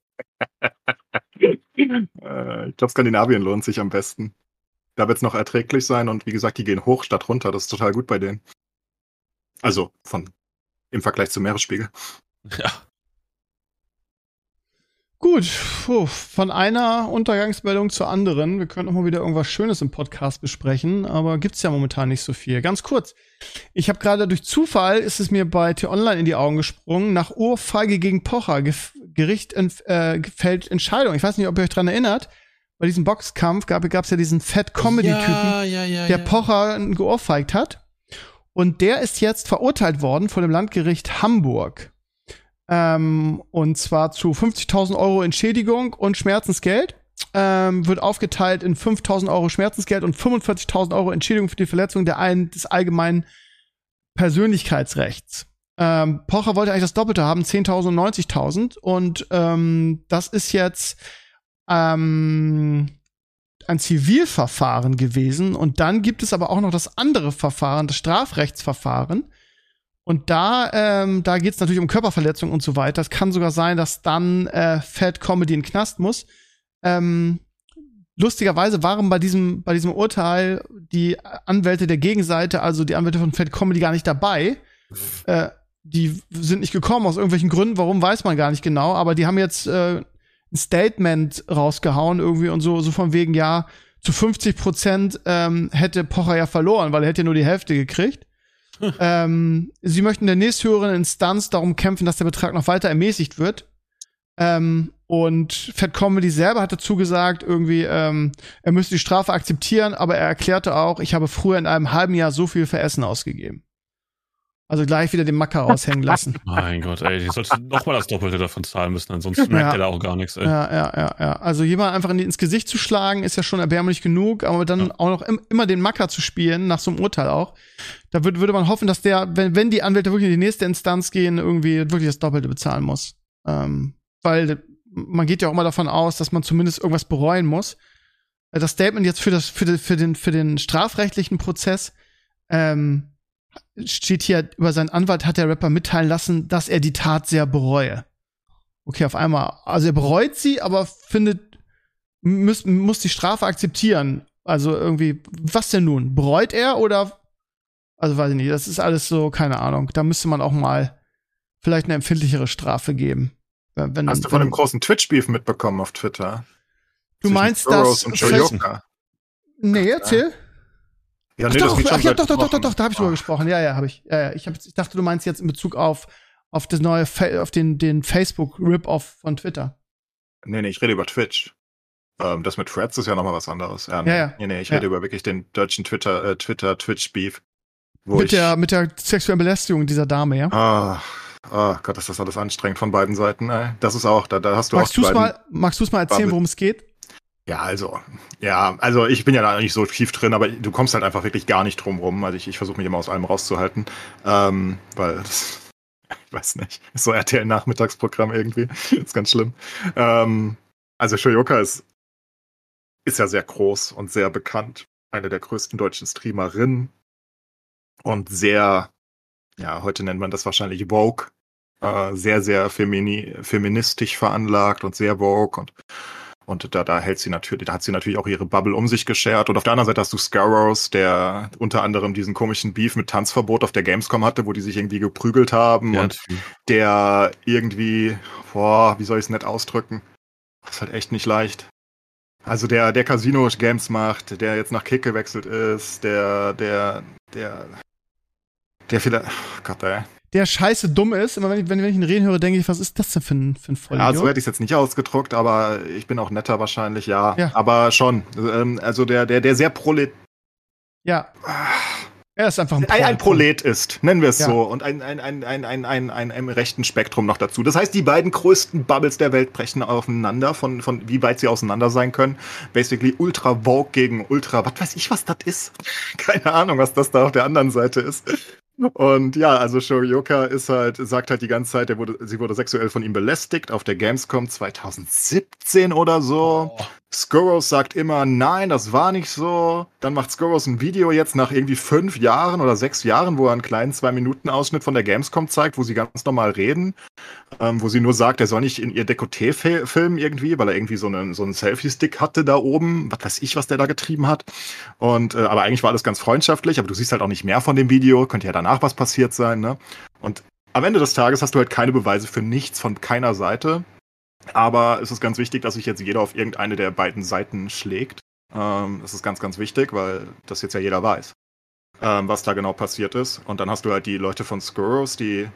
Äh, ich glaube, Skandinavien lohnt sich am besten. Da wird es noch erträglich sein und wie gesagt, die gehen hoch statt runter. Das ist total gut bei denen. Also von im Vergleich zum Meeresspiegel. Ja. Gut, Puh, von einer Untergangsmeldung zur anderen. Wir können auch mal wieder irgendwas Schönes im Podcast besprechen, aber gibt's ja momentan nicht so viel. Ganz kurz. Ich habe gerade durch Zufall ist es mir bei T-Online in die Augen gesprungen. Nach Ohrfeige gegen Pocher Gericht äh, fällt Entscheidung. Ich weiß nicht, ob ihr euch dran erinnert. Bei diesem Boxkampf gab es ja diesen Fat Comedy-Typen, ja, ja, ja, der Pocher geohrfeigt hat. Und der ist jetzt verurteilt worden vor dem Landgericht Hamburg. Ähm, und zwar zu 50.000 Euro Entschädigung und Schmerzensgeld. Ähm, wird aufgeteilt in 5.000 Euro Schmerzensgeld und 45.000 Euro Entschädigung für die Verletzung der ein, des allgemeinen Persönlichkeitsrechts. Ähm, Pocher wollte eigentlich das Doppelte haben, 10.000 und 90.000. Und ähm, das ist jetzt ähm, ein Zivilverfahren gewesen. Und dann gibt es aber auch noch das andere Verfahren, das Strafrechtsverfahren. Und da, ähm, da geht es natürlich um Körperverletzung und so weiter. Es kann sogar sein, dass dann äh, Fat Comedy in den Knast muss. Ähm, lustigerweise waren bei diesem, bei diesem Urteil die Anwälte der Gegenseite, also die Anwälte von Fat Comedy, gar nicht dabei. Äh, die sind nicht gekommen aus irgendwelchen Gründen, warum weiß man gar nicht genau, aber die haben jetzt äh, ein Statement rausgehauen irgendwie und so, so von wegen, ja, zu 50 Prozent ähm, hätte Pocher ja verloren, weil er hätte ja nur die Hälfte gekriegt ähm, sie möchten in der nächsthöheren Instanz darum kämpfen, dass der Betrag noch weiter ermäßigt wird. Ähm, und Fat Comedy selber hat dazu gesagt, irgendwie, ähm, er müsste die Strafe akzeptieren, aber er erklärte auch, ich habe früher in einem halben Jahr so viel für Essen ausgegeben. Also gleich wieder den Macker raushängen lassen. Mein Gott, ey, die sollte nochmal das Doppelte davon zahlen müssen, ansonsten merkt ja. er da auch gar nichts, ey. Ja, ja, ja, ja. Also jemand einfach in, ins Gesicht zu schlagen, ist ja schon erbärmlich genug, aber dann ja. auch noch im, immer den Macker zu spielen, nach so einem Urteil auch. Da würd, würde man hoffen, dass der, wenn, wenn die Anwälte wirklich in die nächste Instanz gehen, irgendwie wirklich das Doppelte bezahlen muss. Ähm, weil man geht ja auch immer davon aus, dass man zumindest irgendwas bereuen muss. Das Statement jetzt für, das, für, den, für, den, für den strafrechtlichen Prozess, ähm, steht hier, über seinen Anwalt hat der Rapper mitteilen lassen, dass er die Tat sehr bereue. Okay, auf einmal. Also er bereut sie, aber findet, muss, muss die Strafe akzeptieren. Also irgendwie, was denn nun? Bereut er oder? Also weiß ich nicht, das ist alles so, keine Ahnung. Da müsste man auch mal vielleicht eine empfindlichere Strafe geben. Wenn, Hast du von dem großen Twitch-Beef mitbekommen auf Twitter? Du meinst das? Nee, erzähl. Ja. Ja, nee, doch, ach, ja, doch, doch, doch, doch, doch, da habe ich drüber gesprochen. Ja, ja, habe ich. Ja, ja. Ich, hab, ich dachte, du meinst jetzt in Bezug auf, auf das neue, Fa auf den, den Facebook-Rip-Off von Twitter. Nee, nee, ich rede über Twitch. Ähm, das mit Threads ist ja nochmal was anderes. Ja, nee, ja, ja. Nee, nee, ich rede über wirklich den deutschen Twitter, äh, Twitter-Twitch-Beef. Mit der, mit der sexuellen Belästigung dieser Dame, ja? Ah, oh Gott, ist das alles anstrengend von beiden Seiten. Ey. Das ist auch, da, da hast du magst auch. Du's mal, magst du es mal erzählen, worum es geht? Ja, also, ja, also ich bin ja da nicht so tief drin, aber du kommst halt einfach wirklich gar nicht drum rum. Also ich, ich versuche mich immer aus allem rauszuhalten, ähm, weil das, ich weiß nicht, ist so RTL-Nachmittagsprogramm irgendwie. ist ganz schlimm. Ähm, also Shoyoka ist, ist ja sehr groß und sehr bekannt. Eine der größten deutschen Streamerinnen und sehr, ja, heute nennt man das wahrscheinlich Vogue. Äh, sehr, sehr femini feministisch veranlagt und sehr Vogue und Und da, da hält sie natürlich, da hat sie natürlich auch ihre Bubble um sich geschert. Und auf der anderen Seite hast du Scarrows, der unter anderem diesen komischen Beef mit Tanzverbot auf der Gamescom hatte, wo die sich irgendwie geprügelt haben Ja, und der irgendwie, boah, wie soll ich es nett ausdrücken? Das ist halt echt nicht leicht. Also der, der Casino-Games macht, der jetzt nach Kick gewechselt ist, der, der, der, der vielleicht, oh Gott, ey. Der scheiße dumm ist. Immer wenn ich, wenn, wenn ich ihn reden höre, denke ich, was ist das denn für ein, für ein Vollidiot? Ja, so hätte ich es jetzt nicht ausgedruckt, aber ich bin auch netter wahrscheinlich, ja. Ja. Aber schon. Ähm, also der, der, der sehr prolet, ja. Er ist einfach ein ein, ein Prolet ist, nennen wir es Ja. so. Und ein, ein, ein, ein, ein, ein, ein, ein rechten Spektrum noch dazu. Das heißt, die beiden größten Bubbles der Welt brechen aufeinander, von, von wie weit sie auseinander sein können. Basically Ultra Vogue gegen Ultra, was weiß ich, was das ist. Keine Ahnung, was das da auf der anderen Seite ist. Und ja, also Shoryoka ist halt, sagt halt die ganze Zeit, er wurde, sie wurde sexuell von ihm belästigt auf der Gamescom 2017 oder so. Skurros sagt immer, nein, das war nicht so. Dann macht Skurros ein Video jetzt nach irgendwie fünf Jahren oder sechs Jahren, wo er einen kleinen Zwei-Minuten-Ausschnitt von der Gamescom zeigt, wo sie ganz normal reden. Ähm, wo sie nur sagt, er soll nicht in ihr Dekolleté fil- filmen irgendwie, weil er irgendwie so einen, so einen Selfie-Stick hatte da oben. Was weiß ich, was der da getrieben hat. Und, äh, aber eigentlich war alles ganz freundschaftlich, aber du siehst halt auch nicht mehr von dem Video. Könnte ja danach was passiert sein, ne? Und am Ende des Tages hast du halt keine Beweise für nichts von keiner Seite. Aber es ist ganz wichtig, dass sich jetzt jeder auf irgendeine der beiden Seiten schlägt. Ähm, das ist ganz, ganz wichtig, weil das jetzt ja jeder weiß, ähm, was da genau passiert ist. Und dann hast du halt die Leute von Skurros, die,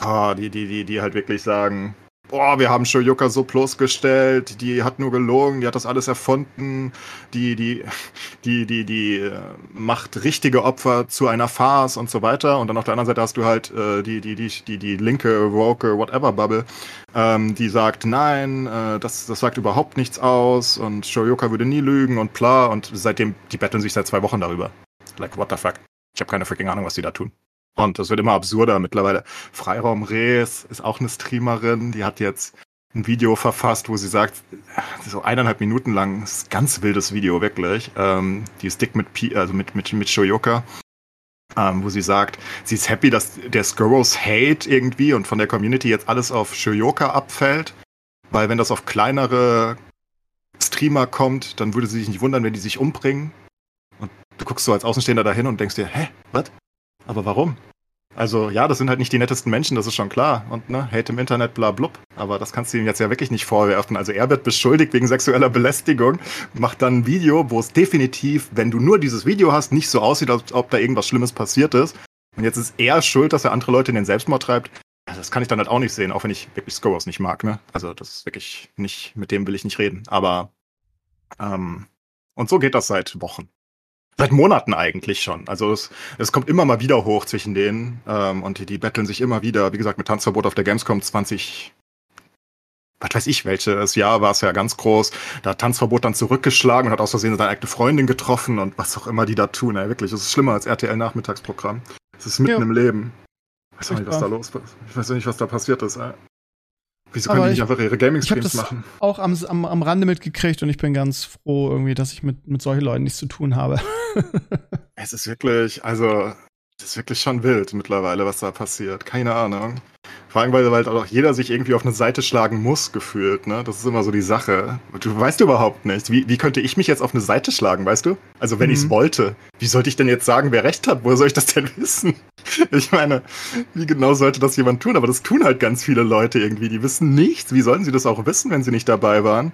ah, die, die, die, die halt wirklich sagen, boah, wir haben Shoyuka so bloßgestellt, die hat nur gelogen, die hat das alles erfunden, die, die, die, die, die äh, macht richtige Opfer zu einer Farce und so weiter. Und dann auf der anderen Seite hast du halt äh, die, die, die, die, die linke, woke, whatever Bubble, ähm, die sagt, nein, äh, das, das sagt überhaupt nichts aus und Shoyuka würde nie lügen und bla. Und seitdem, die betteln sich seit zwei Wochen darüber. Like, what the fuck? Ich habe keine freaking Ahnung, was die da tun. Und das wird immer absurder mittlerweile. Freiraum Rees ist auch eine Streamerin, die hat jetzt ein Video verfasst, wo sie sagt, so eineinhalb Minuten lang, ist ein ganz wildes Video, wirklich. Ähm, die ist dick mit, Pi, also mit, mit, mit Shoyoka, ähm, wo sie sagt, sie ist happy, dass der Skurros Hate irgendwie und von der Community jetzt alles auf Shoyoka abfällt, weil wenn das auf kleinere Streamer kommt, dann würde sie sich nicht wundern, wenn die sich umbringen. Und du guckst so als Außenstehender dahin und denkst dir, hä, was? Aber warum? Also ja, das sind halt nicht die nettesten Menschen, das ist schon klar. Und ne, Hate im Internet, bla blub. Aber das kannst du ihm jetzt ja wirklich nicht vorwerfen. Also er wird beschuldigt wegen sexueller Belästigung, macht dann ein Video, wo es definitiv, wenn du nur dieses Video hast, nicht so aussieht, als ob da irgendwas Schlimmes passiert ist. Und jetzt ist er schuld, dass er andere Leute in den Selbstmord treibt. Das kann ich dann halt auch nicht sehen, auch wenn ich wirklich Scorers nicht mag, ne? Also das ist wirklich nicht, mit dem will ich nicht reden. Aber ähm, und so geht das seit Wochen. Seit Monaten eigentlich schon. Also es, es kommt immer mal wieder hoch zwischen denen ähm, und die, die betteln sich immer wieder. Wie gesagt, mit Tanzverbot auf der Gamescom 20, was weiß ich, welches Jahr war es ja ganz groß. Da hat Tanzverbot dann zurückgeschlagen und hat aus Versehen seine eigene Freundin getroffen und was auch immer die da tun. Ey, wirklich, das ist schlimmer als RTL-Nachmittagsprogramm. Es ist mitten Ja. im Leben. Ich weiß auch nicht, was da los ist. Ich weiß nicht, was da passiert ist. Ey. Wieso können die nicht ich- einfach ihre Gaming-Streams machen? auch am, am, am Rande mitgekriegt und ich bin ganz froh irgendwie, dass ich mit, mit solchen Leuten nichts zu tun habe. Es ist wirklich, also, es ist wirklich schon wild mittlerweile, was da passiert. Keine Ahnung. Vor allem, weil halt auch jeder sich irgendwie auf eine Seite schlagen muss, gefühlt, ne? Das ist immer so die Sache. Du weißt überhaupt nicht. Wie, wie könnte ich mich jetzt auf eine Seite schlagen, weißt du? Also, wenn Mhm. ich's wollte. Wie sollte ich denn jetzt sagen, wer recht hat? Woher soll ich das denn wissen? Ich meine, wie genau sollte das jemand tun? Aber das tun halt ganz viele Leute irgendwie. Die wissen nichts. Wie sollen sie das auch wissen, wenn sie nicht dabei waren?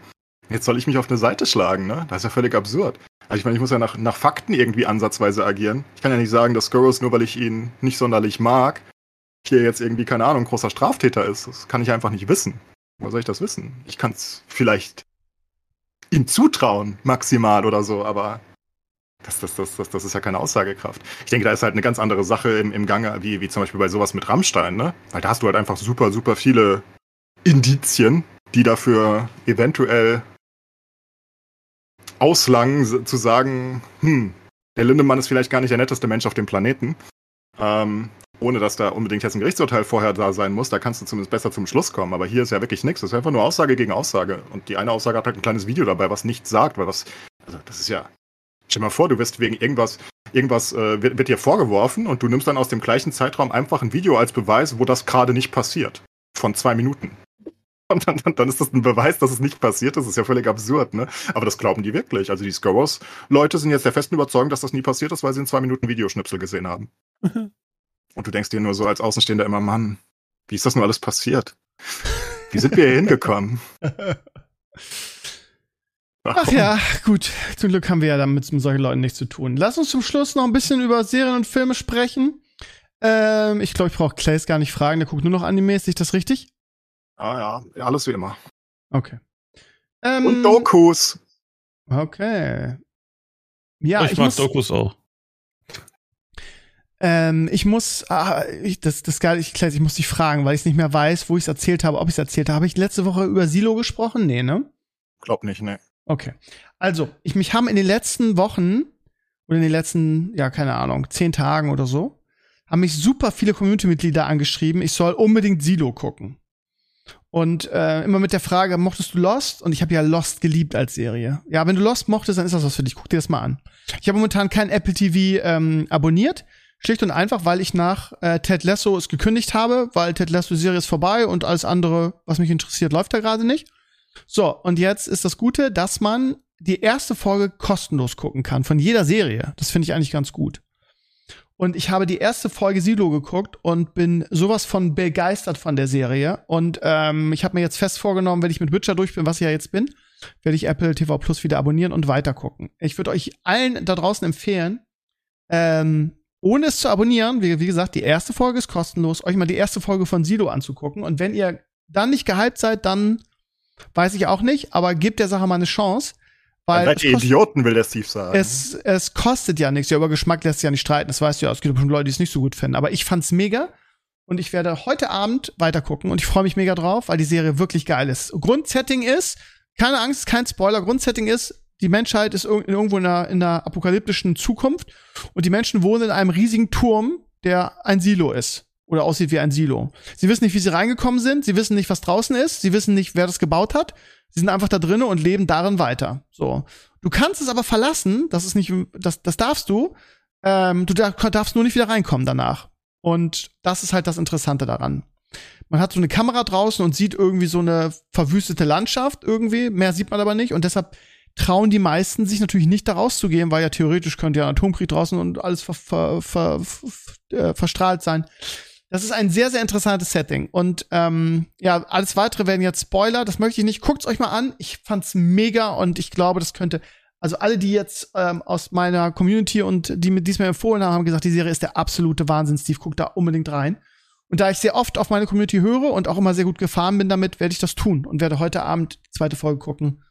Jetzt soll ich mich auf eine Seite schlagen, ne? Das ist ja völlig absurd. Also ich meine, ich muss ja nach, nach Fakten irgendwie ansatzweise agieren. Ich kann ja nicht sagen, dass Skurros, nur weil ich ihn nicht sonderlich mag, hier jetzt irgendwie, keine Ahnung, großer Straftäter ist. Das kann ich einfach nicht wissen. Woher soll ich das wissen? Ich kann es vielleicht ihm zutrauen, maximal oder so, aber das, das, das, das, das ist ja keine Aussagekraft. Ich denke, da ist halt eine ganz andere Sache im, im Gange, wie, wie zum Beispiel bei sowas mit Rammstein, ne? Weil da hast du halt einfach super, super viele Indizien, die dafür eventuell auslangen, zu sagen, hm, der Lindemann ist vielleicht gar nicht der netteste Mensch auf dem Planeten. Ähm, ohne dass da unbedingt jetzt ein Gerichtsurteil vorher da sein muss, da kannst du zumindest besser zum Schluss kommen. Aber hier ist ja wirklich nichts. Das ist einfach nur Aussage gegen Aussage. Und die eine Aussage hat halt ein kleines Video dabei, was nichts sagt, weil was, also das ist ja. Stell dir mal vor, du wirst wegen irgendwas, irgendwas äh, wird, wird dir vorgeworfen und du nimmst dann aus dem gleichen Zeitraum einfach ein Video als Beweis, wo das gerade nicht passiert. Von zwei Minuten. Und dann, dann, ist das ein Beweis, dass es nicht passiert ist. Das ist ja völlig absurd, ne? Aber das glauben die wirklich. Also die Scorers-Leute sind jetzt der festen Überzeugung, dass das nie passiert ist, weil sie in zwei Minuten Videoschnipsel gesehen haben. Und du denkst dir nur so als Außenstehender immer, Mann, wie ist das nur alles passiert? Wie sind wir hier hingekommen? Ach ja, gut. Zum Glück haben wir ja damit mit solchen Leuten nichts zu tun. Lass uns zum Schluss noch ein bisschen über Serien und Filme sprechen. Ähm, ich glaube, ich brauche Clays gar nicht fragen. Der guckt nur noch Animes. Ist das richtig? Ah ja, alles wie immer. Okay. Ähm, und Dokus. Okay. Ja, ich, ich mag muss, Dokus auch. Ähm, ich muss, ah, ich, das, das geil, ich, ich muss dich fragen, weil ich es nicht mehr weiß, wo ich es erzählt habe, ob ich es erzählt habe. Habe ich letzte Woche über Silo gesprochen? Nee, ne? Glaub nicht, ne. Okay. Also, ich mich haben in den letzten Wochen oder in den letzten, ja, keine Ahnung, zehn Tagen oder so, haben mich super viele Community-Mitglieder angeschrieben, ich soll unbedingt Silo gucken. Und äh, immer mit der Frage, mochtest du Lost? Und ich habe ja Lost geliebt als Serie. Ja, wenn du Lost mochtest, dann ist das was für dich. Guck dir das mal an. Ich habe momentan kein Apple TV ähm, abonniert. Schlicht und einfach, weil ich nach äh, Ted Lasso es gekündigt habe, weil Ted Lasso Serie ist vorbei und alles andere, was mich interessiert, läuft da gerade nicht. So, und jetzt ist das Gute, dass man die erste Folge kostenlos gucken kann von jeder Serie. Das finde ich eigentlich ganz gut. Und ich habe die erste Folge Silo geguckt und bin sowas von begeistert von der Serie. Und ähm, ich habe mir jetzt fest vorgenommen, wenn ich mit Witcher durch bin, was ich ja jetzt bin, werde ich Apple TV Plus wieder abonnieren und weiter gucken. Ich würde euch allen da draußen empfehlen, ähm, ohne es zu abonnieren, wie, wie gesagt, die erste Folge ist kostenlos, euch mal die erste Folge von Silo anzugucken. Und wenn ihr dann nicht gehypt seid, dann weiß ich auch nicht, aber gebt der Sache mal eine Chance. Weil Seid ihr Idioten, will der Steve sagen. Es, es kostet ja nichts. Ja, über Geschmack lässt sich ja nicht streiten. Das weißt du ja. Es gibt bestimmt Leute, die es nicht so gut finden. Aber ich fand's mega. Und ich werde heute Abend weiter gucken. Und ich freue mich mega drauf, weil die Serie wirklich geil ist. Grundsetting ist, keine Angst, kein Spoiler. Grundsetting ist, die Menschheit ist irgendwo in einer, in einer apokalyptischen Zukunft. Und die Menschen wohnen in einem riesigen Turm, der ein Silo ist oder aussieht wie ein Silo. Sie wissen nicht, wie sie reingekommen sind, sie wissen nicht, was draußen ist, sie wissen nicht, wer das gebaut hat. Sie sind einfach da drinnen und leben darin weiter. So. Du kannst es aber verlassen, das ist nicht, das, das darfst du. Ähm, du darfst nur nicht wieder reinkommen danach. Und das ist halt das Interessante daran. Man hat so eine Kamera draußen und sieht irgendwie so eine verwüstete Landschaft irgendwie. Mehr sieht man aber nicht. Und deshalb trauen die meisten sich natürlich nicht da rauszugehen, weil ja theoretisch könnte ja ein Atomkrieg draußen und alles ver, ver, ver, äh, verstrahlt sein. Das ist ein sehr, sehr interessantes Setting. Und ähm, ja, alles weitere werden jetzt Spoiler. Das möchte ich nicht. Guckt's euch mal an. Ich fand's mega und ich glaube, das könnte. Also alle, die jetzt ähm, aus meiner Community und die mir diesmal empfohlen haben, haben gesagt, die Serie ist der absolute Wahnsinn. Steve, guckt da unbedingt rein. Und da ich sehr oft auf meine Community höre und auch immer sehr gut gefahren bin damit, werde ich das tun und werde heute Abend die zweite Folge gucken.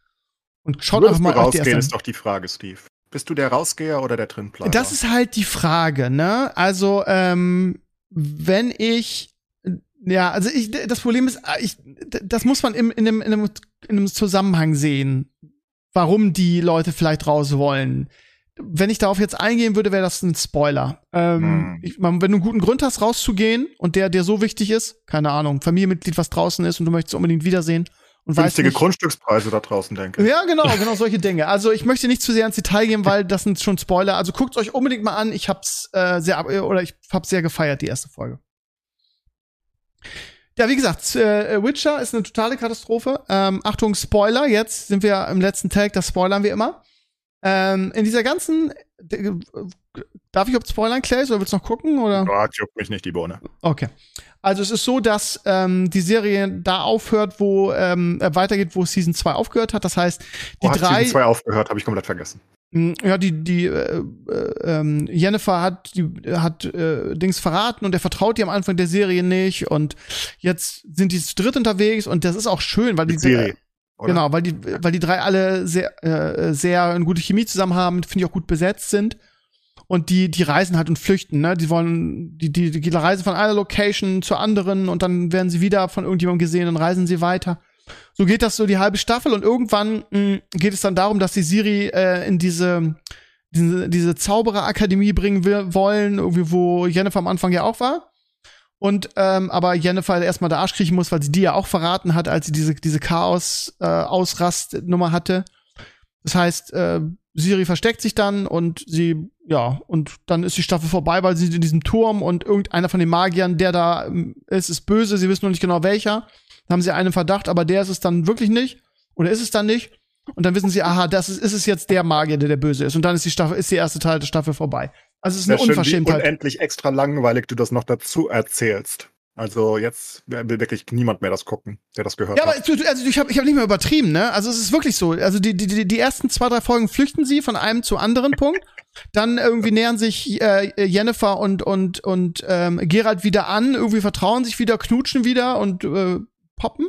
Und schaut einfach mal auf die erste. ist doch die Frage, Steve. Bist du der Rausgeher oder der Drinbleiber? Das ist halt die Frage, ne? Also, ähm, wenn ich ja, also ich, das Problem ist, ich, das muss man im, in, einem, in, einem, in einem Zusammenhang sehen, warum die Leute vielleicht raus wollen. Wenn ich darauf jetzt eingehen würde, wäre das ein Spoiler. Ähm, hm. ich, wenn du einen guten Grund hast, rauszugehen und der dir so wichtig ist, keine Ahnung, Familienmitglied, was draußen ist und du möchtest unbedingt wiedersehen, und Günstige Grundstückspreise da draußen, denke ich. Ja, genau, genau solche Dinge. Also ich möchte nicht zu sehr ins Detail gehen, weil das sind schon Spoiler. Also guckt euch unbedingt mal an. Ich hab's äh, sehr oder ich hab's sehr gefeiert, die erste Folge. Ja, wie gesagt, äh, Witcher ist eine totale Katastrophe. Ähm, Achtung, Spoiler, jetzt sind wir im letzten Tag, das spoilern wir immer. Ähm, in dieser ganzen Darf ich ob spoilern, Clay, oder willst du noch gucken? Oder? Ja, juckt mich nicht die Bohne. Okay. Also es ist so, dass ähm, die Serie da aufhört, wo ähm, äh, weitergeht, wo Season 2 aufgehört hat. Das heißt, die oh, hat drei. Season 2 aufgehört, habe ich komplett vergessen. Hm, ja, die, die äh, äh, ähm, Jennifer hat die hat äh, Dings verraten und er vertraut ihr am Anfang der Serie nicht und jetzt sind die zu dritt unterwegs und das ist auch schön, weil die, die Serie. Oder? Genau, weil die, weil die drei alle sehr, äh, sehr eine gute Chemie zusammen haben, finde ich auch gut besetzt sind und die, die reisen halt und flüchten, ne? Die wollen, die, die, die reisen von einer Location zur anderen und dann werden sie wieder von irgendjemandem gesehen und reisen sie weiter. So geht das so die halbe Staffel und irgendwann mh, mm, geht es dann darum, dass die Siri äh, in diese, diese, diese Zaubererakademie bringen wollen, irgendwie, wo Jennifer am Anfang ja auch war. Und ähm, aber Jennifer erstmal der Arsch kriechen muss, weil sie die ja auch verraten hat, als sie diese, diese Chaos-Ausrast-Nummer äh, hatte. Das heißt, äh, Siri versteckt sich dann und sie, ja, und dann ist die Staffel vorbei, weil sie in diesem Turm und irgendeiner von den Magiern, der da ähm, ist, ist böse, sie wissen noch nicht genau welcher. Dann haben sie einen Verdacht, aber der ist es dann wirklich nicht. Oder ist es dann nicht? Und dann wissen sie, aha, das ist, ist es jetzt der Magier, der der Böse ist. Und dann ist die Staffel, ist die erste Teil der Staffel vorbei. Also es ist eine Sehr schön, wie Unverschämtheit. unendlich extra langweilig du das noch dazu erzählst. Also jetzt will wirklich niemand mehr das gucken, der das gehört Ja, aber hat. du- du- also ich habe ich hab nicht mehr übertrieben, ne? Also es ist wirklich so. Also die, die, die- die ersten zwei, drei Folgen flüchten sie von einem zu anderen Punkt. Dann irgendwie nähern sich äh, Jennifer und, und, und ähm, Gerald wieder an, irgendwie vertrauen sich wieder, knutschen wieder und äh, poppen.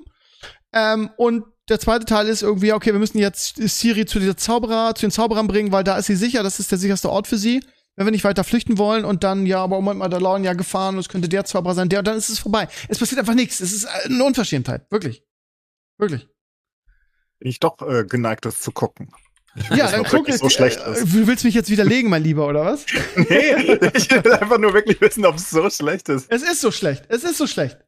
Ähm, und der zweite Teil ist irgendwie, okay, wir müssen jetzt Siri zu dieser Zauberer, zu den Zauberern bringen, weil da ist sie sicher, das ist der sicherste Ort für sie. Wenn wir nicht weiter flüchten wollen und dann, ja, aber Moment mal, da lauern ja Gefahren und es könnte der Zauberer sein, der, und dann ist es vorbei. Es passiert einfach nichts. Es ist eine Unverschämtheit. Wirklich. Wirklich. Bin ich doch äh, geneigt, das zu gucken. Ja, dann guck jetzt. so schlecht äh, ist. Du willst mich jetzt widerlegen, mein Lieber, oder was? Nee, ich will einfach nur wirklich wissen, ob es so schlecht ist. Es ist so schlecht. Es ist so schlecht.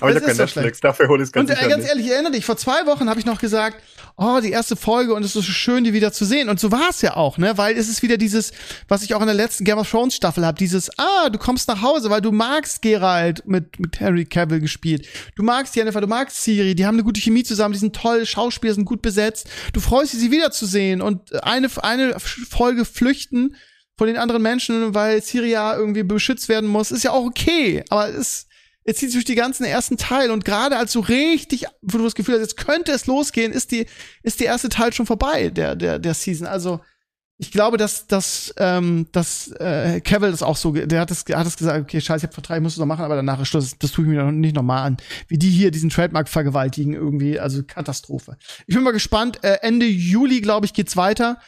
Aber ich Es habe kein ist so Netflix, dafür hole ich es ganz Und äh, ganz ehrlich, erinnere dich, vor zwei Wochen habe ich noch gesagt, oh, die erste Folge und es ist so schön, die wieder zu sehen. Und so war es ja auch, ne? Weil es ist wieder dieses, was ich auch in der letzten Game of Thrones Staffel habe, dieses, ah, du kommst nach Hause, weil du magst Geralt mit, mit Henry Cavill gespielt. Du magst Jennifer, du magst Siri, die haben eine gute Chemie zusammen, die sind toll, Schauspieler sind gut besetzt. Du freust dich, sie wiederzusehen und eine, eine Folge flüchten von den anderen Menschen, weil Siri ja irgendwie beschützt werden muss, ist ja auch okay. Aber es, es zieht sich durch die ganzen ersten Teil und gerade als du richtig, wo du das Gefühl hast, jetzt könnte es losgehen, ist die, ist der erste Teil schon vorbei, der, der, der Season. Also, ich glaube, dass, dass, ähm, dass äh, Cavill das auch so, der hat das, hat das gesagt, okay, scheiße, ich hab Vertrag, ich muss es noch machen, aber danach ist Schluss. Das, tue ich mir noch nicht nochmal an. Wie die hier diesen Trademark vergewaltigen, irgendwie, also Katastrophe. Ich bin mal gespannt. Äh, Ende Juli, glaube ich, geht's weiter.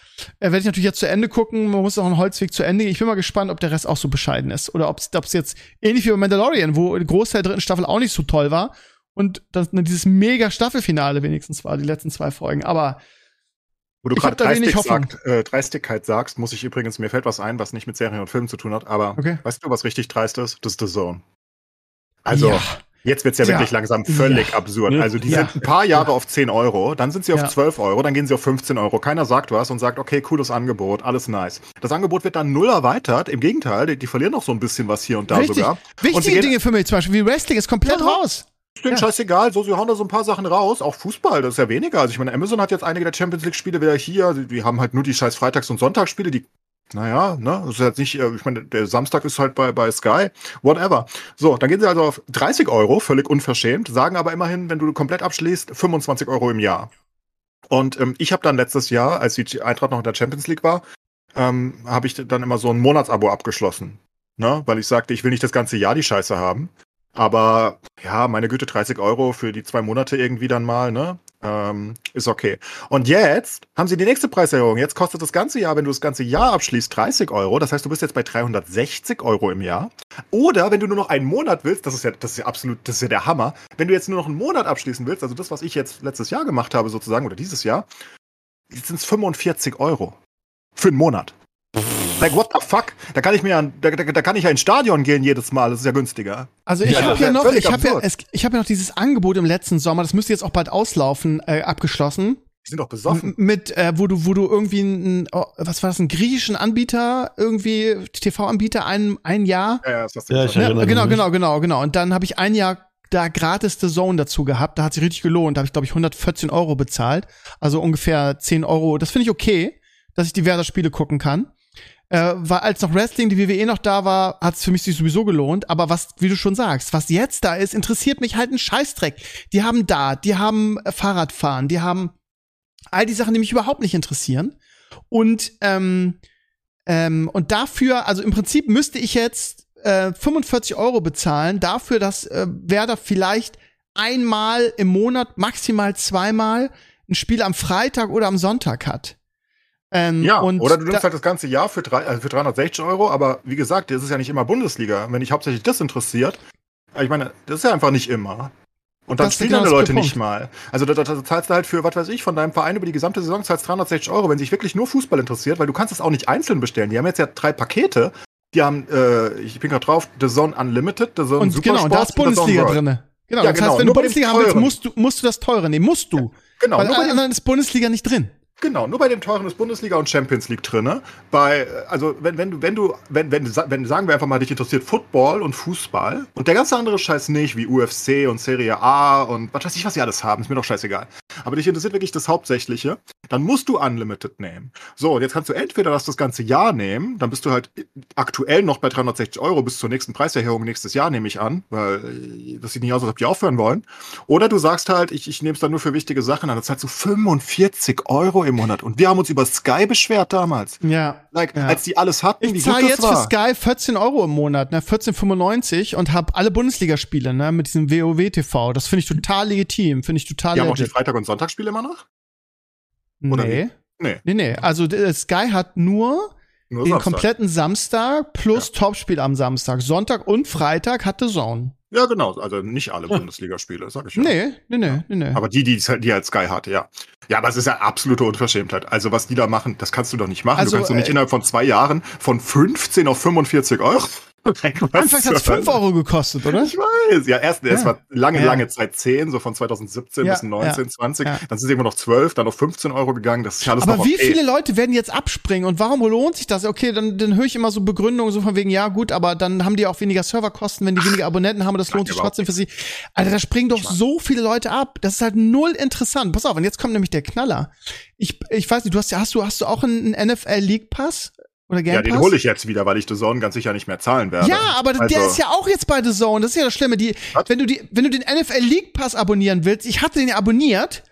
Äh, Werde ich natürlich jetzt zu Ende gucken. Man muss auch einen Holzweg zu Ende gehen. Ich bin mal gespannt, ob der Rest auch so bescheiden ist. Oder ob es jetzt ähnlich wie bei Mandalorian, wo der Großteil der dritten Staffel auch nicht so toll war. Und das, dieses mega Staffelfinale wenigstens war, die letzten zwei Folgen. Aber Wo du gerade Dreistig sagt, äh, Dreistigkeit sagst, muss ich übrigens, mir fällt was ein, was nicht mit Serien und Filmen zu tun hat, aber Okay. weißt du, was richtig dreist ist? Das ist The Zone. Also, ja, jetzt wird's ja, Ja. wirklich langsam völlig absurd. Ja. Also, die Ja. sind ein paar Jahre auf 10 Euro, dann sind sie auf Ja. 12 Euro, dann gehen sie auf 15 Euro. Keiner sagt was und sagt, okay, cooles Angebot, alles nice. Das Angebot wird dann null erweitert. Im Gegenteil, die, die verlieren noch so ein bisschen was hier und da richtig. sogar. Und Wichtige gehen- Dinge für mich, zum Beispiel wie Wrestling ist komplett Ja. raus. Ist denen Ja. scheißegal, so, sie hauen da so ein paar Sachen raus. Auch Fußball, das ist ja weniger. Also ich meine, Amazon hat jetzt einige der Champions League-Spiele wieder hier. Die, haben halt nur die scheiß Freitags- und Sonntagsspiele, die, naja, ne, das ist jetzt nicht, äh, ich meine, der Samstag ist halt bei, bei Sky, whatever. So, dann gehen sie also auf 30 Euro, völlig unverschämt, sagen aber immerhin, wenn du komplett abschließt, 25 Euro im Jahr. Und ähm, ich habe dann letztes Jahr, als die Eintracht noch in der Champions League war, ähm, habe ich dann immer so ein Monatsabo abgeschlossen. Ne? Weil ich sagte, ich will nicht das ganze Jahr die Scheiße haben. Aber ja, meine Güte, 30 Euro für die zwei Monate irgendwie dann mal, ne? Ähm, ist okay. Und jetzt haben sie die nächste Preiserhöhung. Jetzt kostet das ganze Jahr, wenn du das ganze Jahr abschließt, 30 Euro. Das heißt, du bist jetzt bei 360 Euro im Jahr. Oder wenn du nur noch einen Monat willst, das ist ja, das ist ja absolut, das ist ja der Hammer. Wenn du jetzt nur noch einen Monat abschließen willst, also das, was ich jetzt letztes Jahr gemacht habe, sozusagen, oder dieses Jahr, sind es 45 Euro. Für einen Monat. Like, what the fuck? Da kann ich mir, ja- da, da, da kann ich ja ins Stadion gehen jedes Mal. Das ist ja günstiger. Also ich Ja, habe ja noch, ich habe ja, es, ich habe ja noch dieses Angebot im letzten Sommer, das müsste jetzt auch bald auslaufen, äh, abgeschlossen. Die sind doch besoffen. Mit, äh, wo du, wo du irgendwie einen, oh, was war das, einen griechischen Anbieter, irgendwie TV-Anbieter, ein, ein Jahr. Ja, ja, das hast du Ja, ich Ja, erinnere genau, mich. genau, genau, genau. Und dann habe ich ein Jahr da gratis The Zone dazu gehabt. Da hat sich richtig gelohnt. Da habe ich, glaube ich, 114 Euro bezahlt. Also ungefähr 10 Euro. Das finde ich okay, dass ich die Werder-Spiele gucken kann. Äh, weil als noch Wrestling, die WWE noch da war, hat es für mich sich sowieso gelohnt. Aber was, wie du schon sagst, was jetzt da ist, interessiert mich halt ein Scheißdreck. Die haben da, die haben äh, Fahrradfahren, die haben all die Sachen, die mich überhaupt nicht interessieren. Und ähm, ähm, und dafür, also im Prinzip müsste ich jetzt äh, 45 Euro bezahlen dafür, dass äh, Werder vielleicht einmal im Monat, maximal zweimal ein Spiel am Freitag oder am Sonntag hat. Ähm, Ja, oder du nimmst da, halt das ganze Jahr für, drei, also für 360 Euro, aber wie gesagt, das ist ja nicht immer Bundesliga. Wenn dich hauptsächlich das interessiert, ich meine, das ist ja einfach nicht immer. Und dann spielen genau deine Leute Punkt. nicht mal. Also da, da, da zahlst du halt für, was weiß ich, von deinem Verein über die gesamte Saison zahlst 360 Euro, wenn sich wirklich nur Fußball interessiert, weil du kannst es auch nicht einzeln bestellen. Die haben jetzt ja drei Pakete. Die haben, äh, ich bin gerade drauf, The Zone Unlimited, The Zone und Supersport genau, und da ist Bundesliga drinne. Genau, Ja, das genau, heißt, wenn nur du Bundesliga haben willst, musst du, musst du das teure nehmen. Musst du. Genau, Weil nur bei anderen ist Bundesliga nicht drin. Genau, nur bei dem teuren ist Bundesliga und Champions League drinne. Bei, also wenn, wenn du, wenn du, wenn, wenn, wenn, sagen wir einfach mal, dich interessiert Football und Fußball und der ganze andere Scheiß nicht, wie UFC und Serie A und was weiß ich, was sie alles haben, ist mir doch scheißegal. Aber dich interessiert wirklich das Hauptsächliche, dann musst du Unlimited nehmen. So, und jetzt kannst du entweder das das ganze Jahr nehmen, dann bist du halt aktuell noch bei 360 Euro bis zur nächsten Preiserhöhung nächstes Jahr, nehme ich an, weil äh, das sieht nicht aus, als ob die aufhören wollen. Oder du sagst halt, ich, ich nehme es dann nur für wichtige Sachen, dann zahlst du 45 Euro im Monat. Und wir haben uns über Sky beschwert damals. Ja. Like, ja. als die alles hatten, ich zahle jetzt war. für Sky 14 Euro im Monat, ne, 14,95 und habe alle Bundesligaspiele, ne, mit diesem WoW TV. Das finde ich total legitim, finde ich total Die legit. haben auch die Freitag- und Sonntagsspiele immer noch? Oder nee. Nee. Nee, nee. Also äh, Sky hat nur, nur den Samstag. kompletten Samstag plus ja. Topspiel am Samstag. Sonntag und Freitag hatte Zone. Ja, genau. Also nicht alle Bundesligaspiele, sag ich ja. Nee, nee, nee, nee, nee. Aber die, die, die halt Sky hatte, ja. Ja, aber es ist ja absolute Unverschämtheit. Also was die da machen, das kannst du doch nicht machen. Also, du kannst doch nicht äh, innerhalb von zwei Jahren von 15 auf 45 Euro. Anfangs hat es 5 Euro gekostet, oder? Ich weiß. Ja, erst, ja. es war lange, ja. lange Zeit 10, so von 2017 ja. bis 19, 20. Dann sind es immer noch 12, dann auf 15 Euro gegangen. Das ist alles Aber wie okay. viele Leute werden jetzt abspringen und warum lohnt sich das? Okay, dann, dann höre ich immer so Begründungen so von wegen, ja gut, aber dann haben die auch weniger Serverkosten, wenn die weniger Abonnenten haben, das lohnt sich trotzdem für sie. Alter, da springen doch so viele Leute ab. Das ist halt null interessant. Pass auf, und jetzt kommt nämlich der Knaller. Ich, ich weiß nicht, du hast ja, hast du, hast du auch einen NFL League Pass? Oder Game ja, den hole ich jetzt wieder, weil ich The Zone ganz sicher nicht mehr zahlen werde. Ja, aber also. der ist ja auch jetzt bei The Zone. Das ist ja das Schlimme. Die, wenn du die, wenn du den NFL League Pass abonnieren willst, ich hatte den ja abonniert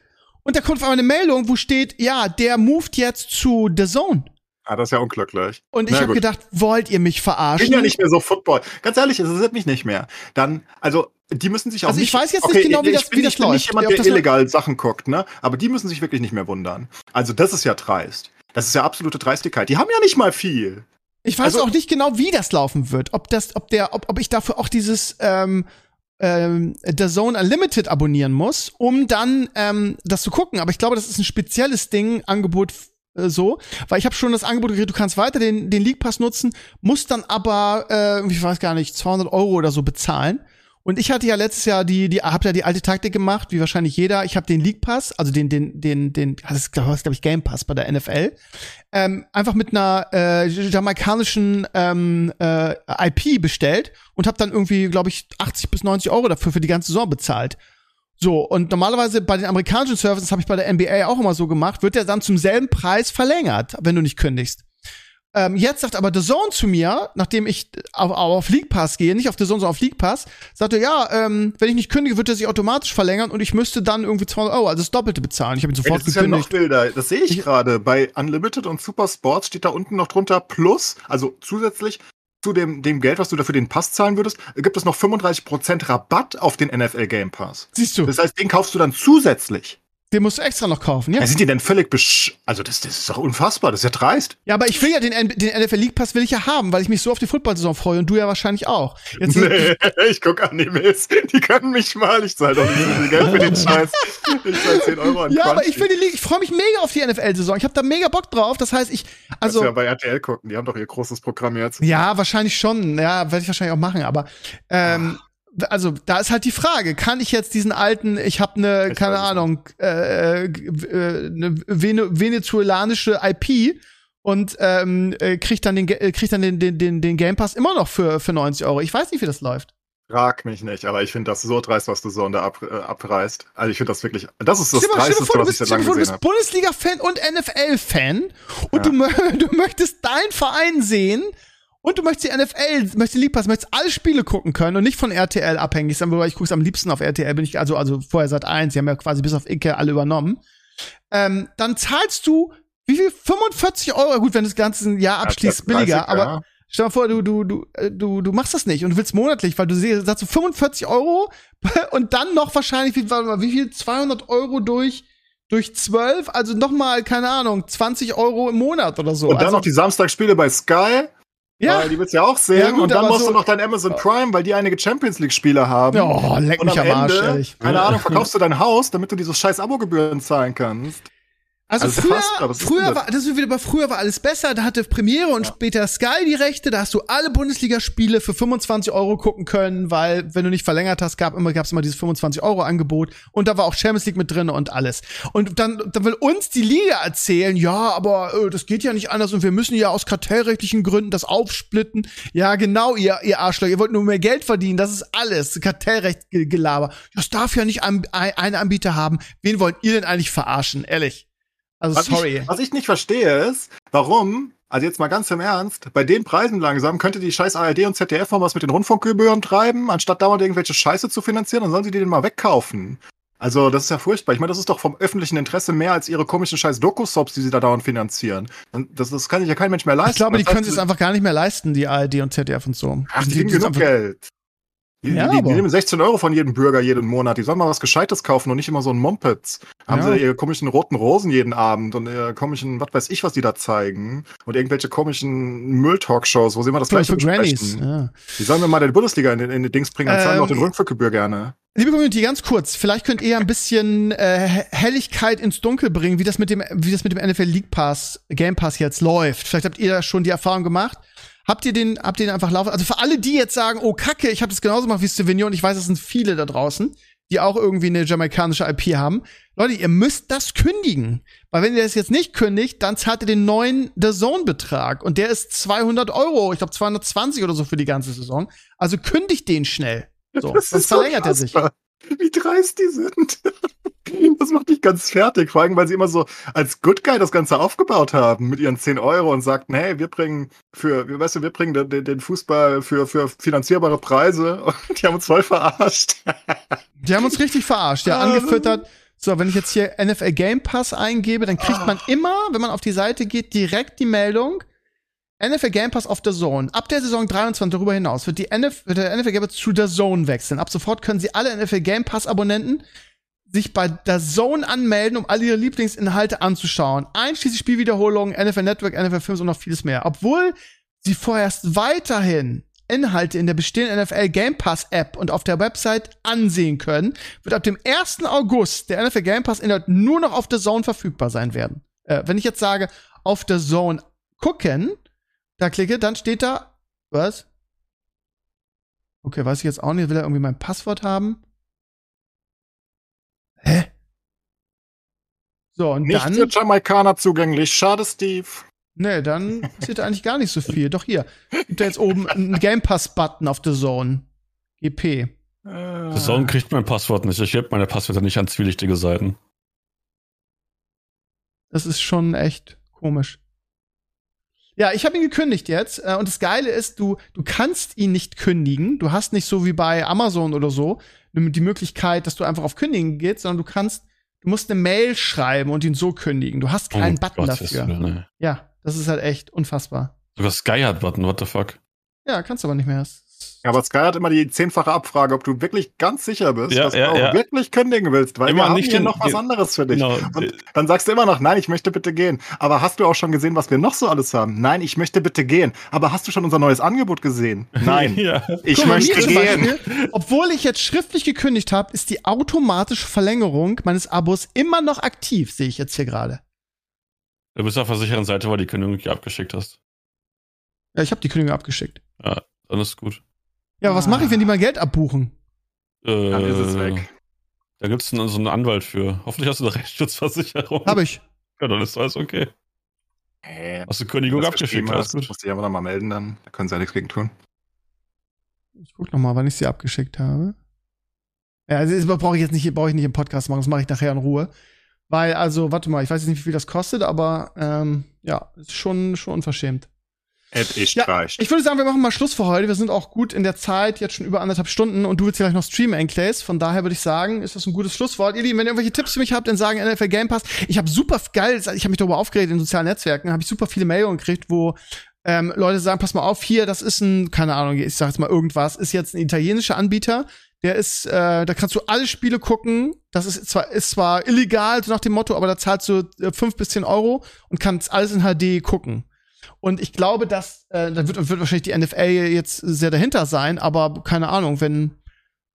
und da kommt auf einmal eine Meldung, wo steht, ja, der moved jetzt zu The Zone. Ah, das ist ja unglücklich. Und ich habe gedacht, wollt ihr mich verarschen? Ich bin ja nicht mehr so Football. Ganz ehrlich, es interessiert mich nicht mehr. Dann, also, die müssen sich auch also nicht. Also ich weiß jetzt okay, nicht genau, wie das, bin, wie das ich bin nicht jemand, der illegal Sachen guckt, ne? Aber die müssen sich wirklich nicht mehr wundern. Also, das ist ja dreist. Das ist ja absolute Dreistigkeit. Die haben ja nicht mal viel. Ich weiß also, auch nicht genau, wie das laufen wird. Ob das, ob der, ob, ob ich dafür auch dieses ähm, ähm, The Zone Unlimited abonnieren muss, um dann ähm, das zu gucken. Aber ich glaube, das ist ein spezielles Ding, Angebot äh, so, weil ich habe schon das Angebot gekriegt, du kannst weiter den, den League Pass nutzen, musst dann aber, äh, ich weiß gar nicht, 200 Euro oder so bezahlen. Und ich hatte ja letztes Jahr die, die, hab ja die alte Taktik gemacht, wie wahrscheinlich jeder. Ich habe den League Pass, also den, den, den, den, das ist glaube ich Game Pass bei der NFL, ähm, einfach mit einer äh, jamaikanischen ähm, äh, IP bestellt und habe dann irgendwie, glaube ich, 80 bis 90 Euro dafür für die ganze Saison bezahlt. So, und normalerweise bei den amerikanischen Services habe ich bei der NBA auch immer so gemacht, wird der dann zum selben Preis verlängert, wenn du nicht kündigst. Ähm, jetzt sagt aber The Zone zu mir, nachdem ich auf, auf League Pass gehe, nicht auf The Zone, sondern auf League Pass, sagt er, ja, ähm, wenn ich nicht kündige, wird er sich automatisch verlängern und ich müsste dann irgendwie 200 Euro, also das Doppelte bezahlen. Ich habe ihn sofort Ey, das gekündigt. Ist ja noch wilder. Das sehe ich, ich gerade. Bei Unlimited und Super Sports steht da unten noch drunter Plus, also zusätzlich zu dem, dem Geld, was du dafür den Pass zahlen würdest, gibt es noch 35% Rabatt auf den NFL Game Pass. Siehst du. Das heißt, den kaufst du dann zusätzlich. Den musst du extra noch kaufen, ja? ja sind die denn völlig besch... Also das, das ist doch unfassbar, das ist ja dreist. Ja, aber ich will ja den, den NFL League Pass will ich ja haben, weil ich mich so auf die Football-Saison freue und du ja wahrscheinlich auch. Jetzt nee, ich, gucke Animes. Die können mich mal. Ich zahle doch nicht viel Geld für den Scheiß. Ich zahle 10 Euro an Ja, Quanti. aber ich will die League, ich freue mich mega auf die NFL-Saison. Ich habe da mega Bock drauf. Das heißt, ich, also. ja bei RTL gucken, die haben doch ihr großes Programm jetzt. Ja, wahrscheinlich schon. Ja, werde ich wahrscheinlich auch machen, aber, ähm, also da ist halt die Frage, kann ich jetzt diesen alten, ich habe eine, keine Ahnung, äh, äh, eine Vene venezuelanische IP und ähm, äh, krieg dann den äh, krieg dann den, den, den, den Game Pass immer noch für für 90 Euro. Ich weiß nicht, wie das läuft. Frag mich nicht, aber ich finde das so dreist, was du so da ab, äh, abreißt. Also ich finde das wirklich, das ist das stell Dreisteste, vor, was ich seit langem gesehen habe. Du bist Bundesliga-Fan und NFL-Fan und ja. du, du möchtest deinen Verein sehen und du möchtest die NFL, möchtest die League Pass, möchtest alle Spiele gucken können und nicht von RTL abhängig sein, wobei ich gucke am liebsten auf RTL, bin ich, also, also vorher seit eins, die haben ja quasi bis auf Icke alle übernommen. Ähm, dann zahlst du, wie viel? 45 Euro, gut, wenn du das ganze Jahr abschließt, ja, billiger, aber ja. stell dir vor, du, du, du, äh, du, du machst das nicht und du willst monatlich, weil du siehst, sagst du 45 Euro und dann noch wahrscheinlich, wie, wie viel? 200 Euro durch, durch 12, also nochmal, keine Ahnung, 20 Euro im Monat oder so. Und dann also, noch die Samstagsspiele bei Sky. Ja. Weil die willst du ja auch sehen. Ja, gut, und dann musst so, du noch dein Amazon Prime, weil die einige Champions League-Spiele haben. Oh, leck mich am, am Arsch, ehrlich. Keine Ahnung, verkaufst du dein Haus, damit du diese scheiß Abogebühren zahlen kannst. Also, Also früher, fast, ist früher war, das ist wieder bei früher war alles besser. Da hatte Premiere und Ja. später Sky die Rechte. Da hast du alle Bundesligaspiele für 25 Euro gucken können, weil wenn du nicht verlängert hast, gab immer gab's immer dieses 25 Euro Angebot und da war auch Champions League mit drin und alles. Und dann, dann will uns die Liga erzählen, ja, aber äh, das geht ja nicht anders und wir müssen ja aus kartellrechtlichen Gründen das aufsplitten. Ja, genau, ihr, ihr Arschloch, ihr wollt nur mehr Geld verdienen. Das ist alles Kartellrecht Ge- Gelaber. Das darf ja nicht ein, ein, ein Anbieter haben. Wen wollt ihr denn eigentlich verarschen? Ehrlich. Also Was sorry. ich, was ich nicht verstehe ist, warum, also jetzt mal ganz im Ernst, bei den Preisen langsam könnte die scheiß ARD und ZDF mal was mit den Rundfunkgebühren treiben, anstatt dauernd irgendwelche Scheiße zu finanzieren, dann sollen sie die den mal wegkaufen. Also, das ist ja furchtbar. Ich meine, das ist doch vom öffentlichen Interesse mehr als ihre komischen scheiß Doku-Sops, die sie da dauernd finanzieren. Und das, das kann sich ja kein Mensch mehr leisten. Ich glaube, die Das heißt, können sich einfach gar nicht mehr leisten, die ARD und ZDF und so. Ach, die, die, kriegen genug einfach- Geld. Die, Ja, die, die nehmen 16 Euro von jedem Bürger jeden Monat. Die sollen mal was Gescheites kaufen und nicht immer so ein Mumpets. Haben Ja. sie ihre komischen roten Rosen jeden Abend und ihre komischen, was weiß ich, was die da zeigen. Und irgendwelche komischen Müll-Talkshows, wo sie immer das Für, gleiche für besprechen. Ja. Die sollen mir mal die Bundesliga in, den- in die Dings bringen, dann zahlen wir auch Ähm, den Rundfunkgebühr gerne. Liebe Community, ganz kurz, vielleicht könnt ihr ein bisschen äh, Helligkeit ins Dunkel bringen, wie das mit dem, wie das mit dem NFL League Pass, Game Pass jetzt läuft. Vielleicht habt ihr da schon die Erfahrung gemacht. Habt ihr den, habt ihr den einfach laufen? Also für alle, die jetzt sagen, oh Kacke, ich habe das genauso gemacht wie Stevenio und ich weiß, es sind viele da draußen, die auch irgendwie eine jamaikanische IP haben. Leute, ihr müsst das kündigen. Weil wenn ihr das jetzt nicht kündigt, dann zahlt ihr den neuen The Zone Betrag und der ist 200 Euro, ich glaube 220 oder so für die ganze Saison. Also kündigt den schnell. So, Das sonst ist so verlängert er sich. Wie dreist die sind. Das macht mich ganz fertig, vor allem, weil sie immer so als Good Guy das Ganze aufgebaut haben mit ihren 10 Euro und sagten, hey, wir bringen für, weißt du, wir bringen den, den- Fußball für, für finanzierbare Preise und die haben uns voll verarscht. Die haben uns richtig verarscht, ja, Ah. angefüttert. So, wenn ich jetzt hier NFL Game Pass eingebe, dann kriegt man immer, wenn man auf die Seite geht, direkt die Meldung, NFL Game Pass auf der Zone. Ab der Saison 23 darüber hinaus wird, die NF, wird der NFL Game Pass zu der Zone wechseln. Ab sofort können Sie alle NFL Game Pass Abonnenten sich bei der Zone anmelden, um all ihre Lieblingsinhalte anzuschauen. Einschließlich Spielwiederholungen, NFL Network, NFL Films und noch vieles mehr. Obwohl sie vorerst weiterhin Inhalte in der bestehenden NFL Game Pass App und auf der Website ansehen können, wird ab dem 1. August der NFL Game Pass Inhalt nur noch auf der Zone verfügbar sein werden. Äh, wenn ich jetzt sage, auf der Zone gucken, da klicke, dann steht da, was? Okay, weiß ich jetzt auch nicht, will er irgendwie mein Passwort haben? Hä? So, und Nicht dann. für Jamaikaner zugänglich. Schade, Steve. Nee, dann passiert eigentlich gar nicht so viel. Doch hier. Gibt da jetzt oben einen Game Pass-Button auf The Zone. GP. The Zone kriegt mein Passwort nicht. Ich gebe meine Passwörter nicht an zwielichtige Seiten. Das ist schon echt komisch. Ja, ich habe ihn gekündigt jetzt. äh, Und das Geile ist, du, du kannst ihn nicht kündigen. Du hast nicht so wie bei Amazon oder so die Möglichkeit, dass du einfach auf Kündigen gehst, sondern du kannst, du musst eine Mail schreiben und ihn so kündigen. Du hast keinen Oh Button Gottes dafür. Willen, ey. Ja, das ist halt echt unfassbar. Sogar Sky hat Button, what the fuck? Ja, kannst aber nicht mehr. Das- Ja, aber Sky hat immer die zehnfache Abfrage, ob du wirklich ganz sicher bist, Ja, dass ja, du auch ja. wirklich kündigen willst, weil Immer wir haben nicht hier noch was anderes für dich. Genau. Und dann sagst du immer noch, nein, ich möchte bitte gehen. Aber hast du auch schon gesehen, was wir noch so alles haben? Nein, ich möchte bitte gehen. Aber hast du schon unser neues Angebot gesehen? Nein, ja. ich Guck möchte gehen. Beispiel, obwohl ich jetzt schriftlich gekündigt habe, ist die automatische Verlängerung meines Abos immer noch aktiv, sehe ich jetzt hier gerade. Du bist auf der sicheren Seite, weil die Kündigung nicht abgeschickt hast. Ja, ich habe die Kündigung abgeschickt. Dann ist gut. Ja, aber was mache ich, wenn die mein Geld abbuchen? Äh, Dann ist es weg. Da gibt es so einen Anwalt für. Hoffentlich hast du eine Rechtsschutzversicherung. Habe ich. Ja, dann ist alles okay. Hey, Hast du Kündigung das abgeschickt? hast, gut. musst du dich einfach nochmal melden, dann da können sie ja nichts gegen tun. Ich guck noch mal, wann ich sie abgeschickt habe. Ja, also das brauche ich jetzt nicht, brauche ich nicht im Podcast machen, das mache ich nachher in Ruhe. Weil, also, warte mal, ich weiß jetzt nicht, wie viel das kostet, aber ähm, ja, ist schon, schon unverschämt. Hätte ich Ja, reicht. Ich würde sagen, wir machen mal Schluss für heute. Wir sind auch gut in der Zeit, jetzt schon über anderthalb Stunden und du willst gleich noch streamen, Enclaves. Von daher würde ich sagen, ist das ein gutes Schlusswort. Ihr Lieben, wenn ihr irgendwelche Tipps für mich habt, dann sagen NFL Game Pass. Ich habe super geil, ich habe mich darüber aufgeregt in sozialen Netzwerken, habe ich super viele Meldungen gekriegt, wo ähm, Leute sagen, pass mal auf, hier, das ist ein, keine Ahnung, ich sag jetzt mal irgendwas, ist jetzt ein italienischer Anbieter, der ist, äh, da kannst du alle Spiele gucken. Das ist zwar, ist zwar illegal, so nach dem Motto, aber da zahlst du äh, fünf bis zehn Euro und kannst alles in HD gucken. Und ich glaube, dass, äh, da wird, wird wahrscheinlich die NFL jetzt sehr dahinter sein, aber keine Ahnung, wenn,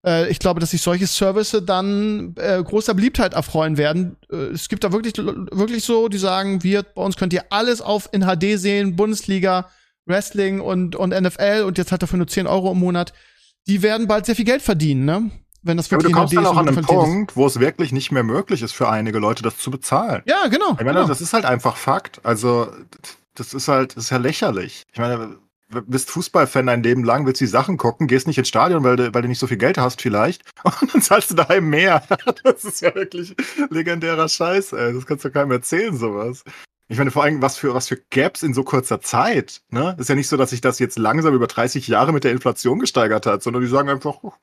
Äh, ich glaube, dass sich solche Services dann äh, großer Beliebtheit erfreuen werden. Äh, es gibt da wirklich, wirklich so, die sagen, wir, bei uns könnt ihr alles auf in HD sehen, Bundesliga, Wrestling und, und NFL und jetzt hat er für nur 10 Euro im Monat. Die werden bald sehr viel Geld verdienen, ne? Wenn das Aber wirklich du kommst dann auch an einen. Punkt, wo es wirklich nicht mehr möglich ist für einige Leute, das zu bezahlen. Ja, genau. Ich meine, genau. das ist halt einfach Fakt. Also, das ist halt, das ist ja lächerlich. Ich meine, bist Fußballfan dein Leben lang, willst die Sachen gucken, gehst nicht ins Stadion, weil du, weil du nicht so viel Geld hast vielleicht. Und dann zahlst du daheim mehr. Das ist ja wirklich legendärer Scheiß, ey. Das kannst du keinem erzählen, sowas. Ich meine, vor allem, was für, was für Gaps in so kurzer Zeit, ne? Ist ja nicht so, dass sich das jetzt langsam über 30 Jahre mit der Inflation gesteigert hat, sondern die sagen einfach, oh,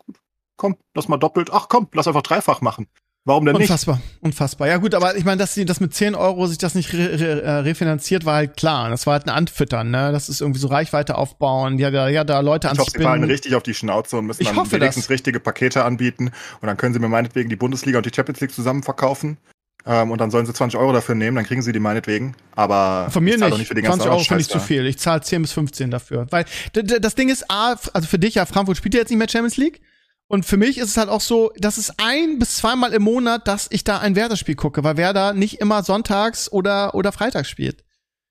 komm, lass mal doppelt, ach komm, lass einfach dreifach machen. Warum denn nicht? Unfassbar, unfassbar. Ja gut, aber ich meine, dass sie das mit 10 Euro sich das nicht re re äh, refinanziert, war halt klar. Das war halt ein Anfüttern, ne? Das ist irgendwie so Reichweite aufbauen, ja, da, ja, da Leute Ich hoffe, sie fallen richtig auf die Schnauze und müssen Ich dann hoffe wenigstens das. richtige Pakete anbieten. Und dann können sie mir meinetwegen die Bundesliga und die Champions League zusammen verkaufen. Ähm, und dann sollen sie 20 Euro dafür nehmen, dann kriegen sie die meinetwegen. Aber Von mir doch nicht. für den 20 ganzen Euro finde ich zu viel. Ich zahle 10 bis 15 dafür. Weil das Ding ist, A, also für dich ja, Frankfurt spielt ja jetzt nicht mehr Champions League. Und für mich ist es halt auch so, das ist ein bis zweimal im Monat, dass ich da ein Werder-Spiel gucke, weil Werder nicht immer sonntags oder, oder freitags spielt.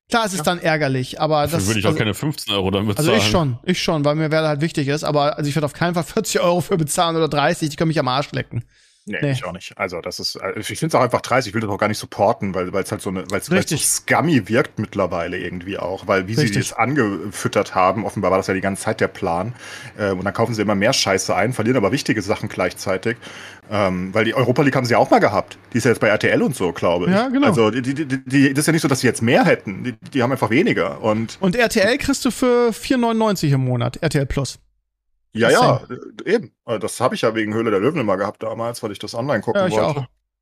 Klar, es ist dann ärgerlich, aber Dafür das würde ich auch also, keine 15 Euro damit also zahlen. ich schon, ich schon, weil mir Werder halt wichtig ist, aber also ich werde auf keinen Fall 40 Euro für bezahlen oder 30, die können mich am Arsch lecken. Nee, Nee. ich auch nicht. Also das ist, also ich finde es auch einfach dreist. Ich will das auch gar nicht supporten, weil es halt so eine, weil es so Richtig. scummy wirkt mittlerweile irgendwie auch, weil wie sie Richtig. das angefüttert haben, offenbar war das ja die ganze Zeit der Plan. Äh, und dann kaufen sie immer mehr Scheiße ein, verlieren aber wichtige Sachen gleichzeitig. Ähm, weil die Europa League haben sie ja auch mal gehabt. Die ist ja jetzt bei RTL und so, glaube ich. Ja, genau. Also die, die, die, die, das ist ja nicht so, dass sie jetzt mehr hätten. Die, die haben einfach weniger. Und Und RTL kriegst du für 4,99 im Monat, RTL Plus. Ja, Das ja, äh, eben. Äh, Das habe ich ja wegen Höhle der Löwen immer gehabt damals, weil ich das online gucken Ja, ich wollte. auch.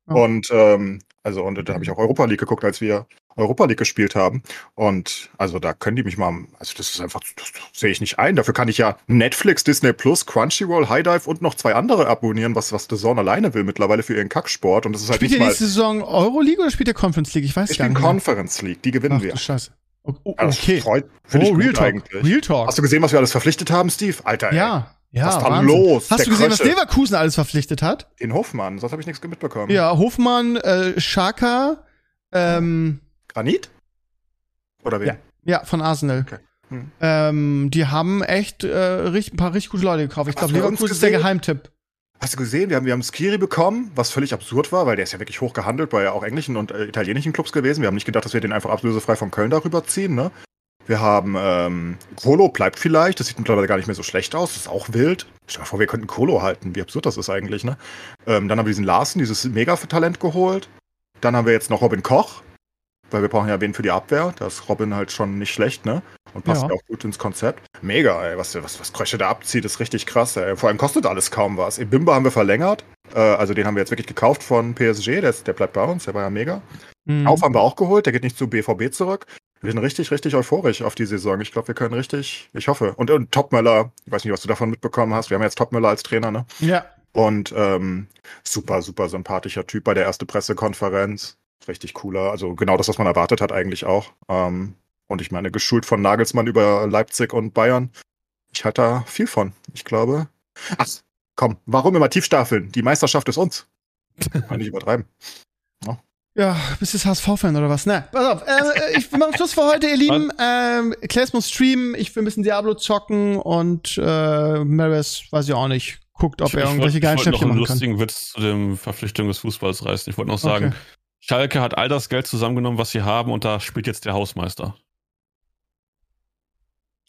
Ja. Und ähm, also und da habe ich auch Europa League geguckt, als wir Europa League gespielt haben. Und also da können die mich mal, also das ist einfach, das sehe ich nicht ein. Dafür kann ich ja Netflix, Disney Plus, Crunchyroll, High Dive und noch zwei andere abonnieren, was was The Zone alleine will mittlerweile für ihren Kacksport. Und das ist halt Spielt nicht ihr nächste Saison Euroleague oder spielt ihr Conference League? Ich weiß Ich gar nicht. mehr. Conference League, die gewinnen Ach wir. du Scheiße. O- o- Ja, das Okay. freut, finde oh, ich Real Talk. eigentlich. Real Talk. Hast du gesehen, was wir alles verpflichtet haben, Steve? Alter, ey, ja, ja. Was ist da los? Hast Der du gesehen, was Krösche. Leverkusen alles verpflichtet hat? den Hofmann, sonst habe ich nichts mitbekommen. Ja, Hofmann, äh, Schaka, ähm, Granit? Oder wen? Ja. ja, von Arsenal. Okay. Hm. Ähm, die haben echt äh, richtig, ein paar richtig gute Leute gekauft. Ich glaube, Leverkusen ist der? Geheimtipp. Hast du gesehen, wir haben, wir haben Skiri bekommen, was völlig absurd war, weil der ist ja wirklich hoch gehandelt bei ja auch englischen und äh, italienischen Clubs gewesen. Wir haben nicht gedacht, dass wir den einfach ablösefrei von Köln darüber ziehen, ne? Wir haben Ähm, Kolo bleibt vielleicht, das sieht mittlerweile gar nicht mehr so schlecht aus, das ist auch wild. Stell dir vor, wir könnten Kolo halten, wie absurd das ist eigentlich, ne? Ähm, dann haben wir diesen Larsen, dieses Mega-Talent geholt. Dann haben wir jetzt noch Robin Koch, weil wir brauchen ja wen für die Abwehr. Da ist Robin halt schon nicht schlecht, ne? Und passt Ja. auch gut ins Konzept. Mega, ey. Was, was, was Krösche da abzieht, ist richtig krass, ey. Vor allem kostet alles kaum was. Bimba haben wir verlängert. Äh, also den haben wir jetzt wirklich gekauft von PSG. Der, ist, der bleibt bei uns, der war ja mega. Mhm. Auf haben wir auch geholt. Der geht nicht zu BVB zurück. Wir sind richtig, richtig euphorisch auf die Saison. Ich glaube, wir können richtig, ich hoffe. Und, und Topmöller, ich weiß nicht, was du davon mitbekommen hast. Wir haben jetzt Topmöller als Trainer, ne? Ja. Und ähm, super, super sympathischer Typ bei der ersten Pressekonferenz. Richtig cooler. Also genau das, was man erwartet hat, eigentlich auch. Ähm, und ich meine, geschult von Nagelsmann über Leipzig und Bayern. Ich halte da viel von. Ich glaube. Ach, komm, warum immer Tiefstaffeln? Die Meisterschaft ist uns. Kann nicht übertreiben. Ja, bist du HSV-Fan oder was? Ne, pass auf. Äh, ich wir machen Schluss für heute, ihr Lieben. Ähm, Claes muss streamen. Ich will ein bisschen Diablo zocken und äh, Maris, weiß ich auch nicht, guckt, ob Ich- er ich irgendwelche geilen ich wollte noch Schnäppchen einen machen kann. lustigen Witz zu dem Verpflichtung des Fußballs reißen. Ich wollte noch sagen, Okay. Schalke hat all das Geld zusammengenommen, was sie haben, und da spielt jetzt der Hausmeister.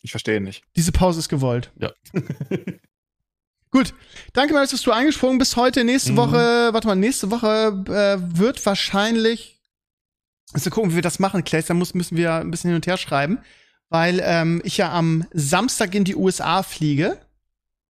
Ich verstehe nicht. Diese Pause ist gewollt. Ja. Gut, danke mal, dass du eingesprungen bist heute. Nächste Mhm. Woche, warte mal, nächste Woche äh, wird wahrscheinlich, also gucken, wie wir das machen, Claes, da muss, müssen wir ein bisschen hin und her schreiben, weil ähm, ich ja am Samstag in die USA fliege,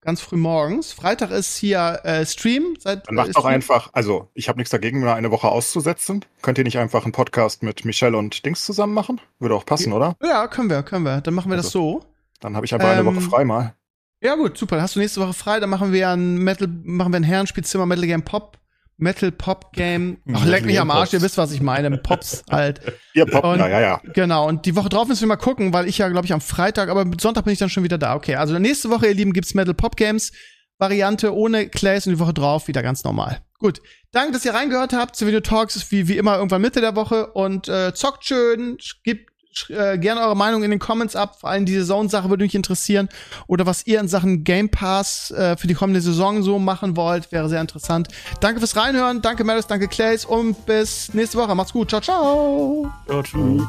ganz früh morgens. Freitag ist hier äh, Stream. Seit, Dann macht doch einfach, also ich habe nichts dagegen, mal eine Woche auszusetzen. Könnt ihr nicht einfach einen Podcast mit Michelle und Dings zusammen machen? Würde auch passen, oder? Ja, können wir, können wir. Dann machen wir das so. Dann habe ich einfach eine Ähm, Woche frei mal. Ja, gut, super. Dann hast du nächste Woche frei, dann machen wir ein Metal, machen wir ein Herrenspielzimmer Metal Game Pop. Metal Pop Game. Ach, leck mich am Arsch, ihr wisst, was ich meine. Pops halt. Ihr Pop, und- ja, ja, ja. Genau. Und die Woche drauf müssen wir mal gucken, weil ich ja, glaube ich, am Freitag, aber Sonntag bin ich dann schon wieder da. Okay, also nächste Woche, ihr Lieben, gibt's Metal Pop Games. Variante ohne Clays und die Woche drauf wieder ganz normal. Gut. Danke, dass ihr reingehört habt zu Video Talks. Ist wie, wie immer irgendwann Mitte der Woche und äh, zockt schön, gebt äh, gerne eure Meinung in den Comments ab. Vor allem die Saisonsache würde mich interessieren. Oder was ihr in Sachen Game Pass äh, für die kommende Saison so machen wollt, wäre sehr interessant. Danke fürs Reinhören. Danke Maris, danke Clays und bis nächste Woche. Macht's gut. Ciao, ciao. Ja, tschüss.